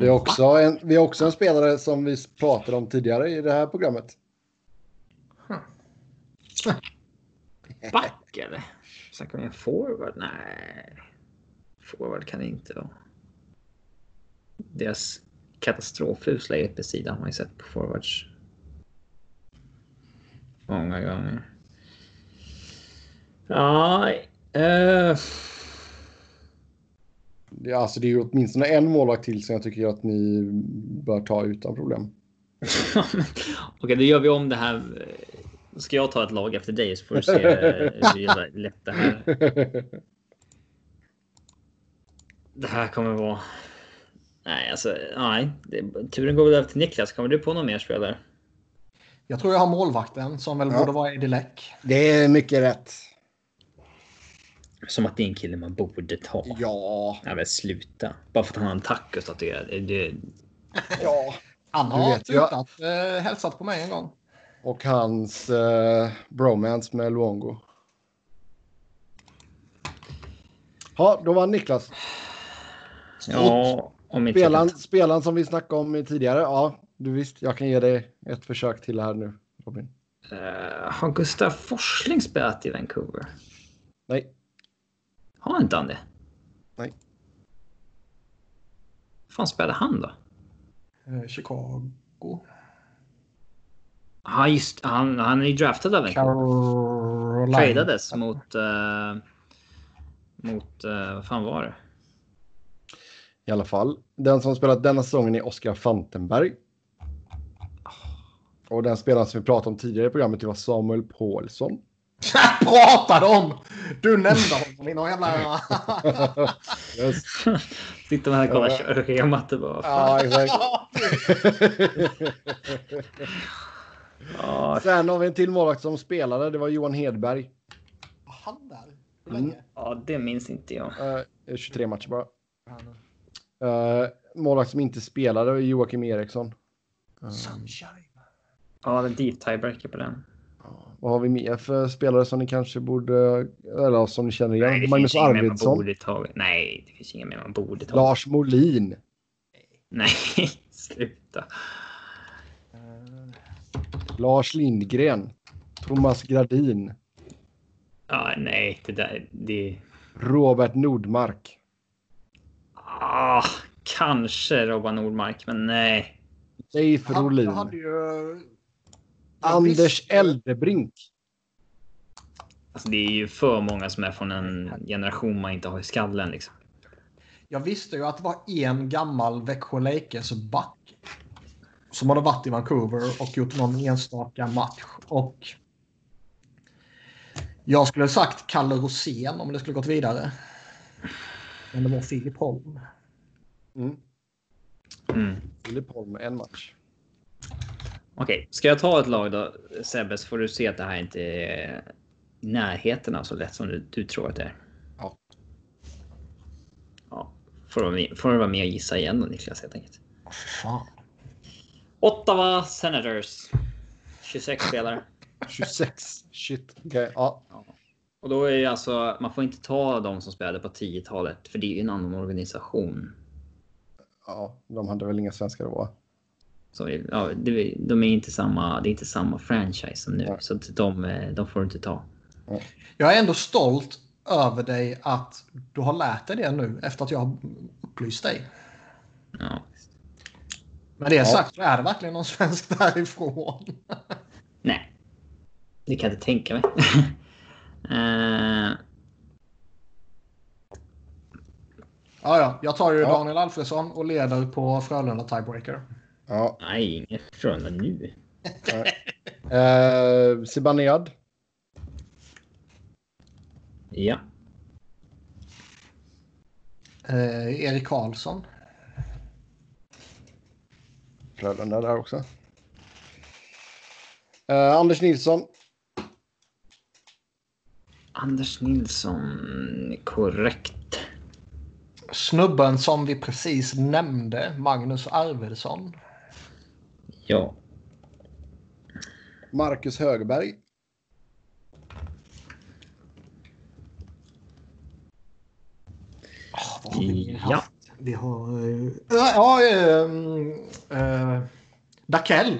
Vi har, också en, vi har också en spelare som vi pratade om tidigare i det här programmet. Back eller? Snackar vi en forward? Nej. Forward kan det inte vara. Deras katastrofusla EP-sida har man ju sett på forwards. Många gånger. Ja, är- alltså, det är ju åtminstone en målvakt till som jag tycker att ni bör ta utan problem. Okej, då gör vi om det här. Ska jag ta ett lag efter dig så får du se hur lätt det här Det här kommer vara. Nej, alltså nej. Det, turen går väl över till Niklas. Kommer du på någon mer spelare? Jag tror jag har målvakten som väl Ja. borde vara Eddie Läck. Det är mycket rätt. Som att det är en kille man borde ta. Ja. Nej, men sluta. Bara för att han har en tacos tatuerad. Det, det, ja. Han har tutat, eh, hälsat på mig en gång. Och hans eh, bromance med Luongo. Ja, då var Niklas. Ja, om inte Spelaren, spelaren som vi snackade om tidigare. Ja, du visst, jag kan ge dig ett försök till här nu, Robin. Eh, har Gustav Forsling spelat i Vancouver? Nej, Har inte han det? Nej. fan spelade han då? Eh, Chicago. Ja, just han, han är ju draftad av Vancouver. Tradades mot... eh, mot... eh, vad fan var det? I alla fall. Den som spelat denna säsongen är Oskar Fantenberg. Och den spelaren som vi pratade om tidigare i programmet det var Samuel Paulsson. Jag pratade om! Du nämnde honom i någon jävla... Yes. Sitter man här och kollar Ja. körschemat och bara... Ja, exakt. Sen har vi en till målvakt som spelade. Det var Johan Hedberg. Han där. länge? Ja, det minns inte jag. Uh, 23 matcher bara. Uh, målvakt som inte spelade Joakim Eriksson. Uh, Sunshine. Ja, det är deep tiebreaker på den. Vad har vi mer för spelare som ni kanske borde, eller som ni känner igen? Nej, Magnus Arvidsson. Nej, det finns ingen mer man borde ta. Lars Molin. Nej, sluta. Lars Lindgren. Thomas Gradin. Ah, nej, det där... Det... Robert Nordmark. Ah, kanske Robban Nordmark, men nej. Leif Rolin. Jag hade ju... Anders visste... Eldebrink. Alltså, det är ju för många som är från en generation man inte har i skallen. Liksom. Jag visste ju att det var en gammal Växjö Lakers back som hade varit i Vancouver och gjort någon enstaka match. Och jag skulle sagt Kalle Rosén om det skulle gått vidare. Men det var Filip Holm. Mm. Mm. Filip Holm, en match. Okej, okay. ska jag ta ett lag då Sebbe så får du se att det här inte är närheten av så lätt som du, du tror att det är. Ja. Ja, får du vara med, får du vara med och gissa igen då Niklas helt enkelt. Fan. Ottawa Senators. 26 spelare. 26? Shit. Okay. Ja. ja. Och då är det alltså, man får inte ta de som spelade på 10-talet för det är ju en annan organisation. Ja, de hade väl inga svenskar då? Så, ja, det, de är inte samma, det är inte samma franchise som nu. Ja. Så de, de får du inte ta. Ja. Jag är ändå stolt över dig att du har lärt dig det nu efter att jag har upplyst dig. Ja. Med det sagt så är det verkligen någon svensk därifrån. Nej. Det kan jag inte tänka mig. uh... Ja, ja. Jag tar ju ja. Daniel Alfredsson och leder på Frölunda Tiebreaker. Ja. Nej, inget Frölunda nu. uh, Zibanejad. Ja. Uh, Erik Karlsson. Frölunda där också. Uh, Anders Nilsson. Anders Nilsson, korrekt. Snubben som vi precis nämnde, Magnus Arvidsson. Ja. Marcus Högberg. Oh, vi ja. Vi har... Uh, ja, uh, uh, Dakell.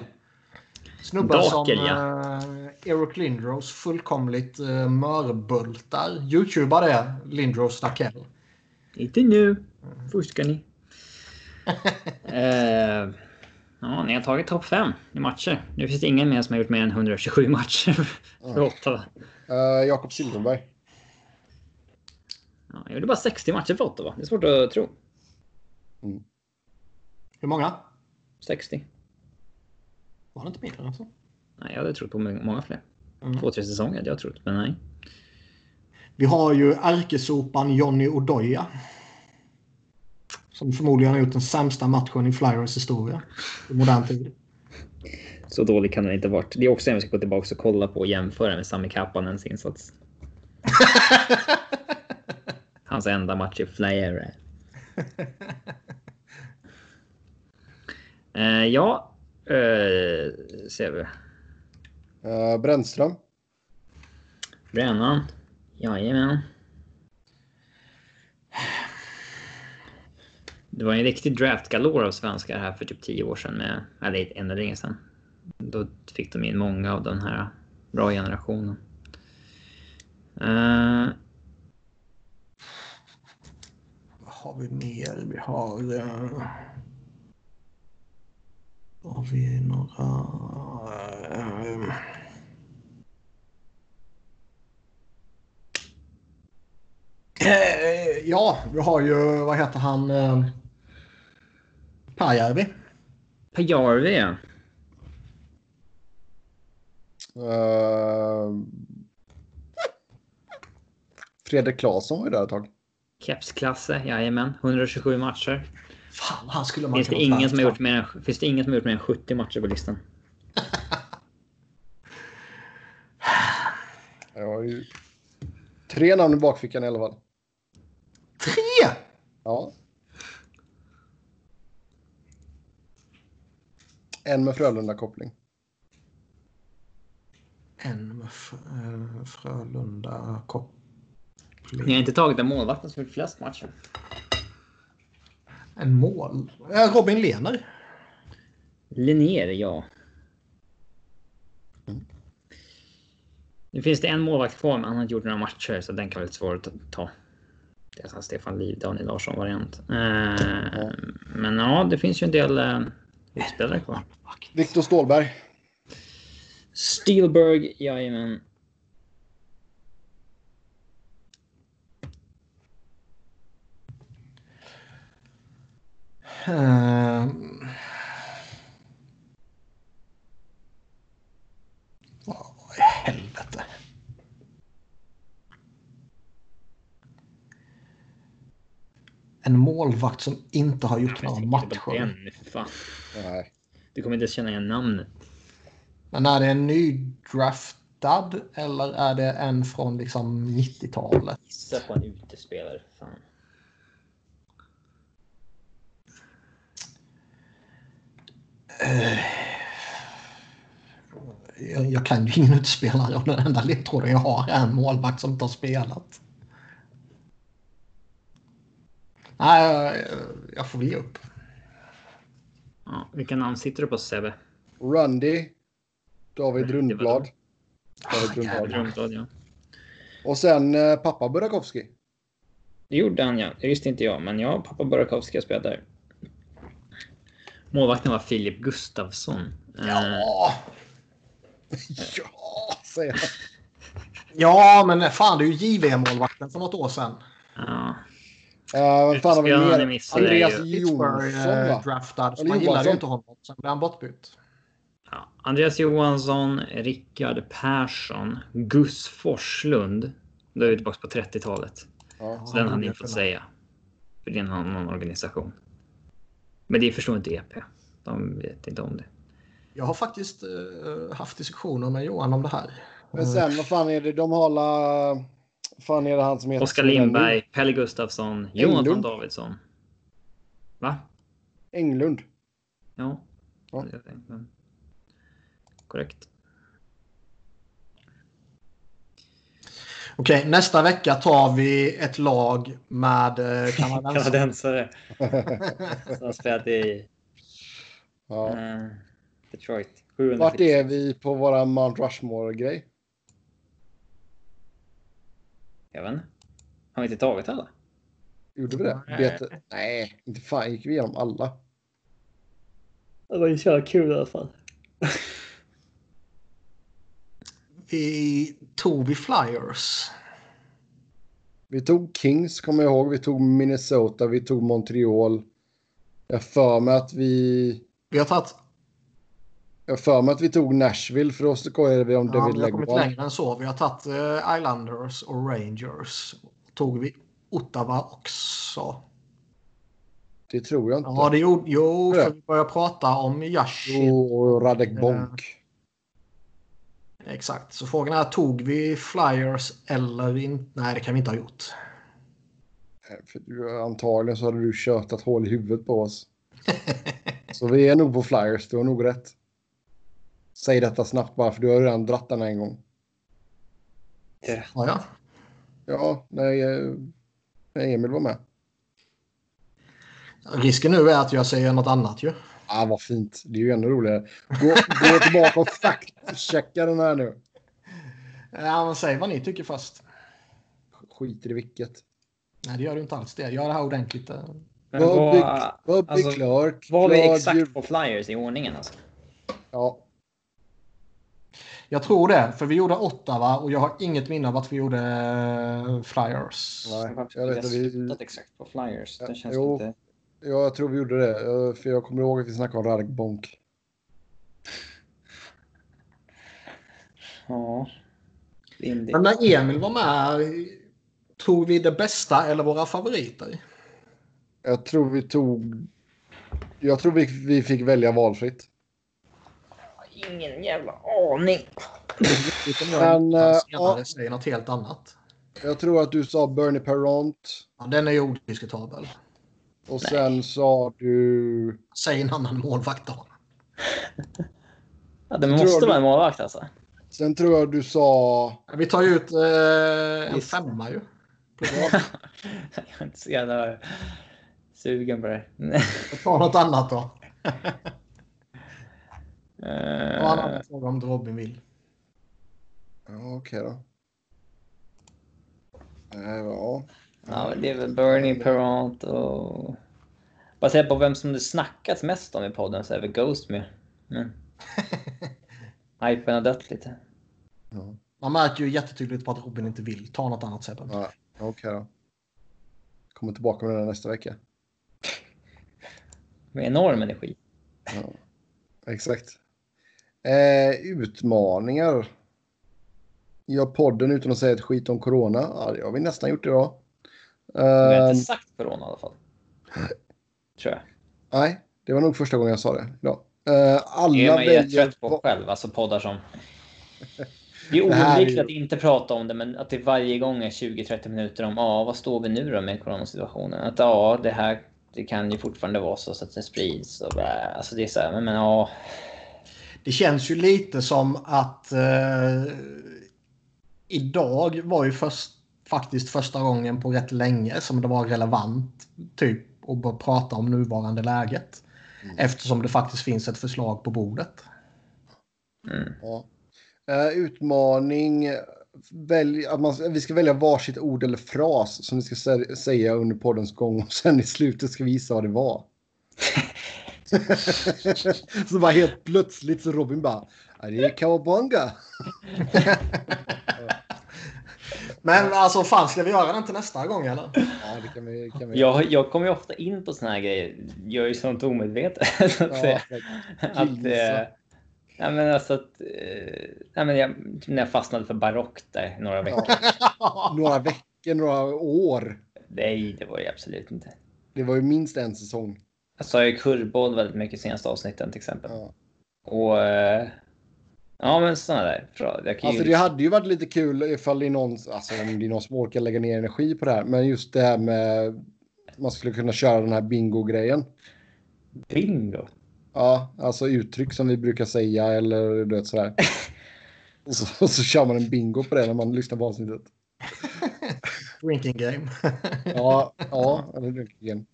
Snubben Dakel, som ja. Eric Lindros fullkomligt uh, mörbultar. Youtubar det, Lindros Dakell. Inte nu. Ska ni. uh, ja, ni har tagit topp 5 i matcher. Nu finns det ingen mer som har gjort mer än 127 matcher för Ottawa. Uh, Jakob Silfverberg. Ja, jag gjorde bara 60 matcher för Ottawa. Det är svårt att tro. Mm. Hur många? 60. Var det inte mer alltså? Nej, jag hade trott på många fler. Mm. Två, tre säsonger hade jag trott, men nej. Vi har ju ärkesopan Johnny Odoja. Som förmodligen har gjort den sämsta matchen i Flyers historia. I modern tid. Så dålig kan den inte ha varit. Det är också en vi ska gå tillbaka och kolla på och jämföra med Sami Kappanens insats. Hans enda match i Flyer. uh, ja, uh, ser vi. Uh, Brännström. Brännan. Jajamän. Det var en riktig draft galore av svenskar här för typ tio år sedan. Med, eller ännu längre sedan. Då fick de in många av den här bra generationen. Uh, Vad har vi mer? Vi har... Uh, har vi några... Uh, Eh, ja, vi har ju, vad heter han? Eh, Pajärvi. Pajärvi, ja. Uh, Fredrik Claesson var ju där ett tag. Kepsklasse, jajamän. 127 matcher. Fan, han skulle man finns det, ingen som har gjort mer än, finns det ingen som har gjort mer än 70 matcher på listan? Jag har ju Tre namn i bakfickan i alla fall. Ja. En med Frölunda-koppling. En med eh, Frölunda koppling. Ni har inte tagit den målvakten som gjort flest matcher. En mål. Eh, Robin Lehner. Linnér, ja. Nu finns det en målvakt kvar, men han har inte gjort några matcher, så den kan vara lite svår att ta. Det är Stefan Liv, Daniel Larsson-variant. Eh, men ja, det finns ju en del eh, utspelare kvar. Viktor Stålberg. Steelberg, jajamän. Eh, En målvakt som inte har gjort några matcher. en, för fan. Nej. Du kommer inte ens känna igen namnet. Men är det en nydraftad eller är det en från liksom 90-talet? Gissa på en utespelare. Fan. Jag, jag kan ju ingen utspelare och den enda ledtråden jag har är en målvakt som inte har spelat. Nej, jag, jag får väl ge upp. Ja, vilka namn sitter du på Sebbe? Rundy. David Rundblad. David Rundblad. Rundblad, ja. Och sen eh, pappa Burakovsky. Det gjorde han ja. Det visste inte jag. Men ja, pappa Burakovsky har spelat där. Målvakten var Filip Gustafsson. Eh, Ja, Ja, säger han. ja men fan det är ju JVM-målvakten för något år sedan. ja. Uh, vem fan har vi mer? Andreas ju- Pittsburgh Jonsson eh, va? draftad. Så man gillade ju Johansson. inte honom. Sen blev han bortbytt. Ja, Andreas Johansson, Rickard Persson, Gus Forslund. Då är vi tillbaka på 30-talet. Ja. Så den hade ni fått säga. För det är en annan organisation. Men det förstår inte EP. De vet inte om det. Jag har faktiskt eh, haft diskussioner med Johan om det här. Men sen, vad fan är det? De har la... Fan är det han som heter? Oskar Lindberg, Pelle Gustafsson, Jonathan Englund. Davidsson. Va? Englund. Ja. Ja. Korrekt. Okej, nästa vecka tar vi ett lag med eh, kanadensare. Kanadensare. Som har spelat i Ja. eh, Detroit. 700 Vart är vi på våra Mount Rushmore-grej? Jag vet inte. Har vi inte tagit alla? Gjorde vi det? Nej. Vet, nej, inte fan gick vi igenom alla. Det var ju så kul i alla fall. Vi tog vi Flyers. Vi tog Kings, kommer jag ihåg. Vi tog Minnesota, vi tog Montreal. Jag för mig att vi... Vi har tagit Jag för mig att vi tog Nashville för då skojade vi om Ja, David vi har kommit längre än så. Vi har tagit eh, Islanders och Rangers. Tog vi Ottawa också? Det tror jag inte. Ja, det gjorde... Jo, för vi började prata om Yashin. Och Radek Bonk. Exakt. Så frågan är, tog vi Flyers eller inte? Nej, det kan vi inte ha gjort. För du- Antagligen så hade du kört ett hål i huvudet på oss. Så vi är nog på Flyers, du har nog rätt. Säg detta snabbt bara för du har redan dratt den en gång. Ja, ja. Ja, nej, eh, nej Emil var med. Risken nu är att jag säger något annat ju. Ah, vad fint. Det är ju ännu roligare. Gå, gå tillbaka och fact-checka den här nu. Ja, men säg vad ni tycker först. Skiter i vilket. Nej, det gör du inte alls det. Gör det här ordentligt. eh. Bobby, vad, Bobby alltså, Clark. var vi exakt på Flyers i ordningen alltså? Ja, Jag tror det, för vi gjorde Ottawa och jag har inget minne av att vi gjorde eh, Flyers. nej. Jag vet att vi... exakt på Flyers. Det känns jo. lite... Ja, jag tror vi gjorde det. För jag kommer ihåg att vi snackade om Radek Bonk. Ja. Rimligt. Men när Emil var med, tog vi det bästa eller våra favoriter? Jag tror vi tog... Jag tror vi, vi fick välja valfritt. Ingen jävla aning. Men, jag eh, senare ja. säger något helt annat. Jag tror att du sa Bernie Perront. Ja, den är ju odiskutabel. Och sen sa du... Säg en annan målvakt då. Ja, det Tror måste du- vara en målvakt alltså. Sen tror jag du sa... Vi tar ju ut eh, en Visst. femma ju. Jag är inte så jävla sugen på det. Ta något annat då. Och Eh, en annan fråga om Robin vill. Ja, okej då. Eh, Ja. ja, det är väl Bernie Perrant och... Baserat på vem som det snackats mest om i podden så är väl Ghost med. Men... Hypen har dött lite. Ja, Man märker ju jättetydligt på att Robin inte vill. Ta något annat Sebbe. ja, okej då. Kommer tillbaka med den nästa vecka. Med enorm energi. Ja, exakt. Eh, utmaningar. Gör podden utan att säga ett skit om corona. Ja, det har vi nästan gjort idag. Vi har Eh, inte sagt corona i alla fall. Tror jag. nej, det var nog första gången jag sa det idag. Eh, alla Det är man ju väljer- trött på själv, alltså poddar som... Det är oundvikligt att inte prata om det, men att det varje gång är 20-30 minuter om ja, vad står vi nu då med coronasituationen? Att ja, det här det kan ju fortfarande vara så, så att det sprids och bla. Alltså det är så här, men, ja. Det känns ju lite som att eh, idag var ju först, faktiskt första gången på rätt länge som det var relevant typ att bara prata om nuvarande läget. Eftersom det faktiskt finns ett förslag på bordet. Mm. Ja. Eh, utmaning. Välj, att man, vi ska välja varsitt ord eller fras som vi ska sä- säga under poddens gång och sen i slutet ska vi gissa vad det var. så bara helt plötsligt så Robin bara, "Ja, det är Kawabonga. Men alltså fan, ska vi göra den till nästa gång eller? Ja, det kan vi, kan vi Jag, jag kommer ju ofta in på såna här grejer. Jag är ju sånt omedvetet. så att Ja, exakt. att, Gissa. eh, ja, men alltså att, ja, men jag, när jag fastnade för barock där några veckor. Några veckor, några år. Nej, det var det absolut inte. Det var ju minst en säsong. Jag sa ju kurvboll väldigt mycket senaste avsnitten till exempel. Ja. Och eh, ja, men sådana där. Jag kan ju... Alltså det hade ju varit lite kul ifall det är någon, alltså om det är någon som orkar lägga ner energi på det här. Men just det här med, man skulle kunna köra den här bingo-grejen. Bingo. Ja, alltså uttryck som vi brukar säga eller du vet sådär. Och så, och så kör man en bingo på det när man lyssnar på avsnittet. Drinking game. Ja, ja, drinking.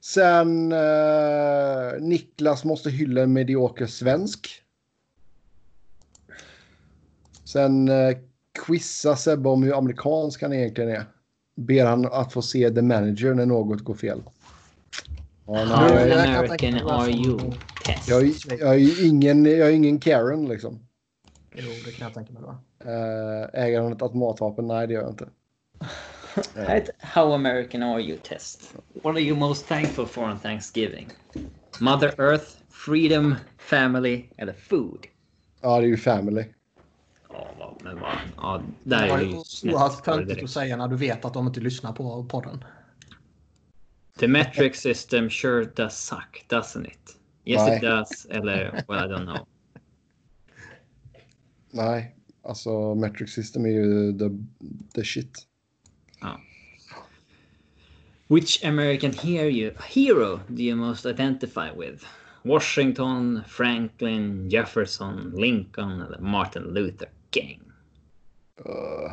Sen eh, Niklas måste hylla en medioker svensk. Sen eh, quizza Sebbe om hur amerikansk han egentligen är. Ber han att få se The Manager när något går fel. Ja, How jag, är- American are you? Test. jag, är- jag är ingen, jag är ingen Karen liksom. Jo, det kan jag tänka mig. Uh, äger han ett automatvapen? Nej, det gör jag inte. How American are you test. What are you most thankful for on Thanksgiving? Mother Earth, freedom, family eller food? Ja, det är ju Family. Ja, men vad? Ja, där Det är det ju oerhört töntigt att säga när du vet att de inte lyssnar på podden. The metric system sure does suck, doesn't it? Yes Nej. it does, eller well I don't know. Nej, alltså Metric System är ju the, the shit. Which American hero, hero do you most identify with? Washington, Franklin, Jefferson, Lincoln eller Martin Luther King? Uh,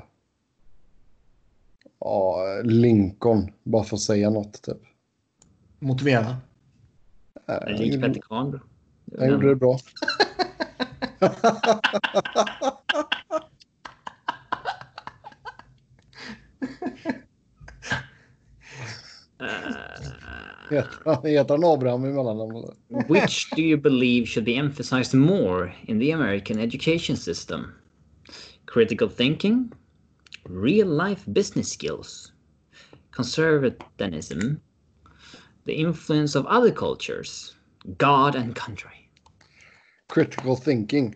ja, Lincoln. Bara för att säga något typ. Motivera. Uh, Kahn bro. han gjorde det bra. Heter han- heter han Abraham i mellannamn? Which do you believe should be emphasized more in the American education system? Critical thinking, real life business skills, conservatism, the influence of other cultures, God and country. Critical thinking.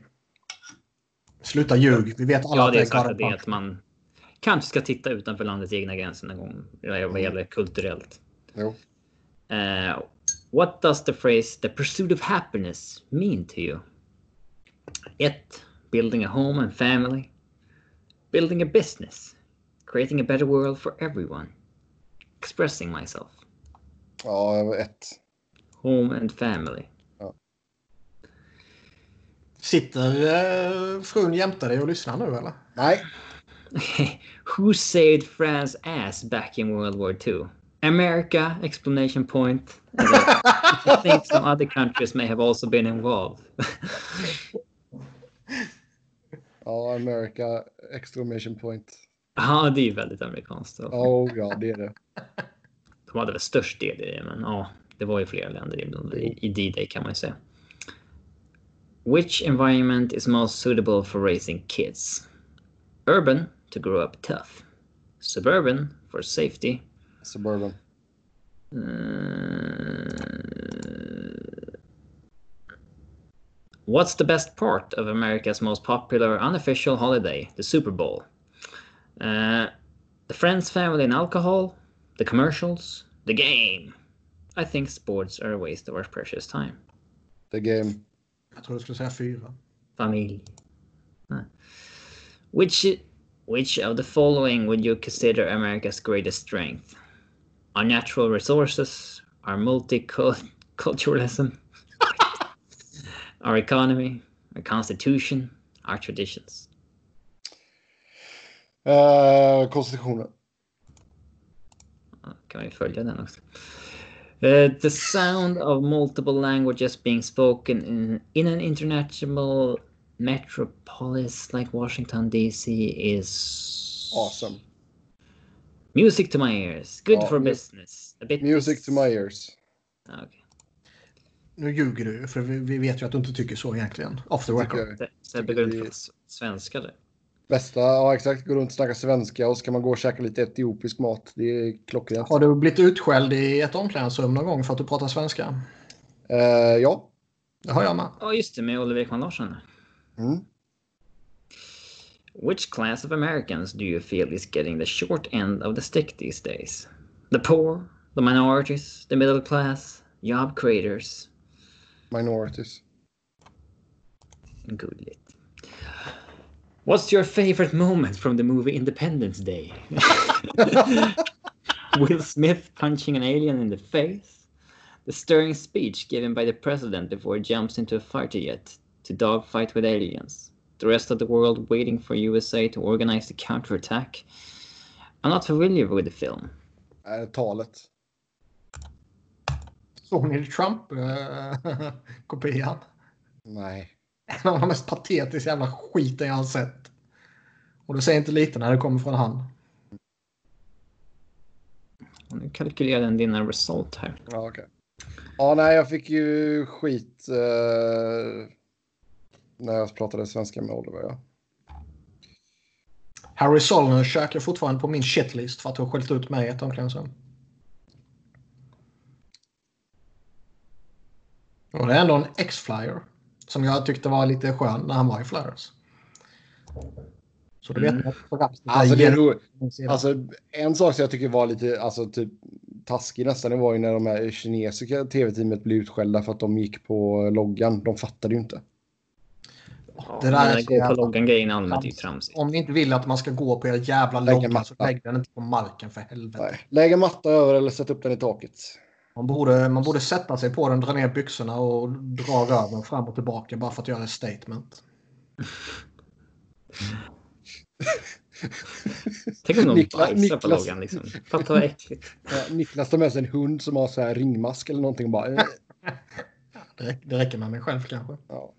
Sluta ljug. Vi vet alla Ja, att det är det är att man kanske ska titta utanför landets egna gränser någon gång vad gäller kulturellt. Jo. Uh, what does the phrase "the pursuit of happiness" mean to you? Ett, building a home and family. Building a business. Creating a better world for everyone. Expressing myself. Ja, ett. Home and family. Sitter eh, frun jämte dig och lyssnar nu eller? Nej. Who saved France ass back in World War II? America! Explanation point. I think some other countries may have also been involved. Ja, America exclamation point. ja, det är väldigt amerikanskt. då. Oh, ja, det är det. De hade väl störst del i det, men ja, det var ju flera länder i, i D-Day kan man ju säga. Which environment is most suitable for raising kids? Urban to grow up tough. Suburban for safety. Suburban. Uh, what's the best part of America's most popular unofficial holiday, the Super Bowl? Uh, the friends, family, and alcohol, the commercials, the game. I think sports are a waste of our precious time. The game. Jag tror du skulle säga fyra. Familj. Nej. Which which of the following would you consider America's greatest strength? Our natural resources, our multiculturalism, our economy, our constitution, our traditions. Uh, konstitutionen. Ja, Kan vi följa den också? Uh, the sound of multiple languages being spoken in, in an international metropolis like Washington DC is Awesome. Music to my ears. Good Ja, for business. A bit Music to my ears. Ja, okej. Nu ljuger du för vi, vi vet ju att du inte tycker så egentligen. Off the record. jag. Det- Så jag Tycker börjar det- prata s- svenska där. Bästa, ja exakt. Gå runt och snacka svenska och ska man gå och käka lite etiopisk mat. Det är klockrent. Har du blivit utskälld i ett omklädningsrum någon gång för att du pratar svenska? Eh, ja. Det har jag med. Ja, just det, med Oliver Ekman Larsson. Mm. Which class of Americans do you feel is getting the short end of the stick these days? The poor, the minorities, the middle class, job creators. Minorities. Gulligt. What's your favorite moment from the movie Independence Day? Will Smith punching an alien in the face? The stirring speech given by the president before he jumps into a fighter jet to dogfight with aliens? The rest of the world waiting for USA to organize the counterattack? I'm not familiar with the film. Eh, talet. Såg ni Trump-kopian? Nej. En av de mest patetiska jävla skiten jag har sett. Och du säger inte lite när det kommer från han. Och Nu kalkylerar den dina result här. Ja, okej. Ja, nej, jag fick ju skit eh, när jag pratade svenska med Oliver. Ja. Harry Solner är fortfarande på min shitlist för att du har skällt ut mig i ett omklädningsrum. Och det är ändå en X-Flyer. Som jag tyckte var lite skön när han var i Flyers. Så du vet Mm. Rapsnäs- Alltså, det är. Alltså, alltså, en sak som jag tycker var lite alltså, typ, taskig nästan, det var ju när de här kinesiska tv-teamet blev utskällda för att de gick på loggan. De fattade ju inte. Ja, Det där går på loggan-grejen allmänt är ju tramsigt. om ni inte vill att man ska gå på er jävla Lägg en logga så lägg den inte på marken för helvete. Nej. Lägg en matta över eller sätt upp den i taket. Man borde, man borde sätta sig på den, dra ner byxorna och dra röven fram och tillbaka bara för att göra ett statement. Tänk om någon Niklas- bajsar på Niklas- loggan liksom. Fatta vad äckligt. Ja, Niklas tar med sig en hund som har så här ringmask eller någonting och bara... Det, det räcker med mig själv kanske. Ja.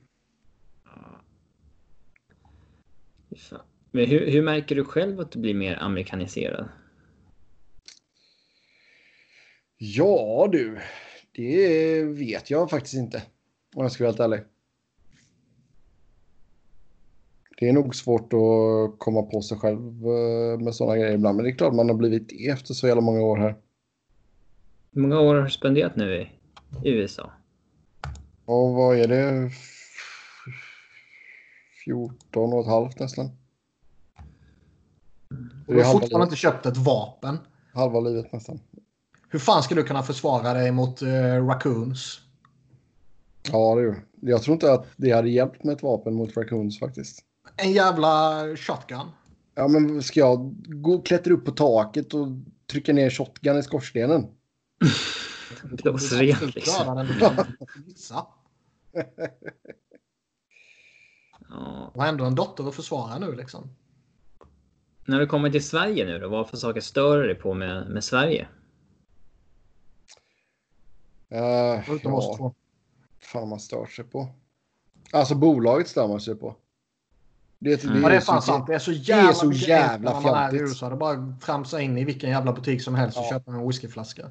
Fy fan. Men hur, hur märker du själv att du blir mer amerikaniserad? ja du, det vet jag faktiskt inte. Om jag ska vara helt ärlig. Det är nog svårt att komma på sig själv eh, med sådana grejer ibland. Men det är klart man har blivit det efter så jävla många år här. Hur många år har du spenderat nu i i USA? Och vad är det? 14 och ett halvt nästan. Och Det du har fortfarande livet, inte köpt ett vapen. halva livet nästan. Hur fan ska du kunna försvara dig mot uh, raccoons? Ja, det det. Jag tror inte att det hade hjälpt med ett vapen mot raccoons faktiskt. En jävla shotgun. Ja, men ska jag gå, klättra upp på taket och trycka ner shotgun i skorstenen? Blåser rent liksom. Göra den, du kan gissa. Ja. Du har ändå en dotter att försvara nu liksom. När du kommer till Sverige nu då, vad för saker stör dig på med, med Sverige? Uh, Förutom oss ja, två. fan man stör sig på. Alltså bolaget stör man sig på. Det, det, Mm. Det är så- fan sant. Det är så är jävla, så mycket jävla när man är i. USA. Det är bara att tramsa in i vilken jävla butik som helst och Ja. köpa en whiskyflaska.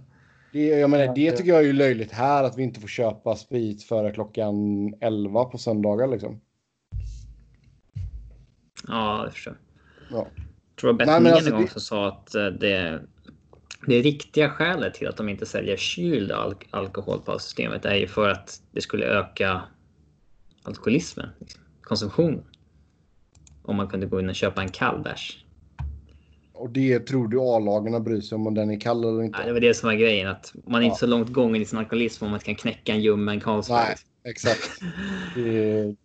Det, jag menar, det tycker jag är ju löjligt här att vi inte får köpa sprit före klockan 11 på söndagar liksom. Ja, det förstår jag. Ja. Jag tror men Meen alltså en gång det- som sa att eh, det, det riktiga skälet till att de inte säljer kyld al alkohol på systemet är ju för att det skulle öka alkoholismen, liksom, konsumtionen. Om man kunde gå in och köpa en kall bärs. Och det tror du A-lagarna bryr sig om om den är kall eller inte? Nej, det var det som var grejen, att man är Ja. inte så långt gången i sin alkoholism om man kan knäcka en ljummen Carlsberg. Nej, exakt. Det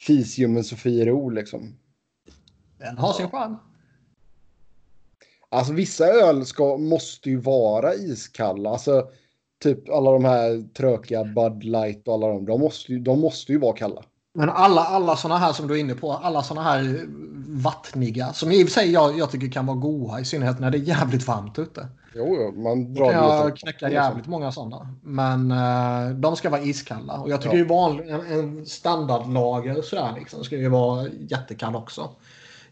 Fisium Sofiero liksom. Den har sin charm. Alltså vissa öl ska, måste ju vara iskalla. Alltså typ alla de här trökiga Bud Light och alla de. De måste ju, de måste ju vara kalla. Men alla, alla såna här som du är inne på, alla såna här vattniga, som i och för sig jag, jag tycker kan vara goda, i synnerhet när det är jävligt varmt ute. Jo, man drar jag knäcka jävligt många sådana. Men eh, de ska vara iskalla. Och jag tycker Ja. ju vanlig, en, en standardlager sådär liksom ska ju vara jättekall också.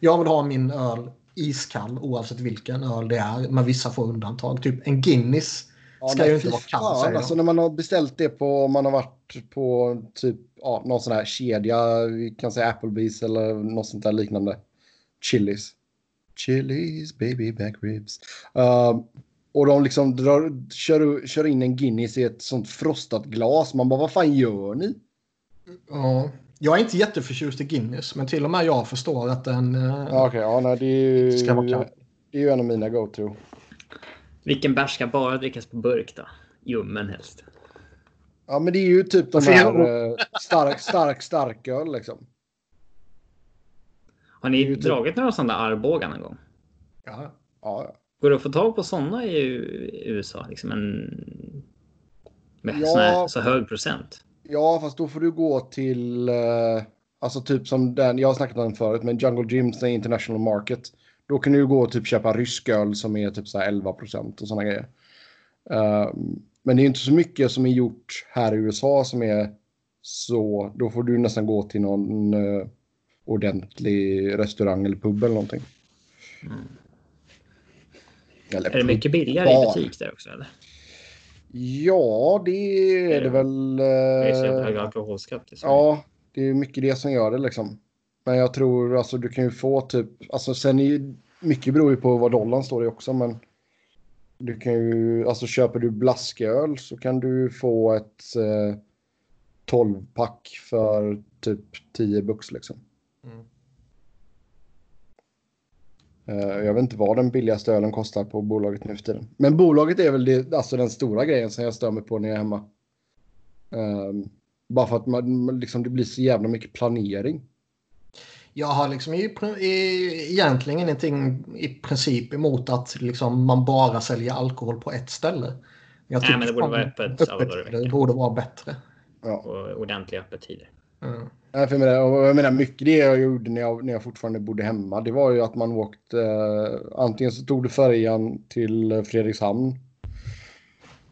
Jag vill ha min öl iskall oavsett vilken öl det är. Men vissa får undantag. Typ en Guinness Ja, ska ju inte vara kall fan, säger alltså när man har beställt det på, om man har varit på typ ja, någon sån här kedja, vi kan säga Applebee's eller något sånt där liknande. Chili's. Chili's baby back ribs. Uh, och de liksom drar, kör, kör in en Guinness i ett sånt frostat glas. Man bara, vad fan gör ni? Ja. Jag är inte jätteförtjust i Guinness, men till och med jag förstår att den eh, Ja, Okej, ja, nej, det är ju, ska vara kall. det är ju en av mina go-to. Vilken bärs ska bara drickas på burk då? Ljummen helst. Ja, men det är ju typ de här eh, stark, stark, starköl liksom. Har ni ju typ- dragit några sådana där Arboga någon gång? Ja. Ja, ja. Går det att få tag på sådana i USA? Liksom en... Med Ja. här, så hög procent? Ja, fast då får du gå till, eh, alltså typ som den, jag har snackat om den förut, men Jungle Gyms den International Market. Då kan du gå och typ köpa rysk öl som är typ så här 11 procent och sådana grejer. Eh, men det är inte så mycket som är gjort här i USA som är så, då får du nästan gå till någon eh, ordentlig restaurang eller pub eller någonting. Mm. Eller Är det mycket billigare i bar. butik där också? Eller? Ja, det är det väl. Det är så eh, hög alkoholskatt. i Sverige. Ja, det är mycket det som gör det liksom. Men jag tror alltså du kan ju få typ, alltså sen är ju, mycket beror ju på vad dollarn står i också men du kan ju, alltså köper du blasköl så kan du få ett eh, 12-pack för typ 10 bucks liksom. Mm. Eh, jag vet inte vad den billigaste ölen kostar på bolaget nu för tiden. Men bolaget är väl det, alltså den stora grejen som jag stör mig på när jag är hemma. Ehm, bara för att man, liksom, det blir så jävla mycket planering. Jag har liksom i, i, egentligen ingenting i princip emot att liksom man bara säljer alkohol på ett ställe. Jag Nej, men det borde vara öppet öppettider veckan. borde vara bättre. Ja. Och ordentliga öppettider. Mm. För jag, menar, jag menar, mycket det jag gjorde när jag, när jag fortfarande bodde hemma, det var ju att man åkte, eh, antingen så tog du färjan till eh, Fredrikshamn.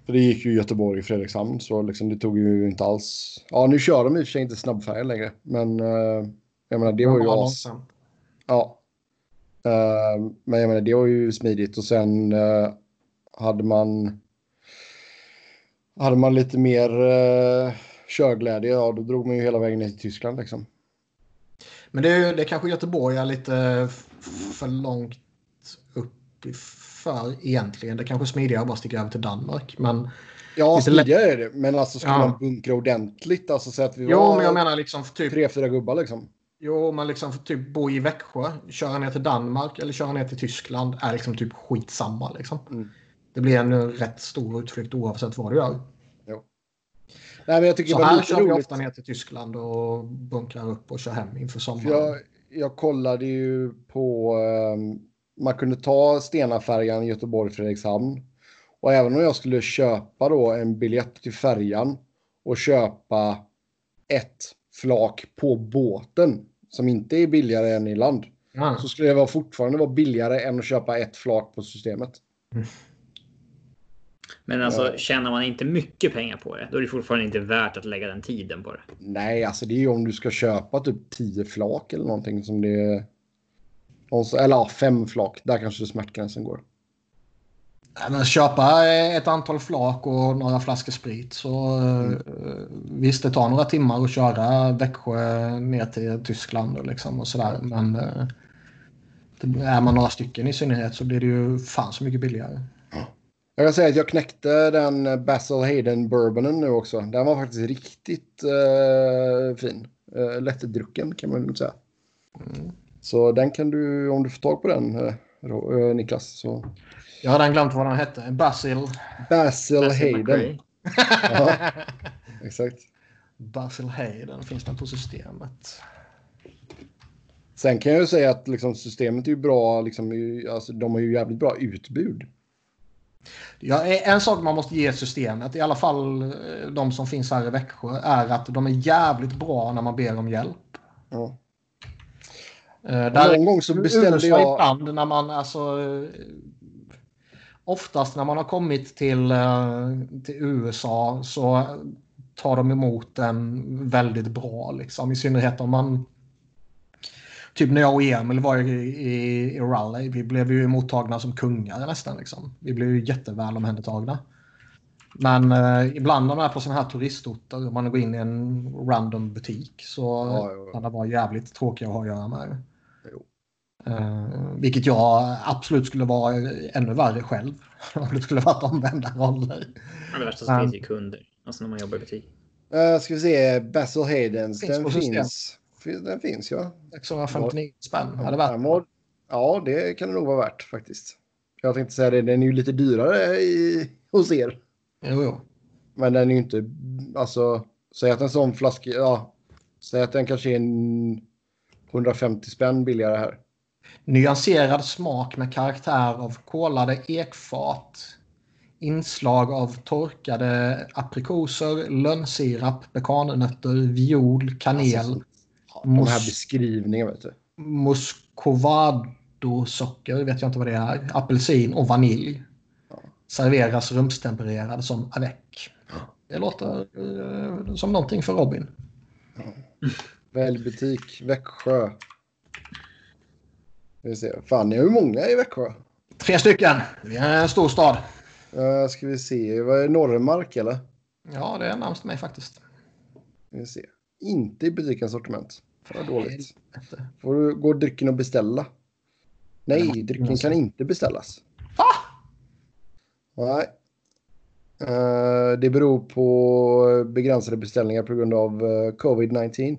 För det gick ju Göteborg Fredrikshamn, så liksom det tog ju inte alls. Ja, nu kör de i och för sig inte snabbfärja längre, men eh, jag menar, det var ju Bara as. Ja. Eh, men jag menar, det var ju smidigt och sen eh, hade man. Hade man lite mer uh, körglädje, ja då drog man ju hela vägen ner till Tyskland liksom. Men det, är, det kanske Göteborg är lite för långt upp för egentligen. Det kanske är smidigare att bara sticka över till Danmark. Men, Ja, smidigare är det. Men alltså ska Ja. man bunkra ordentligt, alltså så att vi jo, var men jag menar liksom för typ, tre, fyra gubbar liksom. jo, men liksom typ bo i Växjö, köra ner till Danmark eller köra ner till Tyskland är liksom typ skitsamma. Liksom. Mm. Det blir en rätt stor utflykt oavsett vad du gör. Nej, men jag tycker Så här kör vi roligt. ofta ner till Tyskland och bunkrar upp och kör hem inför För sommaren. jag, jag kollade ju på... ehm, man kunde ta Stena-färjan Göteborg-Fredrikshamn. Och även om jag skulle köpa då en biljett till färjan och köpa ett flak på båten som inte är billigare än i land Ja. så skulle det vara fortfarande vara billigare än att köpa ett flak på systemet. Men alltså Ja. tjänar man inte mycket pengar på det, då är det fortfarande inte värt att lägga den tiden på det. Nej, alltså det är ju om du ska köpa typ 10 flak eller någonting som det är. Eller ja, fem flak. Där kanske smärtgränsen går. Nej, men köpa ett antal flak och några flaskor sprit så eh, visst det tar några timmar att köra Växjö ner till Tyskland och, liksom och sådär. Men eh, är man några stycken i synnerhet så blir det ju fan så mycket billigare. Jag kan säga att jag knäckte den Basil Hayden Bourbonen nu också. Den var faktiskt riktigt eh, fin. Uh, lättdrucken kan man lugnt säga. Så den kan du, om du får tag på den eh, eh, Niklas. Så. Jag hade glömt vad den hette. Basil. Basil, Basil Hayden. Ja, exakt. Basil Hayden. Finns den på systemet? Sen kan jag ju säga att liksom, systemet är ju bra. Liksom, alltså, de har ju jävligt bra utbud. Ja, en sak man måste ge systemet, i alla fall eh, de som finns här i Växjö, är att de är jävligt bra när man ber om hjälp. Ja. Eh, Där Någon gång så beställde jag... ibland när man alltså... eh, Oftast när man har kommit till, eh, till USA så tar de emot en väldigt bra. Liksom. I synnerhet om man... Typ när jag och Emil var i, i, i Raleigh, vi blev ju mottagna som kungar nästan. Liksom. Vi blev ju jätteväl omhändertagna. Men eh, ibland när man är på sådana här turistorter och man går in i en random butik så Ja, ja, ja. kan det vara jävligt tråkiga att ha att göra med. Jo. Eh, vilket jag absolut skulle vara ännu värre själv. Om det skulle varit omvända roller. Ja, det värsta som finns är kunder. Alltså när man jobbar i butik. Uh, ska vi se, Basil Haydens. Finns den finns. Den finns ja. 659 spänn hade varit. var- Ja, det kan det nog vara värt faktiskt. Jag tänkte säga det, den är ju lite dyrare i, hos er. Jo, jo. Men den är ju inte, alltså, säg att en sån flaska, ja, säg att den kanske är en 150 spänn billigare här. Nyanserad smak med karaktär av kolade ekfat. Inslag av torkade aprikoser, lönnsirap, pekannötter, viol, kanel, Ja, de här Mos- beskrivningarna vet du. muscovado-socker, vet jag inte vad det är, apelsin och vanilj. Serveras rumstempererad som avec. Det låter eh, som någonting för Robin. Välj butik, Växjö. Vi se. Fan, ni har ju många i Växjö. Tre stycken. Vi är en stor stad. Uh, ska vi se, vad är Norremark eller? Ja, det är närmast mig faktiskt. Vi se. Inte i butikens sortiment. Vad dåligt. Får du gå drycken och beställa? Nej, drycken kan inte beställas. Va? Nej. Eh, det beror på begränsade beställningar på grund av eh, covid-19.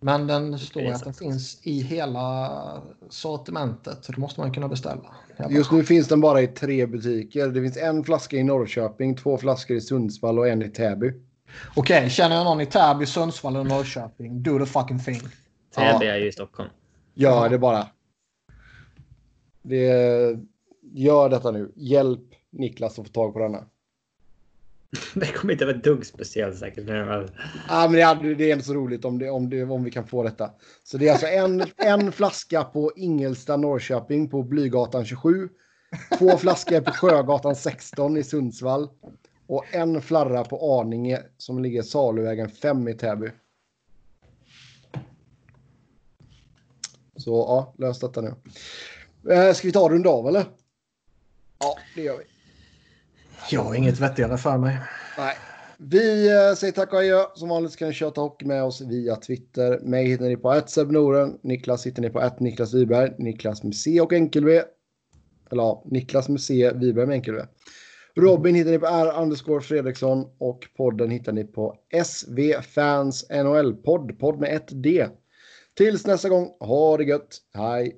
Men den står Det att den finns i hela sortimentet. Så då måste man kunna beställa. Jag Just nu finns den bara i tre butiker. Det finns en flaska i Norrköping, två flaskor i Sundsvall och en i Täby. Okej, känner jag någon i Täby, Sundsvall eller Norrköping, do the fucking thing. Täby är ju i Stockholm. Gör det bara. Det, gör detta nu. Hjälp Niklas att få tag på denna. Det kommer inte vara ett dugg speciellt säkert. Men Ja, men det, är, det är ändå så roligt om, det, om, det, om vi kan få detta. Så det är alltså en, en flaska på Ingelsta, Norrköping på Blygatan 27. Två flaskor på Sjögatan 16 i Sundsvall. Och en flarra på Arninge som ligger Saluvägen 5 i Täby. Så ja, lös detta nu. Eh, ska vi ta runda av eller? Ja, det gör vi. Jag har inget vettigare för mig. Nej. Vi eh, säger tack och adjö. Som vanligt kan ni köta hockey med oss via Twitter. Mig hittar ni på @sebnoren. Niklas hittar ni på Niklas Wiberg. Niklas med C och enkel-V. Eller ja, Niklas med C, Wiberg med enkel-V. Robin hittar ni på R underscore Fredriksson och podden hittar ni på SV Fans NHL-podd. Podd med ett D. Tills nästa gång, ha det gött. Hej!